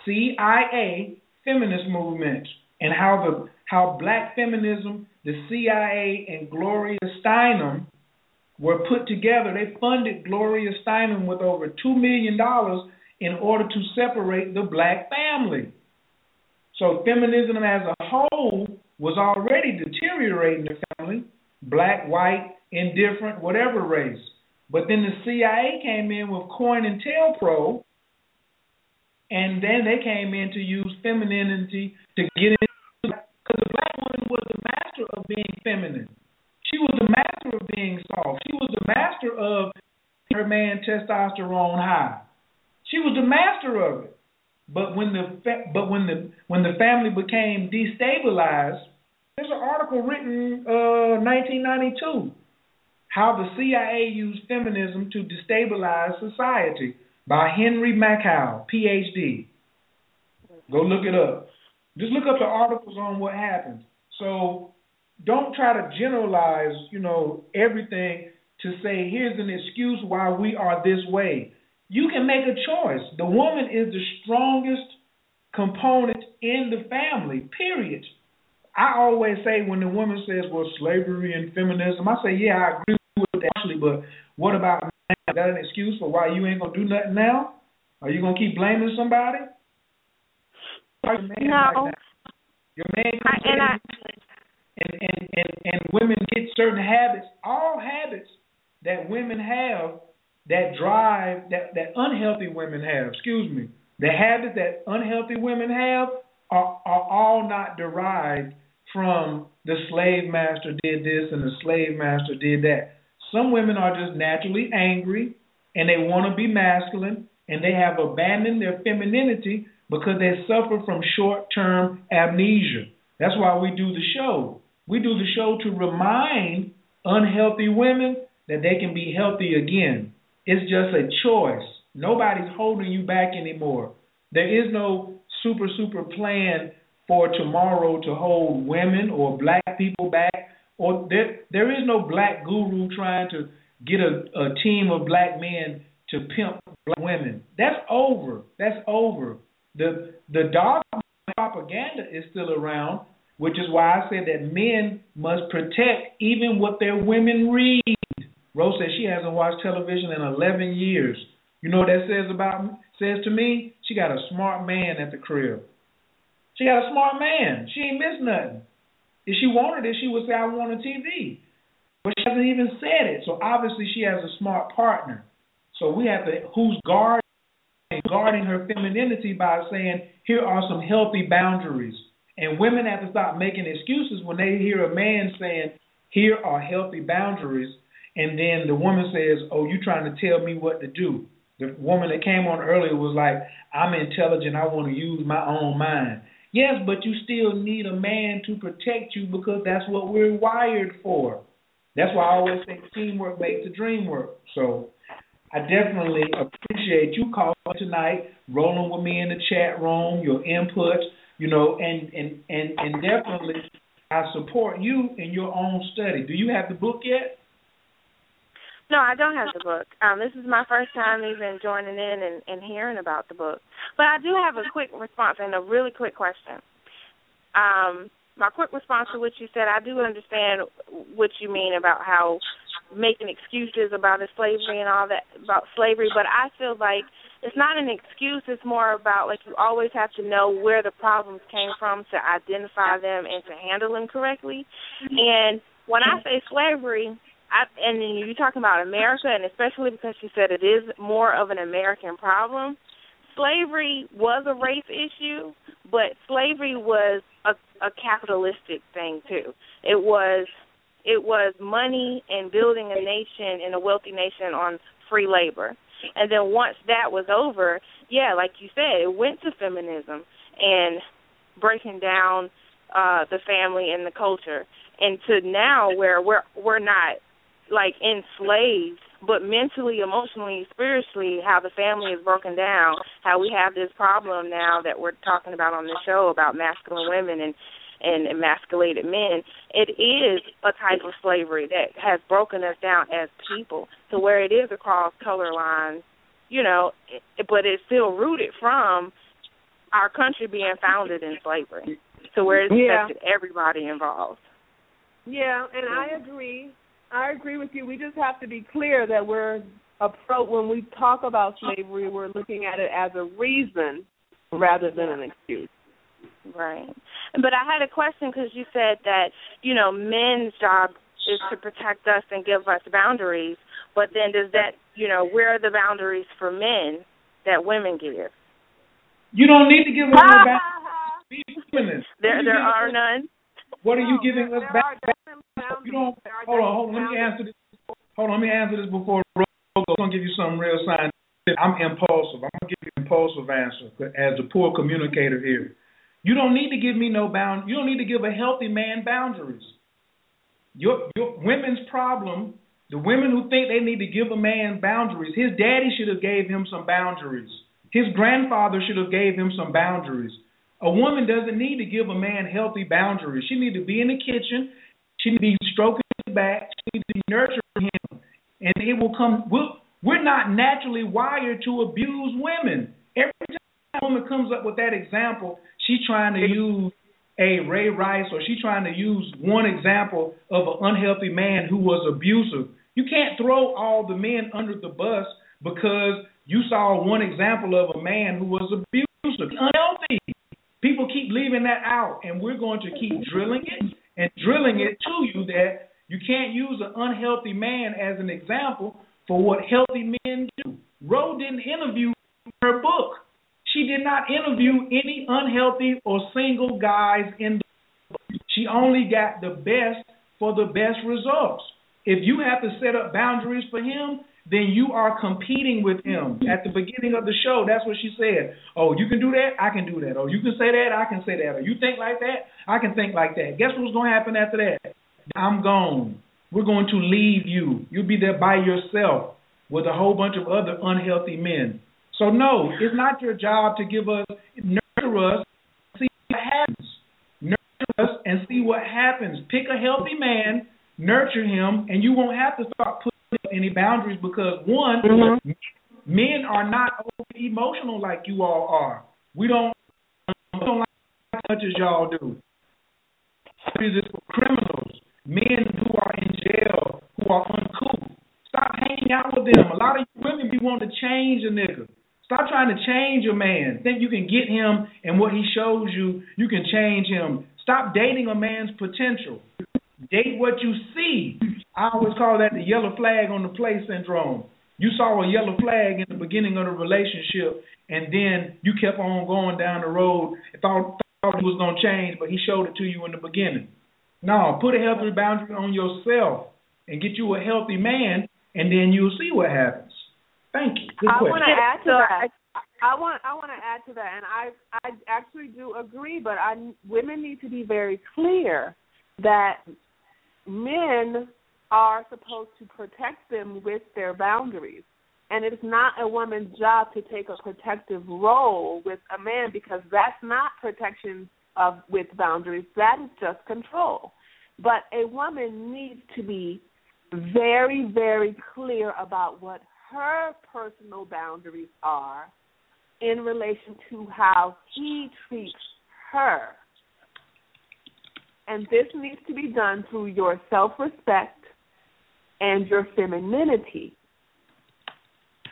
CIA feminist movement, and how the how black feminism, the CIA, and Gloria Steinem were put together. They funded Gloria Steinem with over two million dollars in order to separate the black family. So feminism as a whole was already deteriorating the family, black, white, indifferent, whatever race. But then the CIA came in with COINTELPRO, and then they came in to use femininity to get in. Because the black woman was the master of being feminine. She was the master of being soft. She was the master of her man testosterone high. She was the master of it. But when the but when the when the family became destabilized, there's an article written uh 1992 how the CIA used feminism to destabilize society by Henry Makow, PhD. Go look it up. Just look up the articles on what happened. So don't try to generalize, you know, everything to say here's an excuse why we are this way. You can make a choice. The woman is the strongest component in the family, period. I always say when the woman says, well, slavery and feminism, I say, yeah, I agree with that actually, but what about now? Is that an excuse for why you ain't going to do nothing now? Are you going to keep blaming somebody? no. Like Your man I, and, I, and, and, and, and women get certain habits, all habits that women have that drive that that unhealthy women have. Excuse me. The habits that unhealthy women have are are all not derived from the slave master did this and the slave master did that. Some women are just naturally angry and they want to be masculine and they have abandoned their femininity because they suffer from short-term amnesia. That's why we do the show. We do the show to remind unhealthy women that they can be healthy again. It's just a choice. Nobody's holding you back anymore. There is no super, super plan for tomorrow to hold women or black people back. Or there there is no black guru trying to get a, a team of black men to pimp black women. That's over. That's over. The the dog propaganda is still around, which is why I said that men must protect even what their women read. Rose says she hasn't watched television in 11 years. You know what that says about me? says to me? She got a smart man at the crib. She had a smart man. She ain't missed nothing. If she wanted it, she would say, "I want a TV," but she hasn't even said it. So obviously, she has a smart partner. So we have to who's guarding guarding her femininity by saying, "Here are some healthy boundaries." And women have to stop making excuses when they hear a man saying, "Here are healthy boundaries." and then the woman says, "Oh, you trying to tell me what to do?" The woman that came on earlier was like, "I'm intelligent. I want to use my own mind." Yes, but you still need a man to protect you because that's what we're wired for. That's why I always say teamwork makes the dream work. So I definitely appreciate you calling tonight, rolling with me in the chat room, your input, you know, and and and and definitely I support you in your own study. Do you have the book yet? No, I don't have the book. Um, this is my first time even joining in and, and hearing about the book. But I do have a quick response and a really quick question. Um, my quick response to what you said, I do understand what you mean about how making excuses about slavery and all that about slavery, but I feel like it's not an excuse, it's more about like you always have to know where the problems came from to identify them and to handle them correctly. And when I say slavery, I, and you're talking about America, and especially because she said it is more of an American problem. Slavery was a race issue, but slavery was a, a capitalistic thing too. It was it was money and building a nation and a wealthy nation on free labor. And then once that was over, yeah, like you said, it went to feminism and breaking down uh the family and the culture. And to now where we're we're not like enslaved, but mentally, emotionally, spiritually, how the family is broken down, how we have this problem now that we're talking about on the show about masculine women and and emasculated men, it is a type of slavery that has broken us down as people to where it is across color lines, you know, but it's still rooted from our country being founded in slavery to where it's Yeah. affected everybody involved. Yeah, and I agree. I agree with you. We just have to be clear that we're approach when we talk about slavery, we're looking at it as a reason rather than an excuse. Right. But I had a question because you said that, you know, men's job is to protect us and give us boundaries, but then does that, you know, where are the boundaries for men that women give? You don't need to give us no back. Be feminist. There What are you there are none. What are you giving us back? Hold on, hold on. Let me answer this. Hold on, let me answer this before. I'm gonna give you some real signs. I'm impulsive. I'm gonna give you an impulsive answer as the poor communicator here. You don't need to give me no bound. You don't need to give a healthy man boundaries. Your your women's problem. The women who think they need to give a man boundaries. His daddy should have gave him some boundaries. His grandfather should have gave him some boundaries. A woman doesn't need to give a man healthy boundaries. She need to be in the kitchen. She need to be stroking back. To be nurturing him, and it will come. We're, we're not naturally wired to abuse women. Every time a woman comes up with that example, she's trying to use a Ray Rice or she's trying to use one example of an unhealthy man who was abusive. You can't throw all the men under the bus because you saw one example of a man who was abusive. Unhealthy. People keep leaving that out, and we're going to keep drilling it and drilling it to you that you can't use an unhealthy man as an example for what healthy men do. Ro didn't interview her book. She did not interview any unhealthy or single guys in the book. She only got the best for the best results. If you have to set up boundaries for him, then you are competing with him. At the beginning of the show, that's what she said. Oh, you can do that? I can do that. Oh, you can say that? I can say that. Or you think like that? I can think like that. Guess what's going to happen after that? I'm gone. We're going to leave you. You'll be there by yourself with a whole bunch of other unhealthy men. So no, it's not your job to give us nurture us, see what happens. Nurture us and see what happens. Pick a healthy man, nurture him, and you won't have to start putting up any boundaries because one, mm-hmm. men are not emotional like you all are. We don't we don't like as much as y'all do. Is for criminals, men who are in jail, who are uncouth. Stop hanging out with them. A lot of you women be wanting to change a nigga. Stop trying to change a man. Think you can get him and what he shows you, you can change him. Stop dating a man's potential. Date what you see. I always call that the yellow flag on the play syndrome. You saw a yellow flag in the beginning of the relationship, and then you kept on going down the road thought, thought he was going to change, but he showed it to you in the beginning. No, put a healthy boundary on yourself and get you a healthy man, and then you'll see what happens. Thank you. Good I question. want to add to that. I want I want to add to that, and I I actually do agree, but I women need to be very clear that men are supposed to protect them with their boundaries, and it's not a woman's job to take a protective role with a man because that's not protection of with boundaries. That is just control. But a woman needs to be very very clear about what her personal boundaries are in relation to how he treats her. And this needs to be done through your self respect and your femininity.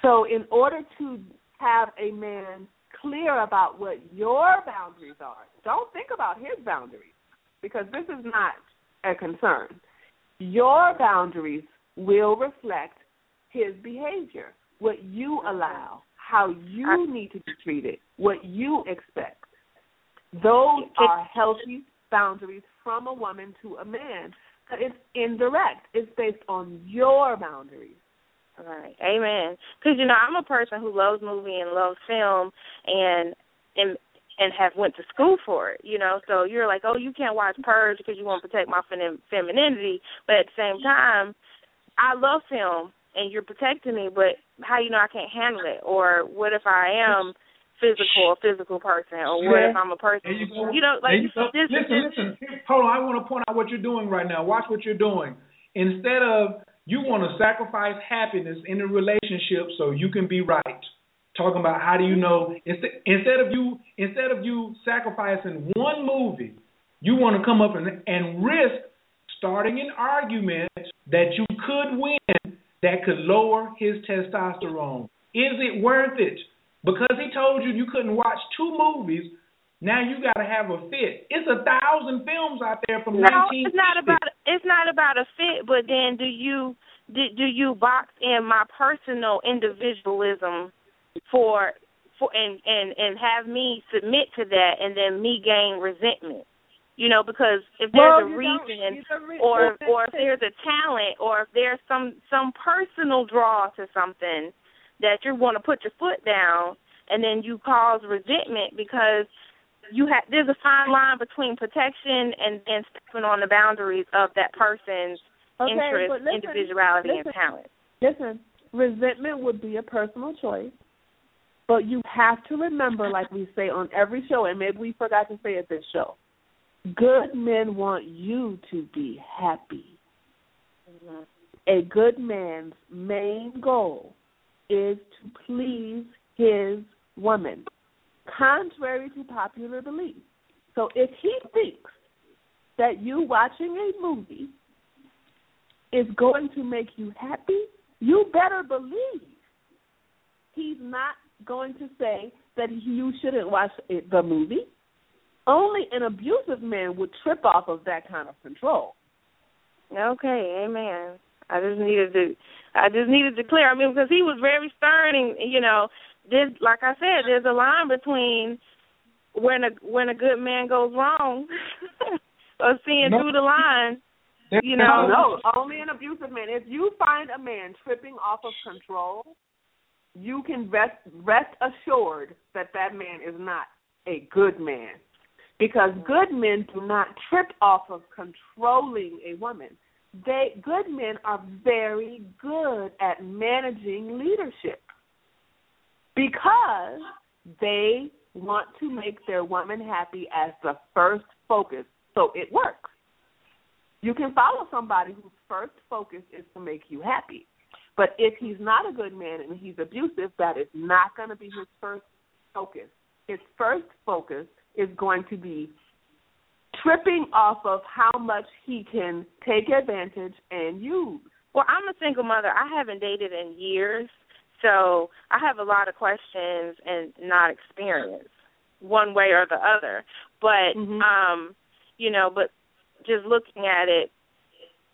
So, in order to have a man clear about what your boundaries are, don't think about his boundaries because this is not a concern. Your boundaries will reflect his behavior, what you allow, how you need to be treated, what you expect. Those are healthy boundaries from a woman to a man. But it's indirect. It's based on your boundaries. Right. Amen. Because you know, I'm a person who loves movie and loves film, and and and have went to school for it. You know, so you're like, oh, you can't watch Purge because you want to protect my fem- femininity, but at the same time, I love film and you're protecting me, but how you know I can't handle it? Or what if I am physical, a physical person, or what if I'm a person? You, you know, like you this, listen, this, listen. Hold on. I want to point out what you're doing right now. Watch what you're doing. Instead of you want to sacrifice happiness in a relationship so you can be right. Talking about how do you know instead of you instead of you sacrificing one movie, you want to come up and and risk starting an argument that you could win that could lower his testosterone. Is it worth it? Because he told you you couldn't watch two movies, now you got to have a fit. It's a thousand films out there from no, 19. it's not about it's not about a fit, but then do you do, do you box in my personal individualism for for and and and have me submit to that and then me gain resentment? You know, because if there's Well, a reason don't- you don't or or if there's a talent or if there's some some personal draw to something that you want to put your foot down and then you cause resentment because you have there's a fine line between protection and and stepping on the boundaries of that person's Okay, interest, listen, individuality, and listen. talent. Listen, resentment would be a personal choice, but you have to remember, like we say on every show, and maybe we forgot to say it this show, good men want you to be happy. A good man's main goal is to please his woman, contrary to popular belief. So if he thinks that you watching a movie is going to make you happy, you better believe he's not going to say that you shouldn't watch the movie. Only an abusive man would trip off of that kind of control. Okay, amen. I just needed to I just needed to clear. I mean, because he was very stern, and you know, this like I said, there's a line between when a when a good man goes wrong or seeing No. through the line. You No, know, no, only an abusive man. If you find a man tripping off of control, you can rest rest assured that that man is not a good man, because good men do not trip off of controlling a woman. They good men are very good at managing leadership because they want to make their woman happy as the first focus. So it works. You can follow somebody whose first focus is to make you happy. But if he's not a good man and he's abusive, that is not going to be his first focus. His first focus is going to be tripping off of how much he can take advantage and use. Well, I'm a single mother. I haven't dated in years, so I have a lot of questions and not experience one way or the other. But um, you know, but just looking at it,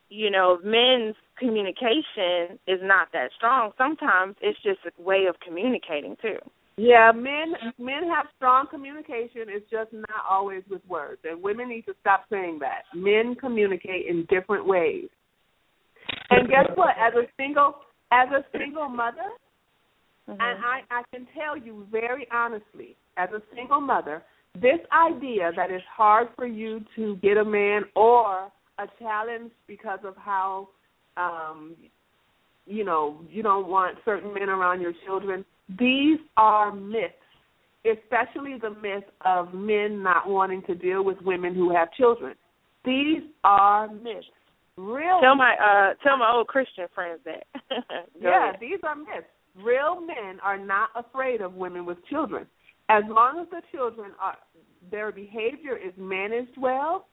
you know, men's communication is not that strong. Sometimes it's just a way of communicating too. Yeah, men men have strong communication. It's just not always with words, and women need to stop saying that. Men communicate in different ways. And guess what? As a single as a single mother, and I I can tell you very honestly, as a single mother, this idea that it's hard for you to get a man or a challenge because of how um you know you don't want certain men around your children these are myths especially the myth of men not wanting to deal with women who have children these are myths real Tell my uh tell my old Christian friends that. Yeah, ahead. these are myths. Real men are not afraid of women with children. As long as the children are their behavior is managed well,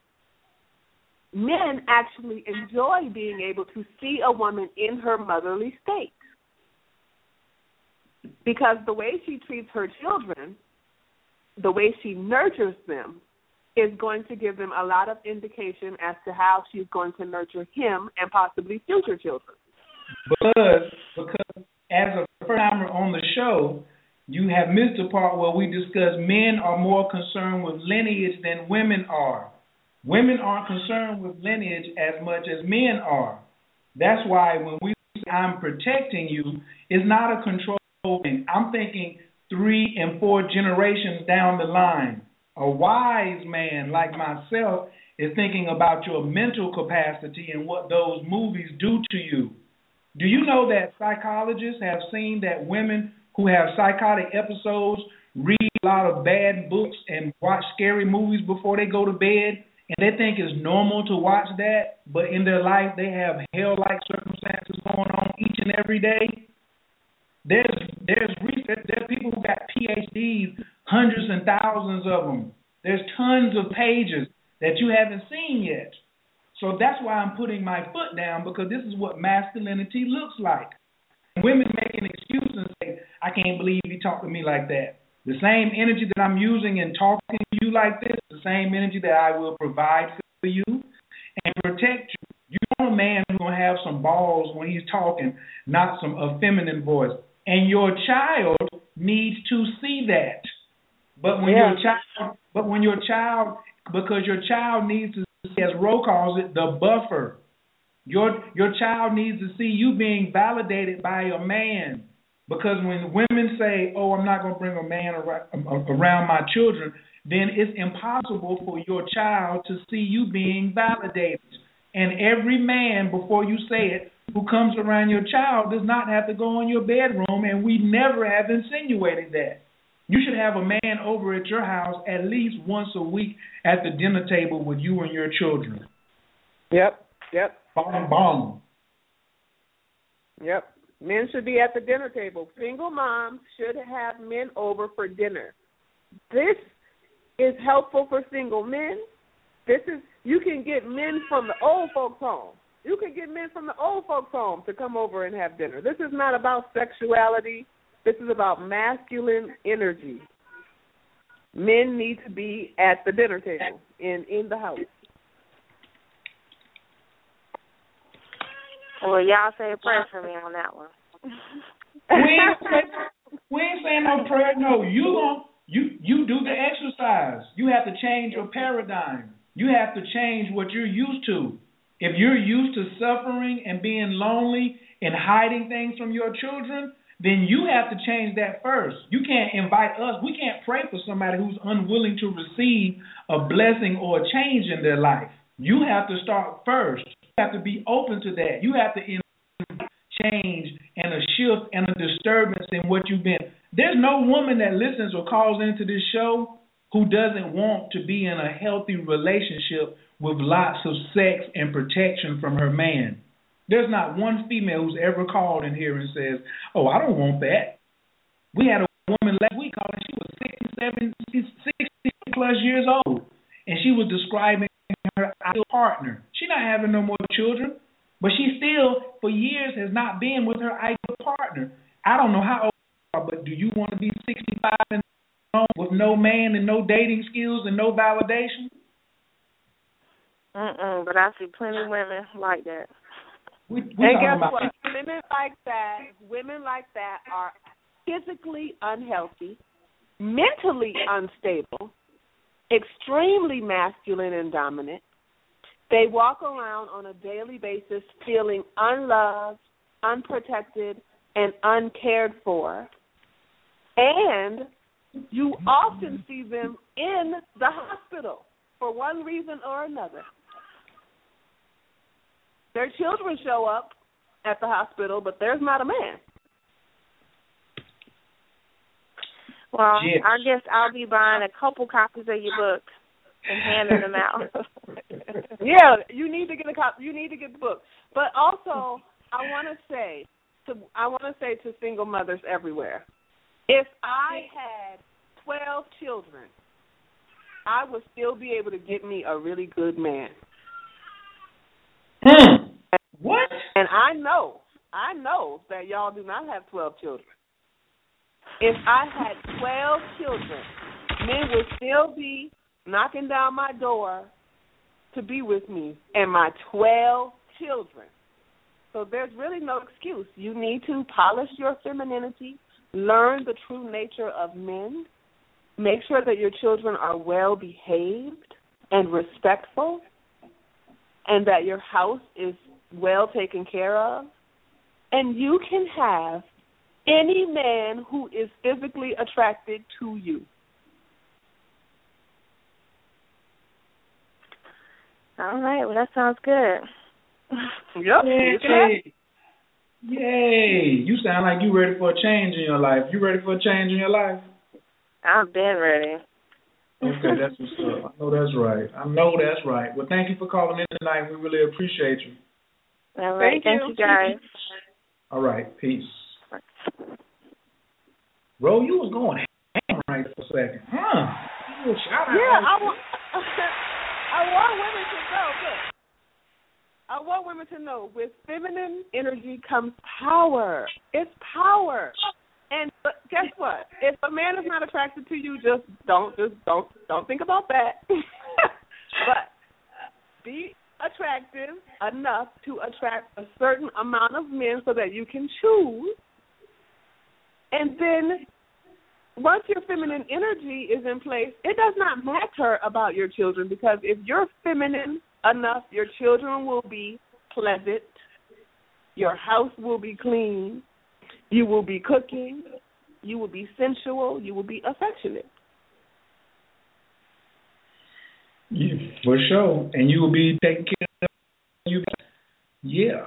men actually enjoy being able to see a woman in her motherly state. Because the way she treats her children, the way she nurtures them, is going to give them a lot of indication as to how she's going to nurture him and possibly future children. Because because as a first timer on the show, you have missed the part where we discuss men are more concerned with lineage than women are. Women aren't concerned with lineage as much as men are. That's why when we say I'm protecting you, it's not a control thing. I'm thinking three and four generations down the line. A wise man like myself is thinking about your mental capacity and what those movies do to you. Do you know that psychologists have seen that women who have psychotic episodes read a lot of bad books and watch scary movies before they go to bed, and they think it's normal to watch that, but in their life they have hell-like circumstances going on each and every day. There's there's research. There's people who got PhDs, hundreds and thousands of them. There's tons of pages that you haven't seen yet. So that's why I'm putting my foot down because this is what masculinity looks like. Women make an excuse and say, I can't believe you talk to me like that. The same energy that I'm using in talking to you like this, the same energy that I will provide for you and protect you. You want a man who's gonna have some balls when he's talking, not some a feminine voice. And your child needs to see that. But when Yeah. your child but when your child because your child needs to as Ro calls it, the buffer. Your your child needs to see you being validated by a man. Because when women say, "Oh, I'm not going to bring a man ar- around my children," then it's impossible for your child to see you being validated. And every man, before you say it, who comes around your child does not have to go in your bedroom, and we never have insinuated that. You should have a man over at your house at least once a week at the dinner table with you and your children. Yep. Yep. Bong bong. Yep. Men should be at the dinner table. Single moms should have men over for dinner. This is helpful for single men. This is you can get men from the old folks home. You can get men from the old folks home to come over and have dinner. This is not about sexuality. This is about masculine energy. Men need to be at the dinner table in in the house. Well, y'all say a prayer for me on that one. We ain't, say- we ain't saying no prayer. No, you gon' you you do the exercise. You have to change your paradigm. You have to change what you're used to. If you're used to suffering and being lonely and hiding things from your children, then you have to change that first. You can't invite us. We can't pray for somebody who's unwilling to receive a blessing or a change in their life. You have to start first. You have to be open to that. You have to invite change and a shift and a disturbance in what you've been. There's no woman that listens or calls into this show who doesn't want to be in a healthy relationship with lots of sex and protection from her man. There's not one female who's ever called in here and says, "Oh, I don't want that." We had a woman last week calling. She was 67, 60 plus years old, and she was describing her ideal partner. She's not having no more children, but she still, for years, has not been with her ideal partner. I don't know how old you are, but do you want to be 65 and alone with no man and no dating skills and no validation? Mm-mm, but I see plenty of women like that. We, we and guess what? Women like that, women like that are physically unhealthy, mentally unstable, extremely masculine and dominant. They walk around on a daily basis feeling unloved, unprotected, and uncared for. And you often see them in the hospital for one reason or another. Their children show up at the hospital, but there's not a man. Well, Yes. I guess I'll be buying a couple copies of your book and handing them out. yeah, you need to get a copy. You need to get the book. But also, I want to say to I want to say to single mothers everywhere, if I had twelve children, I would still be able to get me a really good man. Hmm. What? And I know, I know that y'all do not have twelve children. If I had twelve children, men would still be knocking down my door to be with me and my twelve children. So there's really no excuse. You need to polish your femininity, learn the true nature of men, make sure that your children are well behaved and respectful, and that your house is well taken care of. And you can have any man who is physically attracted to you. All right, well that sounds good. Yep. Yay. Yay. You sound like you ready for a change in your life. You ready for a change in your life? I've been ready. Okay, that's what's up. I know that's right. I know that's right. Well, thank you for calling in tonight. We really appreciate you. All right. Thank Thank, you. you guys. All right, peace. Bro, you was going ham right for a second. Huh. You was shout out. Yeah, I want. I want women to know. Look, I want women to know. With feminine energy comes power. It's power. And but guess what? If a man is not attracted to you, just don't just don't don't think about that. but be attractive enough to attract a certain amount of men so that you can choose. And then once your feminine energy is in place, it does not matter about your children because if you're feminine enough, your children will be pleasant, your house will be clean, you will be cooking, you will be sensual, you will be affectionate. Yeah, for sure. And you will be taking care of you. Yeah.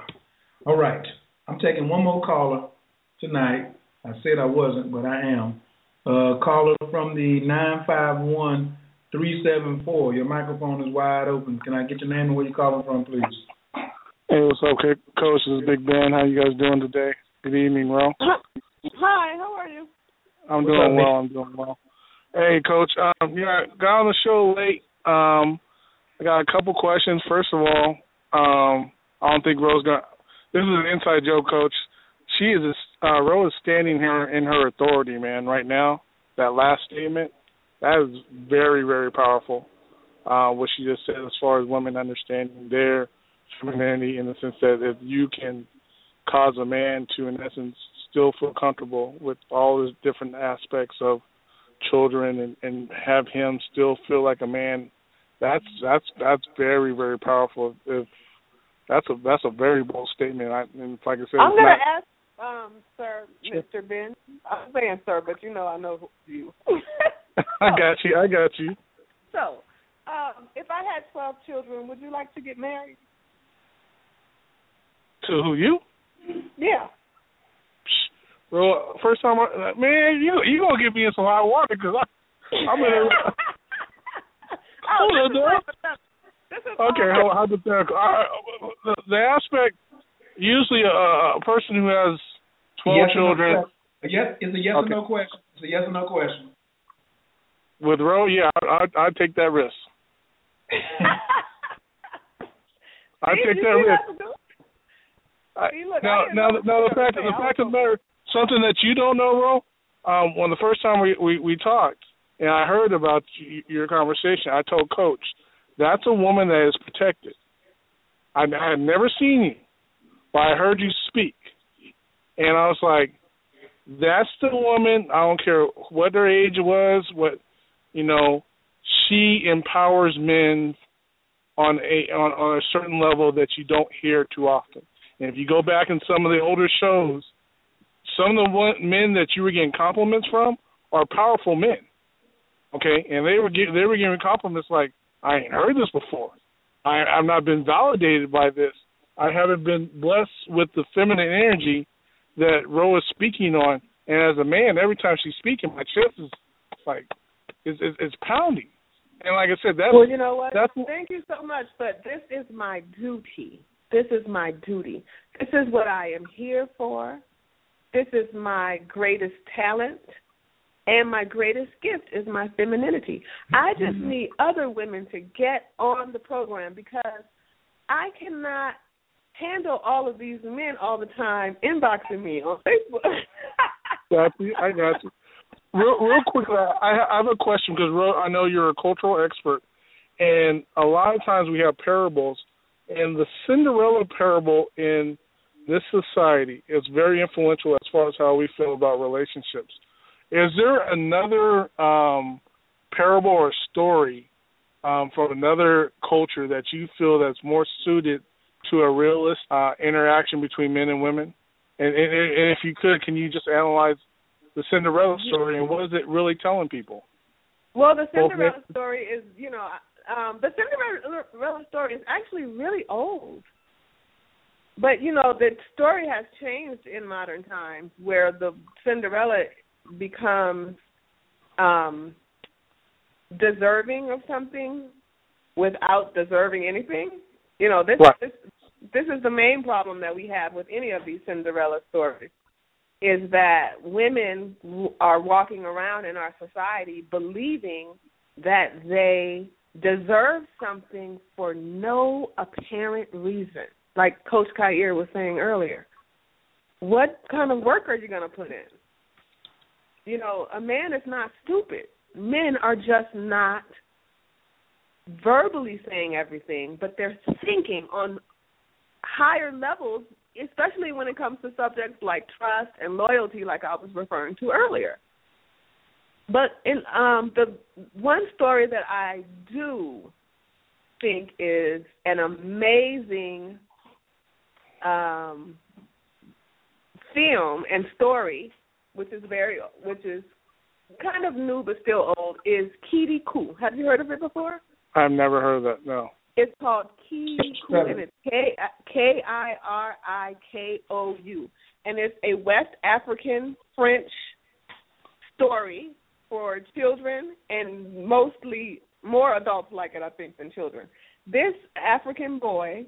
All right. I'm taking one more caller tonight. I said I wasn't, but I am. Uh, caller from the nine five one three seven four. Your microphone is wide open. Can I get your name and where you're calling from, please? Hey, what's up, Coach? This is Big Ben. How you guys doing today? Good evening, Ro. Hi, how are you? I'm doing up, well. I'm doing well. Hey, Coach. Um, yeah, got on the show late. Um, I got a couple questions. First of all, um, I don't think Rose got. This is an inside joke, Coach. She is uh, Rose is standing here in her authority, man. Right now, that last statement, that is very, very powerful. Uh, what she just said, as far as women understanding their femininity, in the sense that if you can cause a man to, in essence, still feel comfortable with all the different aspects of children and, and have him still feel like a man, that's that's that's very, very powerful. If that's a that's a very bold statement. I, and like I said, I'm gonna not, ask, um, sir, Mr. Ben. I'm saying sir, but you know I know you. I got you. I got you. so, um, if I had twelve children, would you like to get married? To who you? Yeah. Well, first time, I, man, you you gonna get me in some hot water because I I'm in a. Oh, Hold on, this is dog. hypothetical. This is Okay, all- how hypothetical. I, the, the aspect, usually a, a person who has twelve Yes or no children yes, it's a yes Okay. or no question. It's a yes or no question. with Ro, yeah, I, I'd, I'd take that risk. I'd take that risk. I do? I- See, look, now, I now, now the fact, the fact of the matter, something that you don't know, Ro. Um, when the first time we, we we talked, and I heard about your conversation, I told Coach, that's a woman that is protected. I, had never seen you, but I heard you speak, and I was like, that's the woman. I don't care what her age was, what you know. She empowers men on a on, on a certain level that you don't hear too often. And if you go back in some of the older shows, some of the men that you were getting compliments from are powerful men. Okay, and they were gi- they were giving compliments like, "I ain't heard this before. I, I've not been validated by this. I haven't been blessed with the feminine energy that Ro is speaking on." And as a man, every time she's speaking, my chest is like, it's, it's, it's pounding. And like I said, that's well, you know what? That's Thank you so much, but this is my duty. This is my duty. This is what I am here for. This is my greatest talent, and my greatest gift is my femininity. I just mm-hmm. need other women to get on the program because I cannot handle all of these men all the time inboxing me on Facebook. Got you. I got you. Real, real quickly, I, I have a question because I know you're a cultural expert, and a lot of times we have parables, and the Cinderella parable in this society is very influential as far as how we feel about relationships. Is there another um, parable or story um, from another culture that you feel that's more suited to a realist uh, interaction between men and women? And, and, and if you could, can you just analyze the Cinderella story and what is it really telling people? Well, the Cinderella men- story is, you know, um, the Cinderella story is actually really old. But you know, the story has changed in modern times, where the Cinderella becomes um deserving of something without deserving anything. You know, this Right. this this is the main problem that we have with any of these Cinderella stories is that women are walking around in our society believing that they deserve something for no apparent reason. Like Coach Khayr was saying earlier. What kind of work are you going to put in? You know, a man is not stupid. Men are just not verbally saying everything, but they're thinking on higher levels, especially when it comes to subjects like trust and loyalty, like I was referring to earlier. But in um, the one story that I do think is an amazing um, film and story, which is very, which is kind of new but still old, is Kirikou. Have you heard of it before? I've never heard of that. No. It's called Kitty Koo, and it's K K I R I K O U, and it's a West African French story for children and mostly more adults like it, I think, than children. This African boy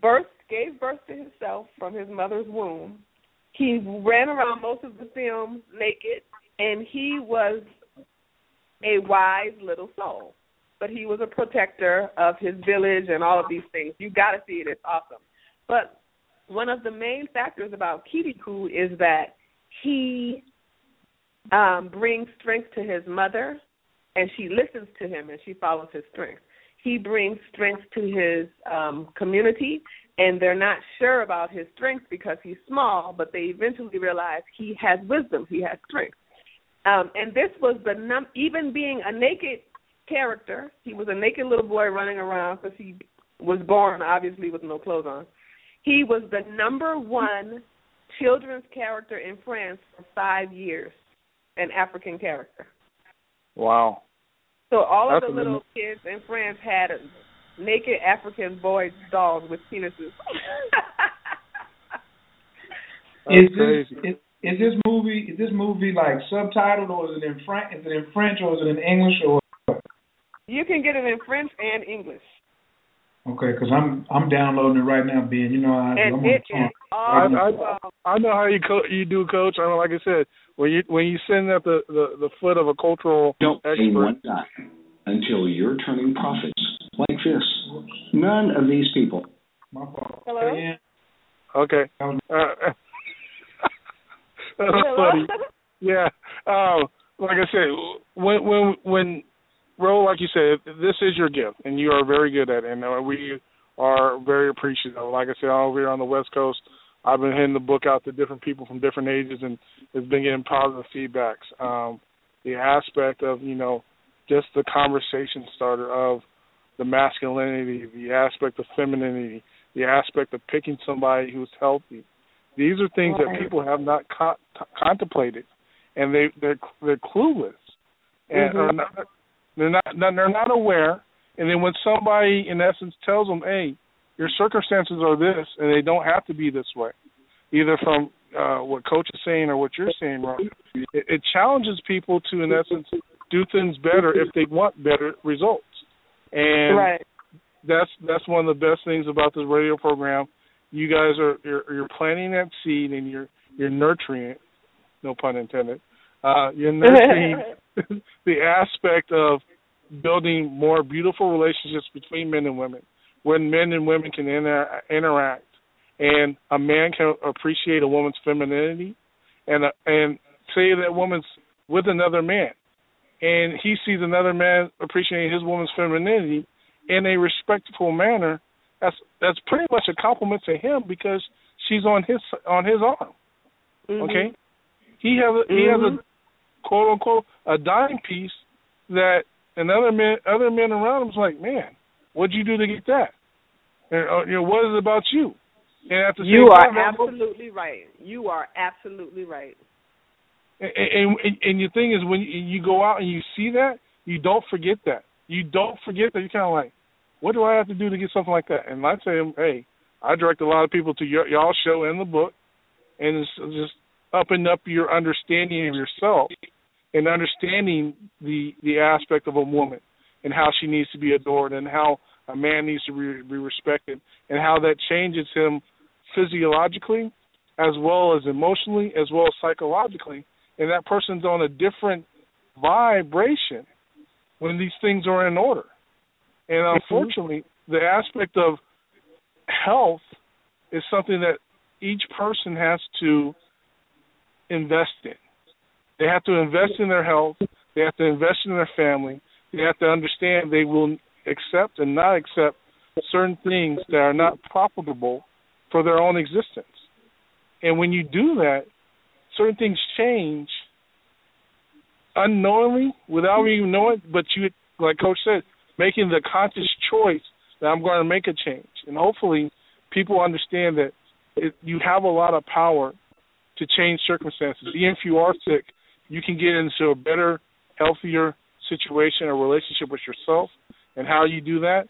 birth gave birth to himself from his mother's womb. He ran around most of the film naked, and he was a wise little soul. But he was a protector of his village and all of these things. You got to see it; it's awesome. But one of the main factors about Kirikou is that he um, brings strength to his mother, and she listens to him and she follows his strength. He brings strength to his um, community, and they're not sure about his strength because he's small, but they eventually realize he has wisdom, he has strength. Um, and this was the num even being a naked character, he was a naked little boy running around because he was born obviously with no clothes on. He was the number one children's character in France for five years, an African character. Wow. So all of That's the little kids in France had naked African boy dolls with penises. Is this is, is this movie is this movie like subtitled or is it in French? Is it in French or is it in English or? you can get it in French and English, Okay, because I'm I'm downloading it right now, Ben. You know I, I'm and on the phone. is I, awesome. I I know how you co- you do, coach. I mean, like I said, when you when you send at the the, the foot of a cultural Don't pay expert, one dime until you're turning profits like this. None of these people. Hello? Okay. Uh, that's funny. Yeah. Um, like I said, when when when Ro, like you said, this is your gift, and you are very good at it, and uh, we are very appreciative. Like I said, all over here on the West Coast, I've been handing the book out to different people from different ages, and it's been getting positive feedbacks. Um, the aspect of you know just the conversation starter of the masculinity, the aspect of femininity, the aspect of picking somebody who's healthy. These are things that people have not co- contemplated, and they they're they're clueless, and Mhm. are not, they're not they're not aware. And then when somebody, in essence, tells them, "Hey, your circumstances are this, and they don't have to be this way," either from uh, what Coach is saying or what you're saying, Ron, it, it challenges people to, in essence, do things better if they want better results. And right. that's that's one of the best things about this radio program. You guys are you're, you're planting that seed and you're you're nurturing it. No pun intended. Uh, you're nurturing the aspect of building more beautiful relationships between men and women, when men and women can inter- interact, and a man can appreciate a woman's femininity, and uh, and say that woman's with another man, and he sees another man appreciating his woman's femininity in a respectful manner. That's that's pretty much a compliment to him because she's on his on his arm. Mhm. Okay, he has a, he has a quote unquote a dime piece that another men other men around him's like, man, what'd you do to get that? And, uh, you know, what is it about you? And at the You same are time, absolutely right. You are absolutely right. And, and and and the thing is, when you go out and you see that, you don't forget that. You don't forget that. You're kind of like, what do I have to do to get something like that? And I say, hey, I direct a lot of people to your y'all show in the book, and it's just upping up your understanding of yourself, and understanding the the aspect of a woman and how she needs to be adored and how a man needs to be, be respected and how that changes him physiologically as well as emotionally as well as psychologically and that person's on a different vibration when these things are in order. And mm-hmm. unfortunately the aspect of health is something that each person has to invest in. They have to invest in their health. They have to invest in their family. They have to understand they will accept and not accept certain things that are not profitable for their own existence. And when you do that, certain things change unknowingly without even knowing, but you, like Coach said, making the conscious choice that I'm going to make a change. And hopefully people understand that it, you have a lot of power to change circumstances. Even if you are sick, you can get into a better, healthier situation or relationship with yourself. And how you do that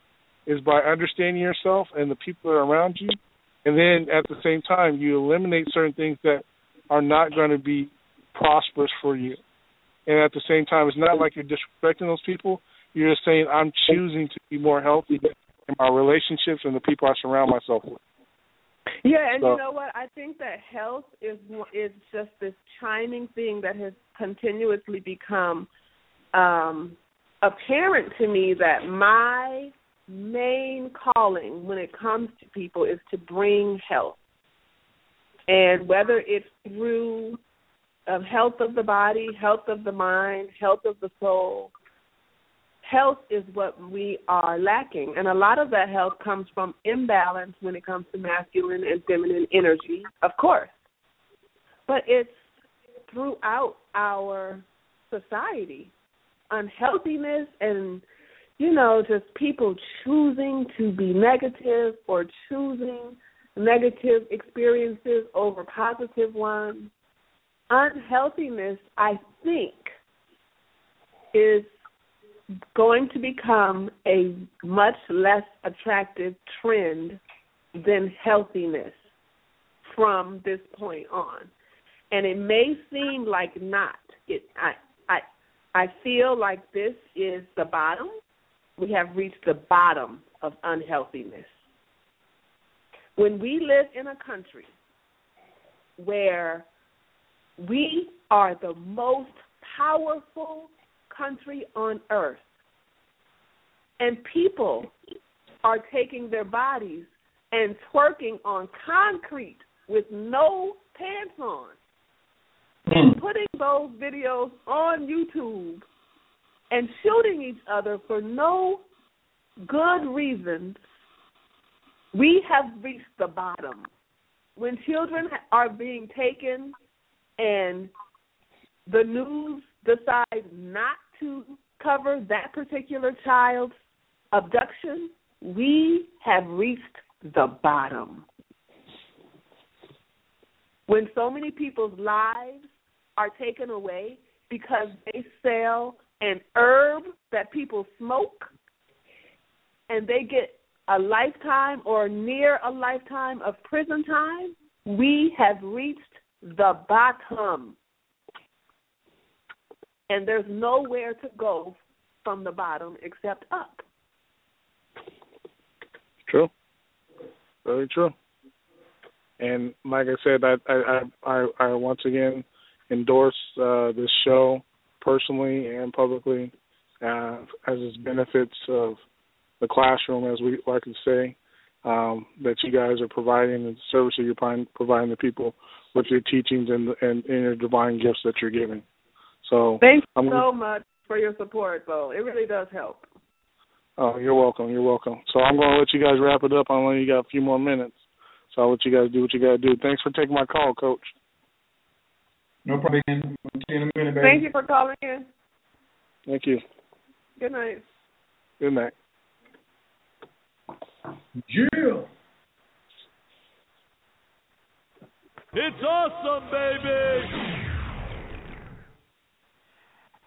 is by understanding yourself and the people that are around you. And then at the same time, you eliminate certain things that are not going to be prosperous for you. And at the same time, it's not like you're disrespecting those people. You're just saying, I'm choosing to be more healthy in my relationships and the people I surround myself with. Yeah, and So- you know what? I think that health is is just this chiming thing that has continuously become um apparent to me that my main calling when it comes to people is to bring health. And whether it's through um, health of the body, health of the mind, health of the soul, health is what we are lacking. And a lot of that health comes from imbalance when it comes to masculine and feminine energy, of course. But it's throughout our society. Unhealthiness and, you know, just people choosing to be negative or choosing negative experiences over positive ones. Unhealthiness, I think, is going to become a much less attractive trend than healthiness from this point on. And it may seem like not. It I I I feel like this is the bottom. We have reached the bottom of unhealthiness. When we live in a country where we are the most powerful country on earth. And people are taking their bodies and twerking on concrete with no pants on and mm. putting those videos on YouTube and shooting each other for no good reasons. We have reached the bottom. When children are being taken and the news decides not to cover that particular child's abduction, we have reached the bottom. When so many people's lives are taken away because they sell an herb that people smoke and they get a lifetime or near a lifetime of prison time, we have reached the bottom. And there's nowhere to go from the bottom except up. True. Very true. And like I said, I I I, I once again endorse uh, this show personally and publicly uh, as its benefits of the classroom, as we like to say, um, that you guys are providing and the service that you're providing, providing the people with your teachings and, and, and your divine gifts that you're giving. So Thank you I'm so much for your support, though. It really does help. Oh, you're welcome. You're welcome. So I'm going to let you guys wrap it up. I know you got a few more minutes, so I'll let you guys do what you got to do. Thanks for taking my call, Coach. No problem. See you in a minute, baby. Thank you for calling in. Thank you. Good night. Good night. Yeah. It's awesome, baby.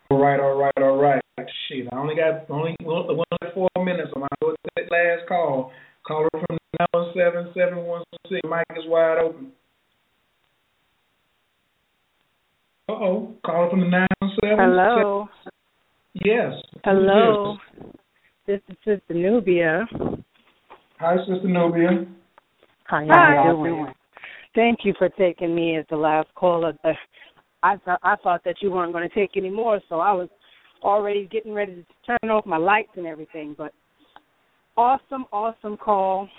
All right, all right, all right. Shit, I only got only one only four minutes. I'm gonna that last call. Caller from nine one seven seven one six. Mic is wide open. Uh oh, caller from the nine one seven. Hello. Yes. Hello. This is Sister Nubia. Hi, Sister Nubia. Hi, How Hi. y'all doing? Thank you for taking me as the last caller. Uh, I thought I thought that you weren't going to take any more, so I was already getting ready to turn off my lights and everything. But awesome, awesome call.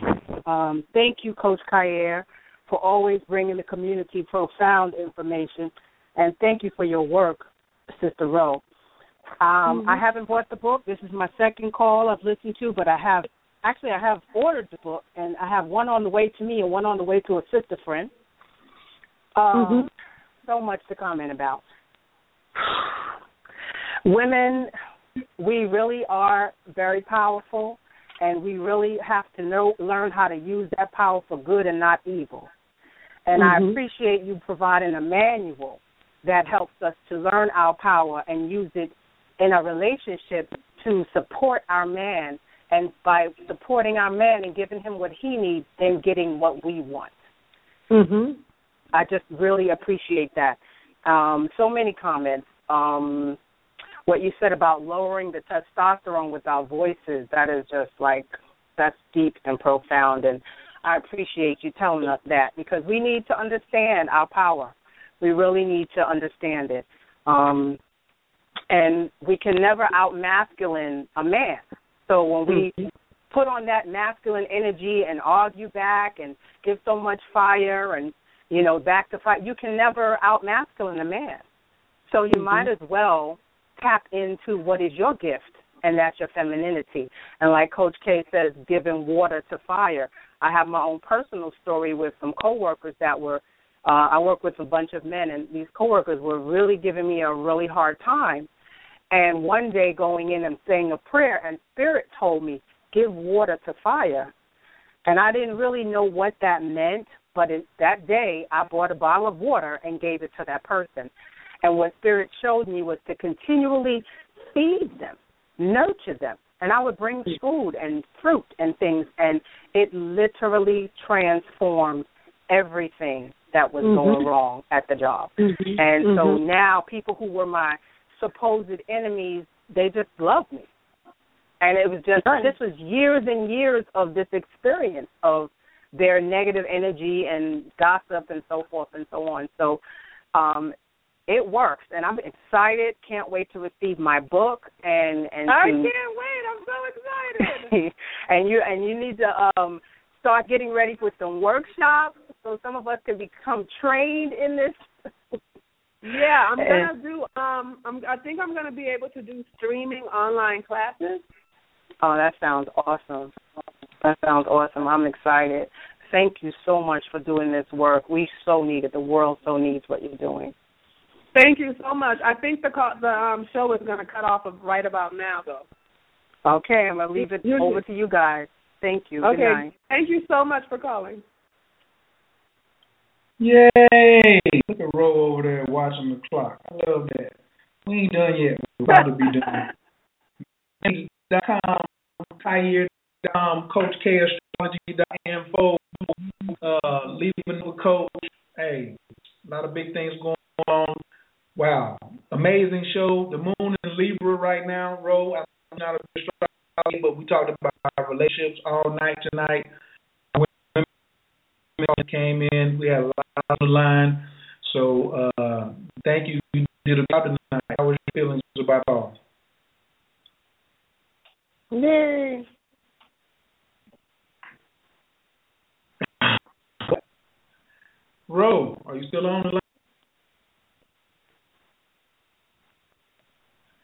Um, thank you, Coach Khayr, for always bringing the community profound information, and thank you for your work, Sister Ro. Um, Mhm. I haven't bought the book. This is my second call I've listened to, but I have actually I have ordered the book, and I have one on the way to me and one on the way to a sister friend. Um, Mhm. So much to comment about. Women, we really are very powerful, and we really have to know learn how to use that power for good and not evil. And I Mhm. appreciate you providing a manual that helps us to learn our power and use it in a relationship to support our man and by supporting our man and giving him what he needs then getting what we want. Mhm. i just really appreciate that. Um so many comments. Um what you said about lowering the testosterone with our voices that is just like that's deep and profound and i appreciate you telling us that because we need to understand our power. We really need to understand it. Um and we can never out masculine a man. So when we put on that masculine energy and argue back and give so much fire and you know back to fight, you can never out masculine a man. So you might as well tap into what is your gift, and that's your femininity. And like Coach K says, giving water to fire. I have my own personal story with some coworkers that were. Uh, I work with a bunch of men, and these coworkers were really giving me a really hard time. And one day, going in and saying a prayer, and Spirit told me, "Give water to fire." And I didn't really know what that meant, but it, that day, I bought a bottle of water and gave it to that person. And what Spirit showed me was to continually feed them, nurture them. And I would bring food and fruit and things, and it literally transformed everything that was Mhm. going wrong at the job. Mhm. And so Mhm. now people who were my supposed enemies, they just love me. And it was just this was years and years of this experience of their negative energy and gossip and so forth and so on. So um it works and I'm excited, can't wait to receive my book and and I to, can't wait. I'm so excited. and you and you need to um start getting ready for some workshops so some of us can become trained in this. Yeah, I'm And- gonna do. Um, I'm. I think I'm gonna be able to do streaming online classes. Oh, that sounds awesome. That sounds awesome. I'm excited. Thank you so much for doing this work. We so need it. The world so needs what you're doing. Thank you so much. I think the call, the um, show is gonna cut off of right about now, though. Okay, I'm gonna leave it over to you guys. Thank you. Good Okay. night. Thank you so much for calling. Yay! Look at Ro over there watching the clock. I love that. We ain't done yet. We're about to be done. com, Khayr.com, Coach K Astrology.info, uh, leaving with Coach. Hey, a lot of big things going on. Wow, amazing show. The moon in Libra right now. Ro, I'm not a but we talked about relationships all night tonight. Came in. We had a lot on the line. So uh, thank you. You did a job tonight. How was your feelings about all? Yay. Ro, are you still on the